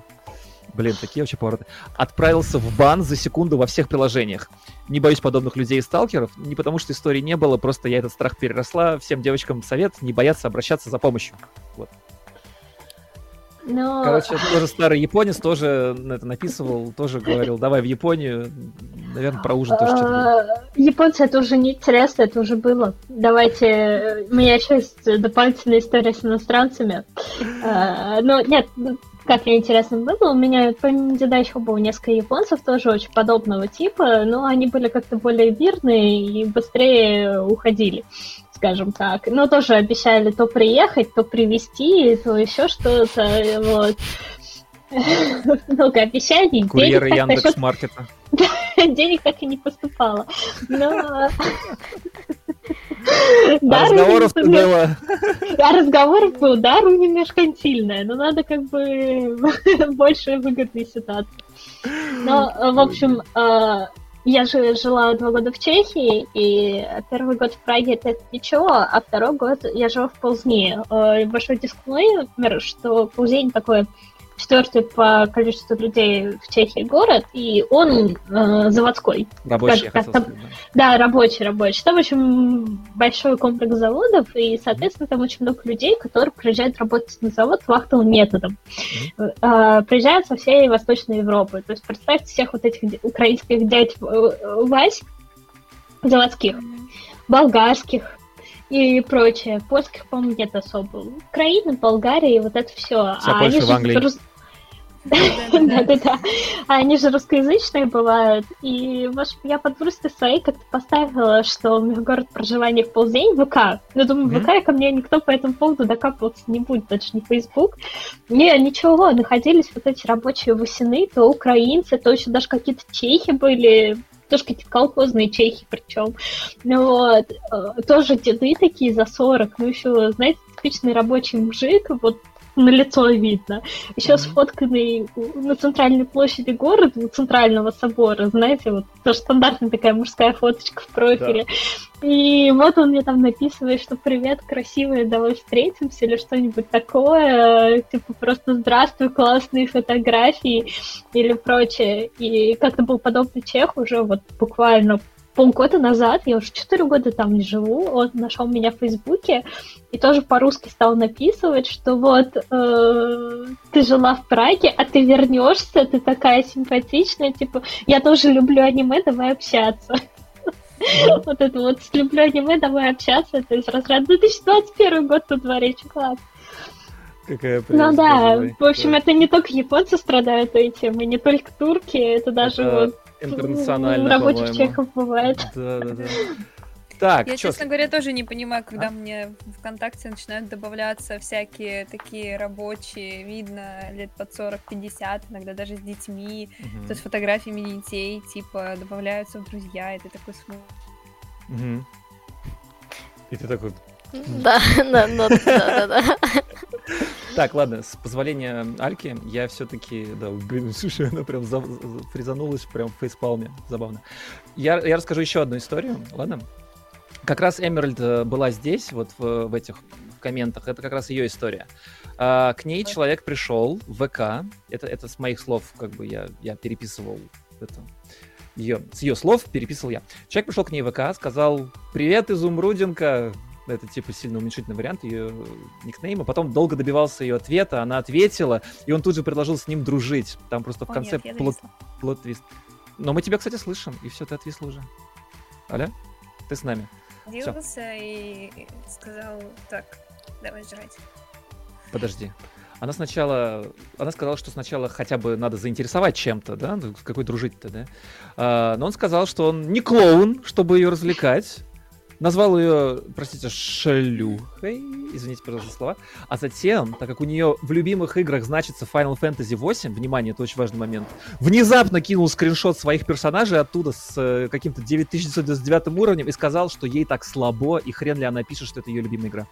Блин, такие вообще повороты. Отправился в бан за секунду во всех приложениях. Не боюсь подобных людей и сталкеров, не потому что истории не было, просто я этот страх переросла. Всем девочкам совет не бояться обращаться за помощью. Но... Короче, тоже старый японец тоже это написывал, тоже говорил, давай в Японию. Наверное, про ужин тоже что-то. А, Японцы, это уже не интересно, это уже было. Давайте, э, у меня еще есть дополнительная история с иностранцами. А, Но нет, как мне интересно было, у меня помимо еще было несколько японцев тоже очень подобного типа, но они были как-то более мирные и быстрее уходили, скажем так. Но тоже обещали то приехать, то привезти, то еще что-то, вот. Много обещаний. Курьеры так насчет Яндекс Маркета. [LAUGHS] денег так и не поступало. Но... А разговоров было. [LAUGHS] А разговоров был, да, Руни меркантильная, но надо как бы [LAUGHS] больше выгодной ситуации. Но, э, в общем, э, я же жила два года в Чехии, и первый год в Праге это ничего, а второй год я жила в Ползне. Э, Большой дисклеймер, что Ползень такой четвертый по количеству людей в Чехии город, и он э, заводской. Рабочие, я Как- как сказать. да. Да, рабочий, рабочий. Там очень большой комплекс заводов, и, соответственно, там очень много людей, которые приезжают работать на завод вахтовым методом. А, Приезжают со всей Восточной Европы. То есть представьте всех вот этих украинских дядь э, Вась заводских, болгарских и прочее. Польских, по-моему, нет особо. Украина, Болгария и вот это все. Вся Польша в Англии. Да-да-да. А они же русскоязычные бывают. И общем, я под грустью своей как-то поставила, что у меня город проживания в полдень ВК. Но думаю, Мгм. ВК ко мне никто по этому поводу докапываться не будет, это же не Facebook. Не, ничего, находились вот эти рабочие восины, то украинцы, то еще даже какие-то чехи были, тоже какие-то колхозные чехи причем. Ну вот, э, тоже деды такие за 40, ну еще, знаете, типичный рабочий мужик, вот на лицо видно. Еще Мгм. сфотканный на центральной площади города, у центрального собора, знаете, вот тоже стандартная такая мужская фоточка в профиле. И вот он мне там написывает, что привет, красивая, давай встретимся или что-нибудь такое, типа просто здравствуй, классные фотографии или прочее. И как-то был подобный чех уже вот буквально полгода назад, я уже 4 года там не живу, он нашел меня в Фейсбуке и тоже по-русски стал написывать, что вот э, ты жила в Праге, а ты вернешься, ты такая симпатичная, типа, я тоже люблю аниме, давай общаться. Вот это вот с люблю аниме, давай общаться, это из разряда 2021 год на дворе, чувак. Какая Ну да, в общем, это не только японцы страдают этим, и не только турки, это даже вот интернационально, у рабочих чехов бывает. Да, да, да. Так, Я, чё, честно говоря, тоже не понимаю, когда А? мне ВКонтакте начинают добавляться всякие такие рабочие, видно, лет под 40-50, иногда даже с детьми, Мгм. то с фотографиями детей, типа, добавляются в друзья, и ты такой смотришь. Мгм. И ты такой... [LAUGHS] Да, да, да, да. Так, ладно, с позволения Альки, я все-таки, да, [LAUGHS] блин, слушай, она прям за- за- фрезанулась прям в фейспалме, забавно. Я, я расскажу еще одну историю, ладно? Как раз Эмеральд э, была здесь, вот в, в этих комментах, это как раз ее история. А, к ней человек пришел в ВК, это, это с моих слов, как бы я, я переписывал это, ее, с ее слов переписывал я. Человек пришел к ней в ВК, сказал, привет, изумрудинка, это типа сильно уменьшительный вариант ее никнейма. Потом долго добивался ее ответа, она ответила, и он тут же предложил с ним дружить. Там просто в конце нет, плот, плот-твист. Но мы тебя, кстати, слышим, и все, ты отвисла уже. Аля? Ты с нами. Делался и сказал, так, давай жрать. Подожди. Она сначала, она сказала, что сначала хотя бы надо заинтересовать чем-то, да, ну, какой дружить-то, да. А, но он сказал, что он не клоун, чтобы ее развлекать. Назвал ее, простите, шлюхой, извините, пожалуйста, за слова. А затем, так как у нее в любимых играх значится Final Fantasy 8, внимание, это очень важный момент, внезапно кинул скриншот своих персонажей оттуда с э, каким-то 9999 уровнем и сказал, что ей так слабо, и хрен ли она пишет, что это ее любимая игра.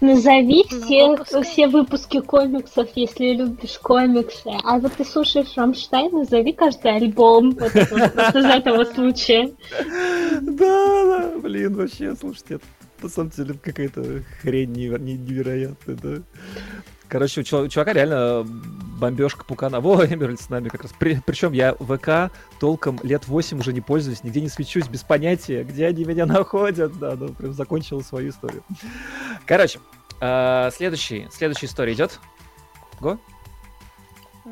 Назови все, все выпуски комиксов, если любишь комиксы. А вот ты слушаешь Рамштайн, назови каждый альбом. Вот просто из этого случая. Да, да, блин, вообще, слушайте, это на самом деле какая-то хрень неверо- не- невероятная, да. Короче, у чува- у чувака реально бомбежка пукана. Во, [LAUGHS] Эмеральд с нами как раз. причем я ВК толком лет 8 уже не пользуюсь, нигде не свечусь, без понятия, где они меня [LAUGHS] находят. Да, ну прям закончила свою историю. Короче, э, следующий, следующая история идет. Го?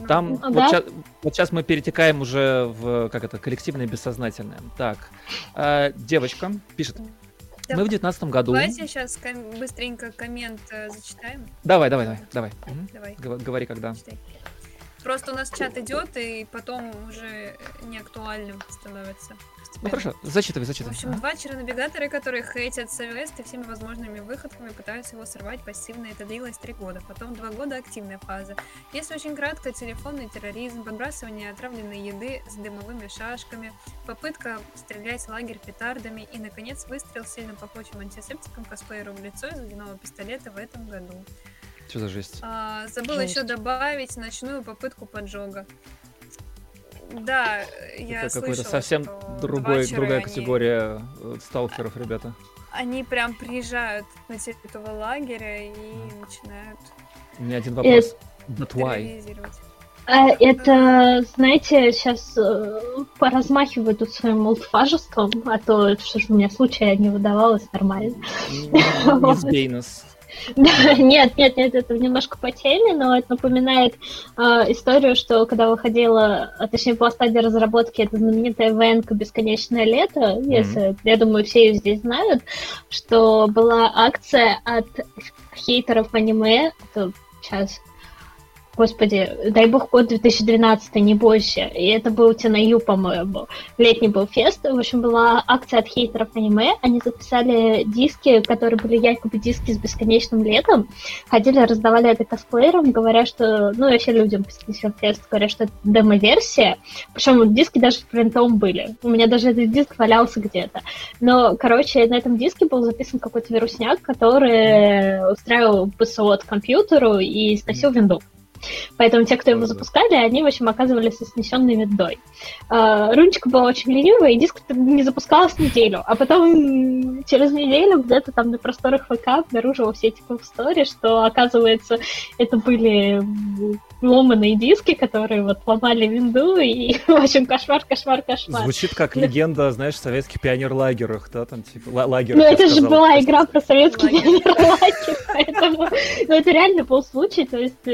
Там Ну, вот, да. ща- вот сейчас мы перетекаем уже в как это коллективное бессознательное. Так, э, девочка пишет. Да. Мы в девятнадцатом году. Давайте сейчас быстренько коммент э, зачитаем. Давай, давай, давай, давай. Мгм. Давай. Гов- Говори, когда. читай. Просто у нас чат идет, и потом уже не актуальным становится. Ну хорошо, зачитывай, В зачитывай. общем, два чернобегатора, которые хейтят Севест и всеми возможными выходками пытаются его сорвать пассивно. Это длилось три года. Потом два года активная фаза. Если очень кратко, телефонный терроризм, подбрасывание отравленной еды с дымовыми шашками, попытка стрелять в лагерь петардами и, наконец, выстрел сильно пахучим антисептиком косплееру в лицо из водяного пистолета в этом году. Что за жесть? А, забыла Жесть. еще добавить ночную попытку поджога. Да, я Это какой-то слышала, совсем что другой, другая они- категория э, сталкеров, ребята. Они прям приезжают на территорию этого лагеря и начинают У меня один вопрос. But why? А, Это, знаете, сейчас поразмахиваю тут своим олдфажеством, а то что ж у меня случая не выдавалось нормально. Не сбей нас. Да, [LAUGHS] Нет, нет, нет, это немножко по теме, но это напоминает э, историю, что когда выходила, а точнее была стадия разработки, это знаменитая ВНК «Бесконечное лето», если, я думаю, все ее здесь знают, что была акция от хейтеров аниме, это сейчас господи, дай бог год 2012, не больше. И это был Тинаю, по-моему. Летний был фест. В общем, была акция от хейтеров аниме. Они записали диски, которые были якобы диски с бесконечным летом. Ходили, раздавали это косплеерам, говоря, что... Ну, вообще людям посетителям фест говорят, что это демо-версия. Причем диски даже в принтом были. У меня даже этот диск валялся где-то. Но, короче, на этом диске был записан какой-то вирусняк, который устраивал ПСО от компьютеру и сносил винду. Поэтому те, кто его запускали, они, в общем, оказывались со снесенной виндой. Uh, рунчика была очень ленивая, и диск не запускалась неделю. А потом через неделю где-то там на просторах ВК обнаружила все эти истории, что, оказывается, это были ломаные диски, которые вот ломали винду, и, [LAUGHS] в общем, кошмар, кошмар, кошмар. Звучит как легенда, знаешь, в советских пионер-лагерях, да, там, типа, лагерь. Ну, это же была игра про советский пионер-лагерь, [LAUGHS] поэтому, ну, это реально был случай, то есть,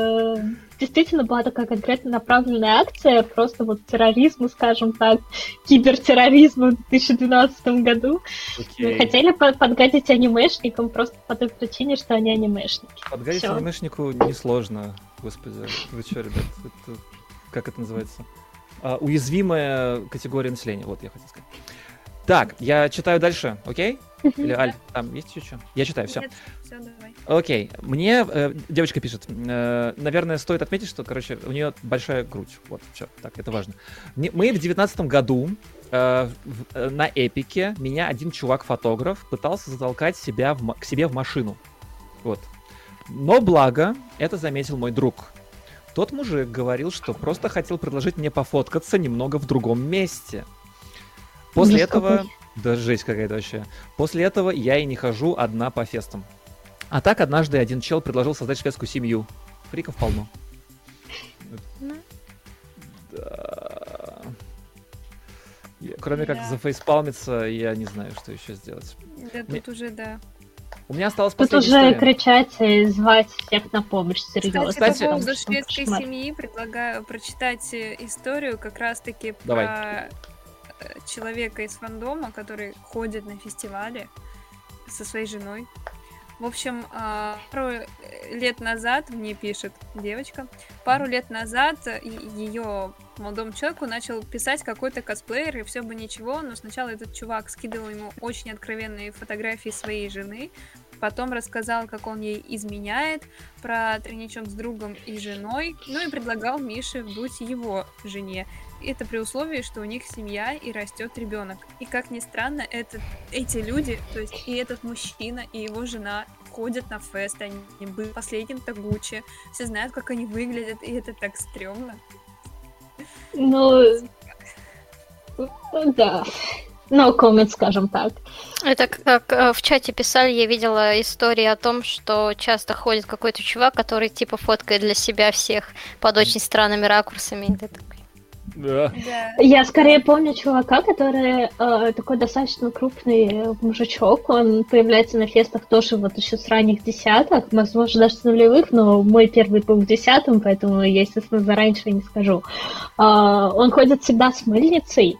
э, действительно была такая конкретно направленная акция, просто вот терроризму, скажем так, кибертерроризму в 2012 году. Okay. Хотели подгадить анимешникам просто по той причине, что они анимешники. Подгадить Всё. анимешнику несложно, господи. Вы что, ребят, это, как это называется? А, уязвимая категория населения, вот я хотел сказать. Так, я читаю дальше, окей? Или Аль, там есть еще что? Я читаю, все. Все, давай. Окей. Мне э, девочка пишет, э, наверное, стоит отметить, что, короче, у нее большая грудь. Вот, все, так, это важно. Мы в девятнадцатом году э, в, э, на Эпике меня один чувак-фотограф пытался затолкать себя в, к себе в машину. Вот. Но благо, это заметил мой друг. Тот мужик говорил, что просто хотел предложить мне пофоткаться немного в другом месте. После Без этого... Какой? Да жесть какая-то вообще. После этого я и не хожу одна по фестам. А так однажды один чел предложил создать шведскую семью. Фриков полно. Да. Я, кроме как да. зафейспалмиться, я не знаю, что еще сделать. Да, тут Мне... уже, да. У меня осталось Тут уже история. кричать и звать всех на помощь, серьезно. Кстати, по поводу шведской семьи предлагаю прочитать э, историю как раз-таки Давай. про человека из фандома, который ходит на фестивале со своей женой. В общем, а, пару лет назад, мне пишет девочка, пару лет назад ее молодому человеку начал писать какой-то косплеер, и все бы ничего, но сначала этот чувак скидывал ему очень откровенные фотографии своей жены, потом рассказал, как он ей изменяет, про тройничок с другом и женой, ну и предлагал Мише быть его жене это при условии, что у них семья и растет ребенок. И как ни странно, это, эти люди, то есть и этот мужчина, и его жена ходят на фест, они были последним Тагучи, все знают, как они выглядят, и это так стрёмно. Ну, да. No comment, скажем так. Это как э, в чате писали, я видела истории о том, что часто ходит какой-то чувак, который типа фоткает для себя всех под очень странными ракурсами. Такой да. Я скорее помню чувака, который э, такой достаточно крупный мужичок. Он появляется на фестах тоже вот еще с ранних десяток, возможно, даже с нулевых, но мой первый был в десятом, поэтому я, естественно, зараньше не скажу. Э, он ходит всегда с мыльницей,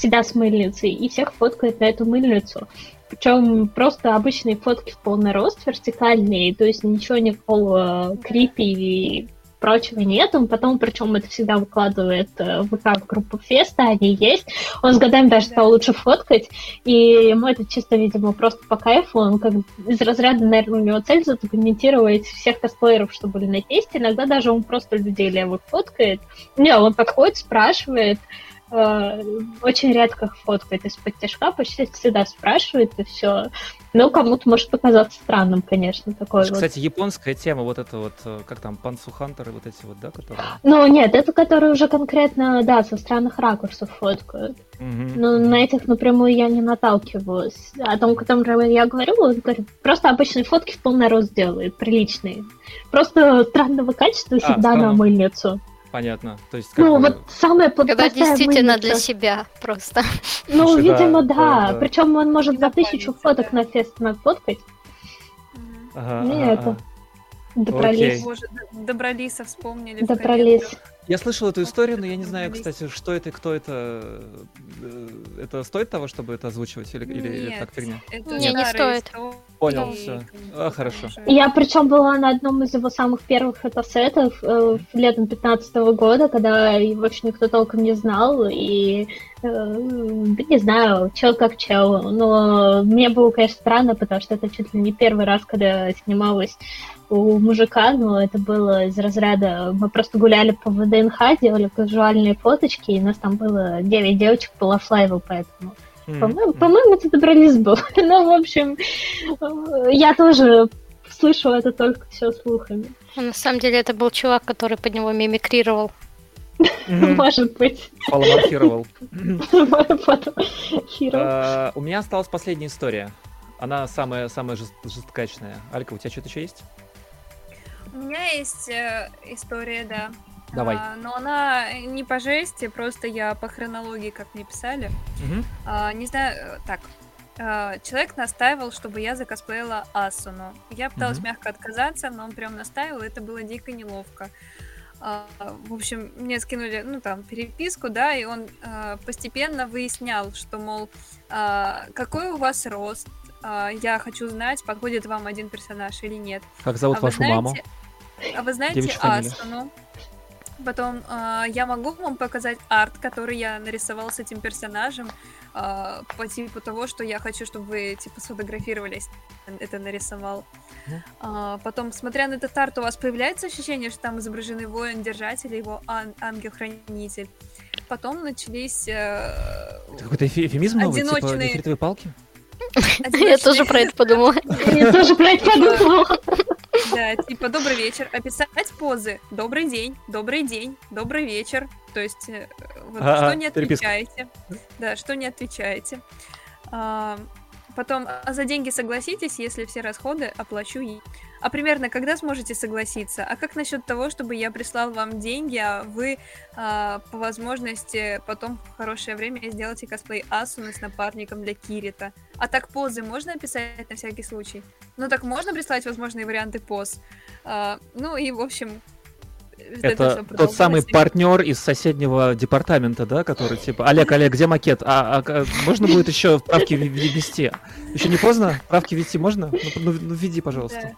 всегда с мыльницей, и всех фоткает на эту мыльницу. Причем просто обычные фотки в полный рост, вертикальные, то есть ничего не пол э, крипи и прочего нет. Он потом, причем это всегда выкладывает э, в ВК в группу Феста, они есть. Он с годами даже стал лучше фоткать, и ему это чисто, видимо, просто по кайфу. Он как из разряда, наверное, у него цель задокументировать всех косплееров, что были на фесте. Иногда даже он просто людей левых фоткает. Не, он подходит, спрашивает, Э, очень редко фоткает из-под тяжка, почти всегда спрашивает и все. Ну, кому-то может показаться странным, конечно, такой Кстати, вот. японская тема, вот это вот, э, как там, Пансу Хантеры, вот эти вот, да, которые? Ну, нет, это которые уже конкретно, да, со странных ракурсов фоткают. Угу. Но на этих напрямую я не наталкивалась. О том, о котором я говорю, он говорит, просто обычные фотки в полный рост делает, приличные. Просто странного качества а, всегда странно. на мыльницу. Понятно. То есть, ну, бы... вот самое Когда действительно мыльница. для себя просто. Ну, Слушай, видимо, да. да. да. Причем он может за тысячу фоток да. на фест нафоткать. Ага, Не ага, это. Добрались. Боже, добрались, вспомнили. Добрались. Я слышал эту историю, но я не знаю, кстати, что это, кто это. Э, это стоит того, чтобы это озвучивать или, или, или так фигня? Это Не, не стоит. Понял, и, все. А, хорошо. Я причем была на одном из его самых первых фотосетов э, летом 15 года, когда и вообще никто толком не знал, и э, да не знаю, чел как чел. Но мне было, конечно, странно, потому что это чуть ли не первый раз, когда снималась у мужика, но это было из разряда... Мы просто гуляли по ВДНХ, делали казуальные фоточки, и нас там было 9 девочек по лафлайву, поэтому... По-моему, м. по-моему, это добрались был. [LAUGHS] ну, в общем, я тоже слышу это только все слухами. А На самом деле это был чувак, который под него мимикрировал. Может быть. Хиро. [LAUGHS] А, У меня осталась последняя история. Она самая самая жест- жесткачная. Алька, у тебя что-то еще есть? У меня есть э, история, да. Давай. А, но она не по жести, просто я по хронологии, как мне писали. Мгм. А, не знаю, э, так. А, человек настаивал, чтобы я закосплеила Асуну. Я пыталась Мгм. мягко отказаться, но он прям настаивал, это было дико неловко. А, в общем, мне скинули, ну, там, переписку, да, и он а, постепенно выяснял, что, мол, а, какой у вас рост, я хочу знать, подходит вам один персонаж или нет. Как зовут а вашу маму? А вы знаете Девичья. Асуну? Потом а, я могу вам показать арт, который я нарисовал с этим персонажем а, по типу того, что я хочу, чтобы вы типа сфотографировались, это нарисовал. Мгм. А, потом, смотря на этот арт, у вас появляется ощущение, что там изображены воин, держатель, его ан- ангел-хранитель. Потом начались э, Это какой-то эфе- эфемизм новый, типа Одиночные- нефритовые палки? [LAUGHS] [LAUGHS] Я тоже про это подумала. Я тоже про это подумала. Да, типа добрый вечер, описать позы. Добрый день, добрый день, добрый вечер. То есть, э, вот, А, что не переписка. отвечаете. Да, что не отвечаете. А, потом, а за деньги согласитесь, если все расходы оплачу. А примерно когда сможете согласиться? А как насчет того, чтобы я прислал вам деньги, а вы а, по возможности потом в хорошее время сделайте косплей Асуны с напарником для Кирита? А так позы можно описать на всякий случай? Ну так можно прислать возможные варианты поз. А, ну и, в общем... Это тот самый партнер из соседнего департамента, да, который типа, Олег, Олег, где макет? А, а, а, можно будет еще правки ввести? Еще не поздно? Правки ввести можно? Ну, ну, ну, введи, пожалуйста.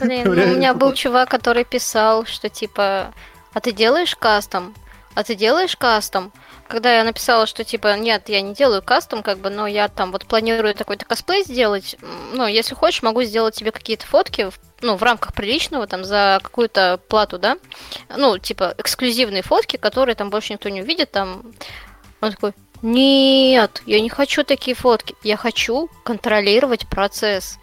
Блин, [LAUGHS] ну, у меня был чувак, который писал, что типа, а ты делаешь кастом? А ты делаешь кастом? Когда я написала, что типа, нет, я не делаю кастом, как бы, но я там вот планирую такой-то косплей сделать, ну, если хочешь, могу сделать тебе какие-то фотки, ну, в рамках приличного, там, за какую-то плату, да, ну, типа, эксклюзивные фотки, которые там больше никто не увидит, там, он такой, нет, я не хочу такие фотки, я хочу контролировать процесс.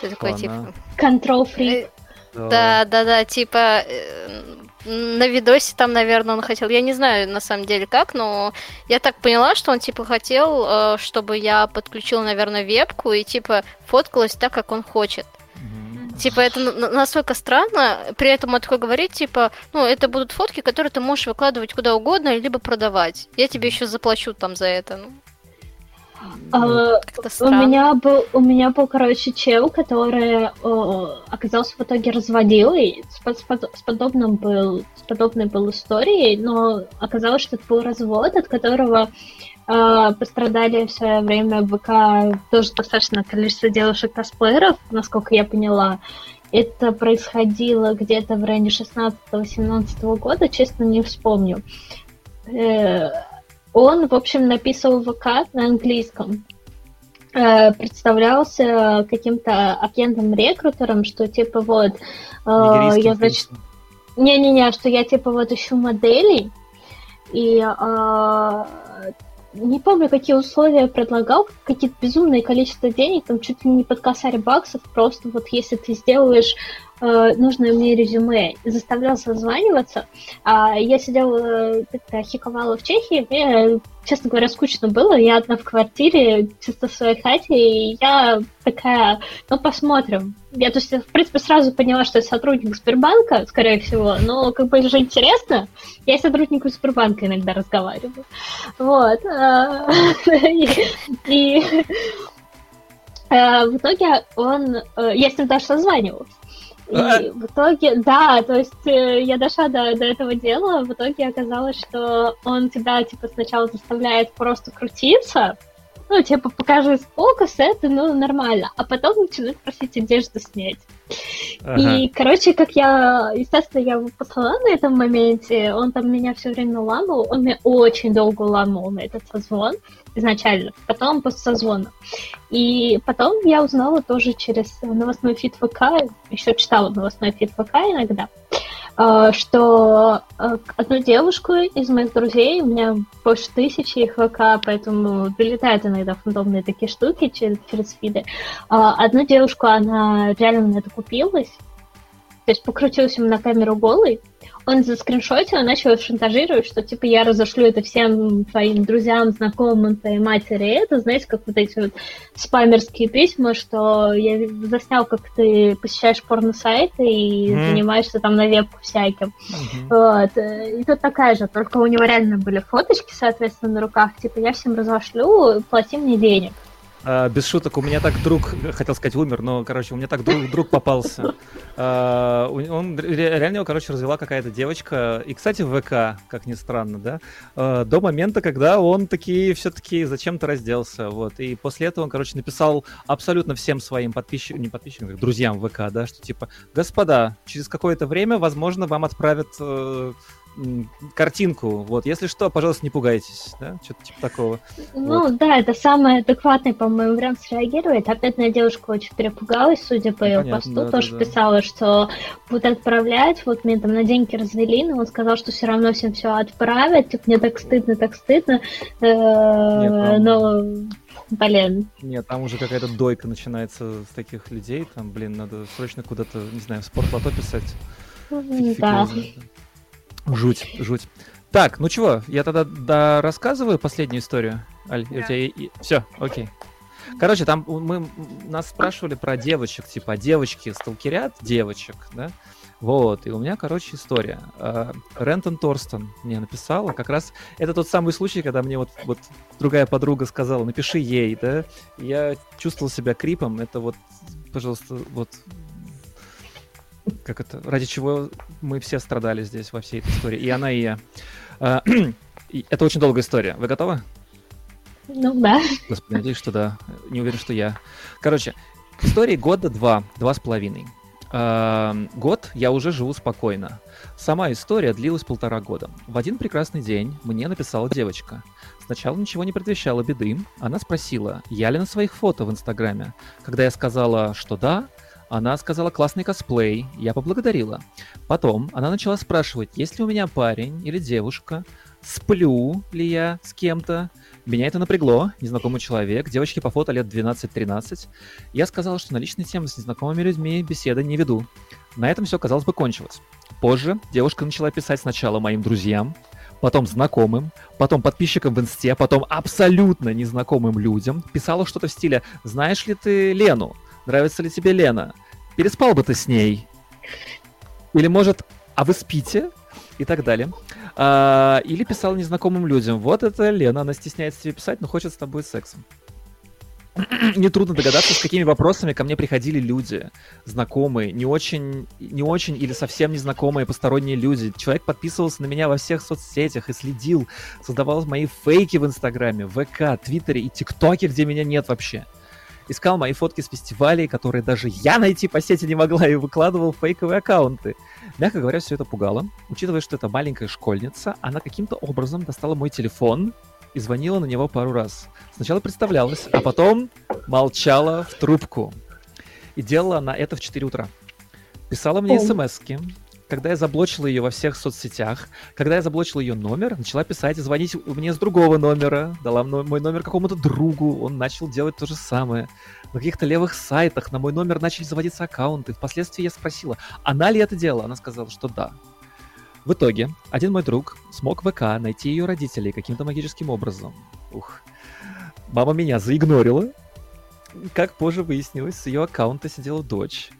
Ты такой, типа, Control Freak. да, да, да, типа э, на видосе там, наверное, он хотел. Я не знаю на самом деле как, но я так поняла, что он типа хотел, э, чтобы я подключила, наверное, вебку и типа фоткалась так, как он хочет. Типа это на- на- настолько странно, при этом он такой говорит, типа, ну, это будут фотки, которые ты можешь выкладывать куда угодно, либо продавать. Я тебе еще заплачу там за это. Ну, А, как-то У меня был, у меня был, короче, чел, который э, оказался в итоге разводилой. С, с с подобным был, с подобной был историей, но оказалось, что это был развод, от которого э, пострадали в свое время ВК тоже достаточно количество девушек-косплееров, насколько я поняла. Это происходило где-то в районе 16-17 года, честно не вспомню. Э, он, в общем, написал ВК на английском. Э, представлялся каким-то агентом-рекрутером, что типа вот, э, я, значит, принцем. не-не-не, что я типа вот ищу моделей, и а, не помню, какие условия предлагал, какие-то безумное количество денег, там чуть ли не под косарь баксов, просто вот если ты сделаешь э, нужное мне резюме, заставлял созваниваться. А я сидела, э, хиковала в Чехии, мне, честно говоря, скучно было, я одна в квартире, чисто в своей хате, и я такая, ну посмотрим. Я, то есть, в принципе, сразу поняла, что это сотрудник Сбербанка, скорее всего, но как бы же интересно. Я с сотрудником Сбербанка иногда разговариваю. Вот. [LAUGHS] а, И э, в итоге он... э, Я с ним даже созванивалась. И в итоге, да, то есть э, я дошла до, до этого дела, в итоге оказалось, что он тебя, типа, сначала заставляет просто крутиться, ну, типа, покажи фокус, это, ну, нормально, а потом начинает просить одежду снять. Ага. И, короче, как я, естественно, я его послала на этом моменте, он там меня все время ламал, он меня очень долго ламал на этот созвон изначально, потом после созвона. И потом я узнала тоже через новостной feed ВК, еще читала новостной feed ВК иногда, а, что а, одну девушку из моих друзей, у меня больше тысячи их ВК, поэтому прилетают иногда фантомные такие штуки через, через feed ы. А, одну девушку, она реально на это купилась, то есть покрутилась ему на камеру голой, он заскриншотил и начал шантажировать, что типа я разошлю это всем твоим друзьям, знакомым, твоей матери. Это, знаете, как вот эти вот спамерские письма, что я заснял, как ты посещаешь порно-сайты и mm. занимаешься там на вебку всяким. Mm-hmm. Вот. И тут такая же, только у него реально были фоточки, соответственно, на руках, типа я всем разошлю, плати мне денег. А, без шуток, у меня так друг, хотел сказать, умер, но, короче, у меня так друг, друг попался. А, он реально его, короче, развела какая-то девочка. И, кстати, в ВК, как ни странно, да, а, до момента, когда он таки все-таки зачем-то разделся. Вот. И после этого он, короче, написал абсолютно всем своим подписчикам, не подписчикам, друзьям ВК, да, что типа, господа, через какое-то время, возможно, вам отправят э, картинку. Вот, если что, пожалуйста, не пугайтесь, да, что-то типа такого. Ну вот. да, это самый адекватный, по-моему, вариант среагировать. Опять на девушка очень перепугалась, судя по ее посту, да, тоже да, писала, что будут отправлять, вот мне там на деньги развели, но он сказал, что все равно всем все отправят, типа мне так стыдно, так стыдно, э, но Блин. Нет, там уже какая-то дойка начинается с таких людей. Там, блин, надо срочно куда-то, не знаю, в спортлото писать. Да. Жуть, жуть. Так, ну чего, я тогда да, рассказываю последнюю историю. Аль, да. у тебя и... Все, окей. Короче, там мы нас спрашивали про девочек, типа девочки сталкерят девочек, да? Вот, и у меня, короче, история. А, Рентон Торстон мне написала, как раз это тот самый случай, когда мне вот, вот другая подруга сказала, напиши ей, да? Я чувствовал себя крипом, это вот, пожалуйста, вот как это, ради чего мы все страдали здесь во всей этой истории, и она, и я. А, [CLEARS THROAT] это очень долгая история. Вы готовы? Ну да. Господи, надеюсь, что да. Не уверен, что я. Короче, истории года два, два с половиной. А, год я уже живу спокойно. Сама история длилась полтора года. В один прекрасный день мне написала девочка. Сначала ничего не предвещало беды. Она спросила, я ли на своих фото в Инстаграме. Когда я сказала, что да, она сказала классный косплей, я поблагодарила. Потом она начала спрашивать, есть ли у меня парень или девушка, сплю ли я с кем-то. Меня это напрягло, незнакомый человек, девочки по фото лет 12-13. Я сказала, что на личные темы с незнакомыми людьми беседы не веду. На этом все, казалось бы, кончилось. Позже девушка начала писать сначала моим друзьям, потом знакомым, потом подписчикам в инсте, потом абсолютно незнакомым людям. Писала что-то в стиле «Знаешь ли ты Лену?» Нравится ли тебе Лена? Переспал бы ты с ней? Или, может, а вы спите? И так далее. А, или писал незнакомым людям. Вот это Лена, она стесняется тебе писать, но хочет с тобой сексом. [CLEARS THROAT] Нетрудно догадаться, с какими вопросами ко мне приходили люди, знакомые, не очень, не очень или совсем незнакомые посторонние люди. Человек подписывался на меня во всех соцсетях и следил, создавал мои фейки в Инстаграме, ВК, Твиттере и ТикТоке, где меня нет вообще искал мои фотки с фестивалей, которые даже я найти по сети не могла, и выкладывал фейковые аккаунты. Мягко говоря, все это пугало. Учитывая, что это маленькая школьница, она каким-то образом достала мой телефон и звонила на него пару раз. Сначала представлялась, а потом молчала в трубку. И делала она это в 4 утра. Писала мне смс-ки, когда я заблочила ее во всех соцсетях, когда я заблочила ее номер, начала писать и звонить мне с другого номера, дала мой номер какому-то другу, он начал делать то же самое. На каких-то левых сайтах на мой номер начали заводиться аккаунты. Впоследствии я спросила, она ли это делала? Она сказала, что да. В итоге, один мой друг смог в ВК найти ее родителей каким-то магическим образом. Ух. Мама меня заигнорила. Как позже выяснилось, с ее аккаунта сидела дочь.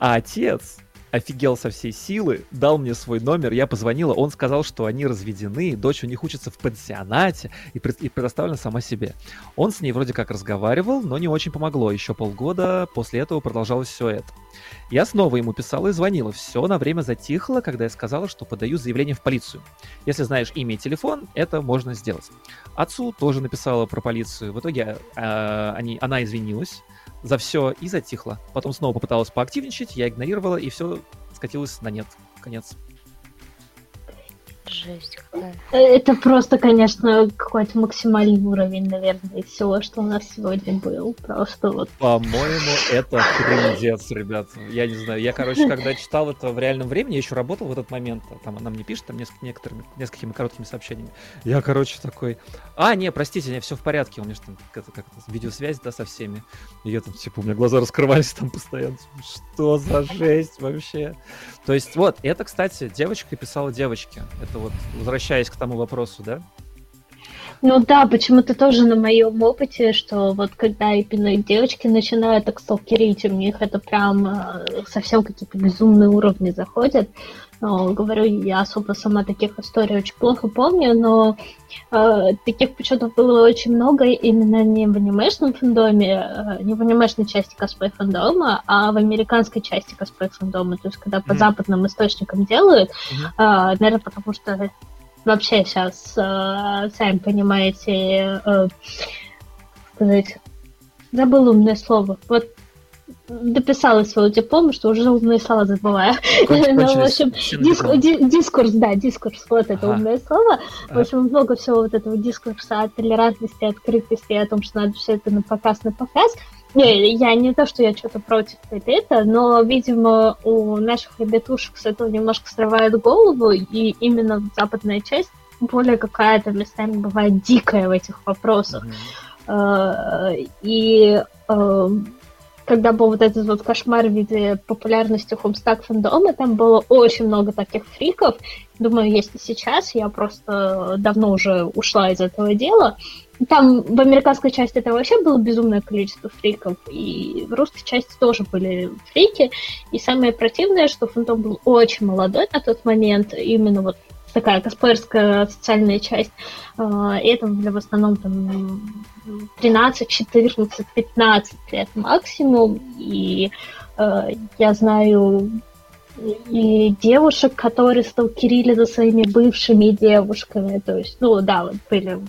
А отец офигел со всей силы, дал мне свой номер, я позвонила, он сказал, что они разведены, дочь у них учится в пансионате и, пред, и предоставлена сама себе. Он с ней вроде как разговаривал, но не очень помогло. Еще полгода после этого продолжалось все это. Я снова ему писала и звонила. Все на время затихло, когда я сказала, что подаю заявление в полицию. Если знаешь имя и телефон, это можно сделать. Отцу тоже написала про полицию. В итоге э, они, она извинилась за все и затихла. Потом снова попыталась поактивничать, я игнорировала, и все скатилось на нет. Конец. Жесть какая. Это просто, конечно, какой-то максимальный уровень, наверное, из всего, что у нас сегодня был. Просто вот. По-моему, это трендец, ребят. Я не знаю. Я, короче, когда читал это в реальном времени, я еще работал в этот момент. Там она мне пишет там несколько, некоторыми, несколькими короткими сообщениями. Я, короче, такой... А, не, простите, не, все в порядке. У меня же там как-то, как видеосвязь, да, со всеми. И я там, типа, у меня глаза раскрывались там постоянно. Что за жесть вообще? То есть, вот, это, кстати, девочка писала девочке. Это это вот возвращаясь к тому вопросу, да? Ну да, почему-то тоже на моем опыте, что вот когда именно девочки начинают так сталкерить, у них это прям э, совсем какие-то безумные уровни заходят. Но, говорю, я особо сама таких историй очень плохо помню, но э, таких почему-то было очень много именно не в анимешном фандоме, э, не в анимешной части косплей фандома, а в американской части косплей фандома. То есть, когда mm-hmm. по западным источникам делают, mm-hmm. э, наверное, потому что вообще сейчас, э, сами понимаете, э, сказать, забыл умное слово. Вот дописала свой диплом, что уже умные слова забываю. [LAUGHS] Ну, в общем, дискурс, да, дискурс, вот это умное слово. В общем, много всего вот этого дискурса о толерантности, открытости, о том, что надо все это на показ, на показ. Не, я не то, что я что-то против это, но, видимо, у наших ребятушек с этого немножко срывает голову, и именно западная часть более какая-то местами бывает дикая в этих вопросах. Mm-hmm. И эм, когда был вот этот вот кошмар в виде популярности Хомстаг фандома, там было очень много таких фриков. Думаю, если сейчас, я просто давно уже ушла из этого дела. Там в американской части это вообще было безумное количество фриков, и в русской части тоже были фрики. И самое противное, что фантом был очень молодой на тот момент, именно вот такая косплеерская социальная часть. А, и это для в основном там 13, 14, 15 лет максимум. И э, я знаю и девушек, которые сталкерили за своими бывшими девушками. То есть, ну да, вот были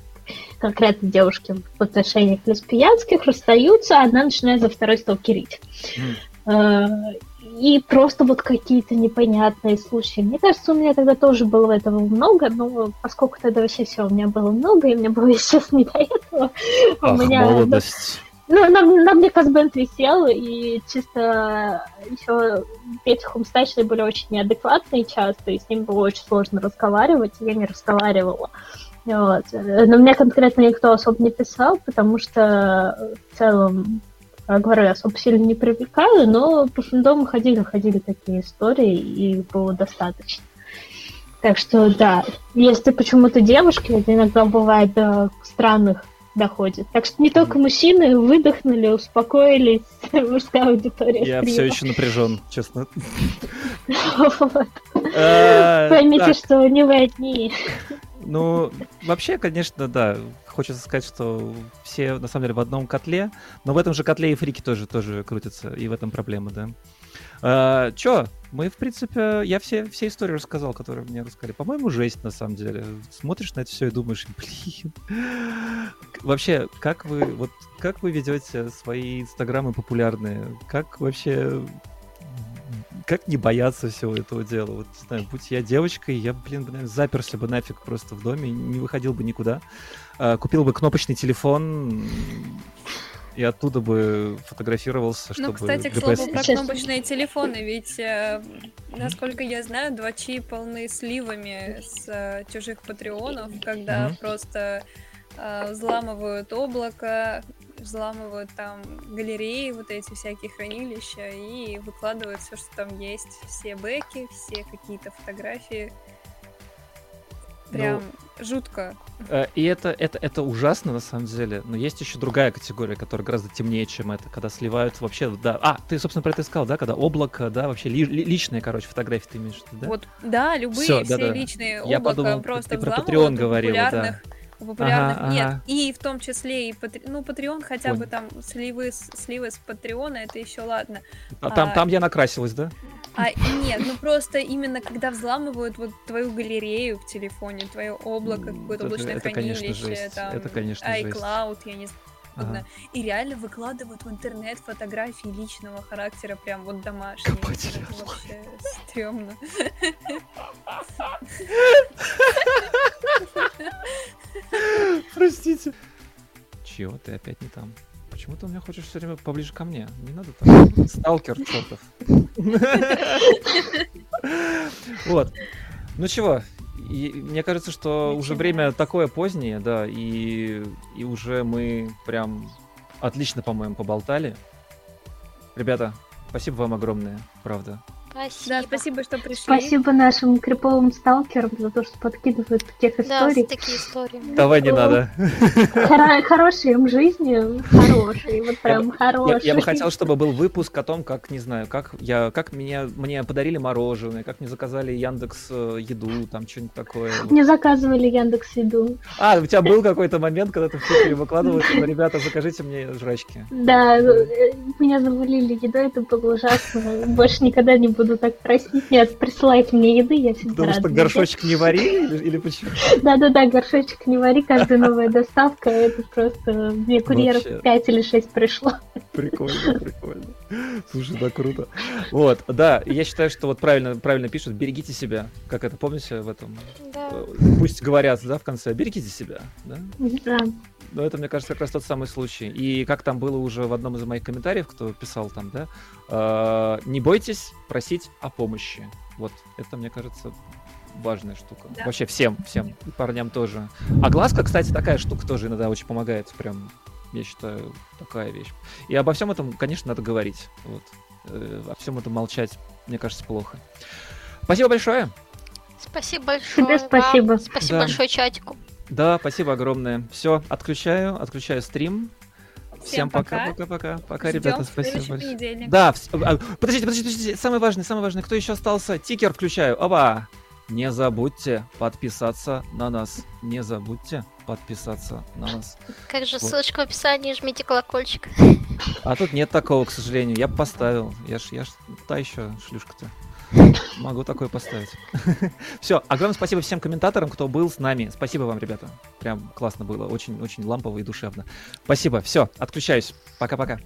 конкретно девушки в отношениях лесбиянских, расстаются, а одна начинает за второй сталкерить. Mm и просто вот какие-то непонятные случаи. Мне кажется, у меня тогда тоже было этого много, но поскольку тогда вообще все у меня было много, и мне было, [LAUGHS] сейчас не до этого, Ах, у меня... молодость. Ну, на, на мне Казбенд висел, и чисто еще Петя Хумстачные были очень неадекватные часто, и с ним было очень сложно разговаривать, и я не разговаривала. Вот. Но мне конкретно никто особо не писал, потому что в целом говорю, я особо сильно не привлекаю, но по фандому ходили, ходили такие истории, и было достаточно. Так что, да, если почему-то девушки, это иногда бывает до странных доходит. Так что не только мужчины выдохнули, успокоились, [LAUGHS] мужская аудитория. Я все еще напряжен, честно. [LAUGHS] Э, Поймите, что не вы одни. Ну, вообще, конечно, да. Хочется сказать, что все на самом деле в одном котле, но в этом же котле и фрики тоже, тоже крутятся, и в этом проблема, да. А, чё, мы, в принципе, я все, все истории рассказал, которые мне рассказали. По-моему, жесть, на самом деле. Смотришь на это все и думаешь, [LAUGHS] блин. Вообще, как вы, вот, как вы ведете свои инстаграмы популярные? Как вообще как не бояться всего этого дела? Вот, не знаю, будь я девочкой, я, блин, блин, заперся бы нафиг просто в доме, не выходил бы никуда. А, купил бы кнопочный телефон и оттуда бы фотографировался, ну, чтобы... Ну, кстати, к слову про кнопочные телефоны, ведь, э, насколько я знаю, 2Чи полны сливами с э, чужих патреонов, когда mm-hmm. просто э, взламывают облако, взламывают там галереи, вот эти всякие хранилища, и выкладывают все, что там есть, все бэки, все какие-то фотографии. Прям жутко. Э, И это, это, это ужасно, на самом деле. Но есть еще другая категория, которая гораздо темнее, чем это, когда сливают вообще, да. А, ты, собственно, про это и сказал, да, когда облако, да, вообще ли- ли- личные, короче, фотографии ты имеешь в виду, да? Вот, да, любые Всё, все да-да. личные Я облака подумал, просто ты про взламывают Patreon у говорила, да. популярных, Ага, нет. ага. И в том числе и Патре- ну, Patreon хотя бы Понял. там сливы, сливы с Патреона, это еще ладно. А там, а- там я накрасилась, да? А нет, ну просто именно когда взламывают вот твою галерею в телефоне, твое облако, какое-то облачное это, конечно, хранилище, жесть. там, Это, конечно, жесть. iCloud, я не знаю. Ага. И реально выкладывают в интернет фотографии личного характера, прям вот домашние. Копатели Это вообще стрёмно. Простите. Чего ты опять не там? Почему ты у меня хочешь все время поближе ко мне? Не надо так. [LAUGHS] Сталкер чертов. [LAUGHS] Вот. Ну чего? И мне кажется, что уже Начинаем. время такое позднее, да, и, и уже мы прям отлично, по-моему, поболтали. Ребята, спасибо вам огромное, правда. Спасибо. Да, спасибо, что пришли. Спасибо нашим криповым сталкерам за то, что подкидывают тех Да, историй. такие истории. Давай не надо. Хоро- Хорошей им жизни, хорошей, вот прям Я, хорошей. я бы хотел, чтобы был выпуск о том, как, не знаю, как я, как меня, мне подарили мороженое, как мне заказали Яндекс э, еду, там что-нибудь такое. Мне заказывали Яндекс Еду. А, у тебя был какой-то момент, когда ты в Твиттере выкладывал, что, ребята, закажите мне жрачки. Да, э, меня завалили едой, это было ужасно. Больше никогда не буду так просить. Нет, присылайте мне еды, я всегда Потому что рада. горшочек не вари или, почему? [LAUGHS] Да-да-да, горшочек не вари, каждая новая доставка, это просто... Мне курьеров Вообще. 5 или 6 пришло. Прикольно, прикольно. Слушай, да круто. Вот, да, я считаю, что вот правильно, правильно пишут, берегите себя. Как это, помните в этом? Да. Пусть говорят, да, в конце, берегите себя, да? Да. Но это, мне кажется, как раз тот самый случай. И как там было уже в одном из моих комментариев, кто писал там, да, э, не бойтесь просить о помощи. Вот, это, мне кажется, важная штука. Да. Вообще всем, всем, и парням тоже. А глазка, кстати, такая штука тоже иногда очень помогает. Прям, я считаю, такая вещь. И обо всем этом, конечно, надо говорить. Вот. Э, О всем этом молчать, мне кажется, плохо. Спасибо большое. Спасибо большое. Тебе вам. спасибо. Спасибо Да. большое чатику. Да, спасибо огромное. Все, отключаю, отключаю стрим. Всем пока, пока. пока, пока, пока, ребята, в спасибо понедельник. Да, вс- а, подождите, подождите, подождите, самое важное, самое важное, кто еще остался? Тикер включаю, оба! Не забудьте подписаться на нас, не забудьте подписаться на нас. Как же Вот. ссылочка в описании, жмите колокольчик. А тут нет такого, к сожалению, я бы поставил, я ж, я ж та еще шлюшка-то. Могу такое поставить. [LAUGHS] Все, огромное спасибо всем комментаторам, кто был с нами. Спасибо вам, ребята. Прям классно было, очень-очень лампово и душевно. Спасибо, все, отключаюсь. Пока-пока.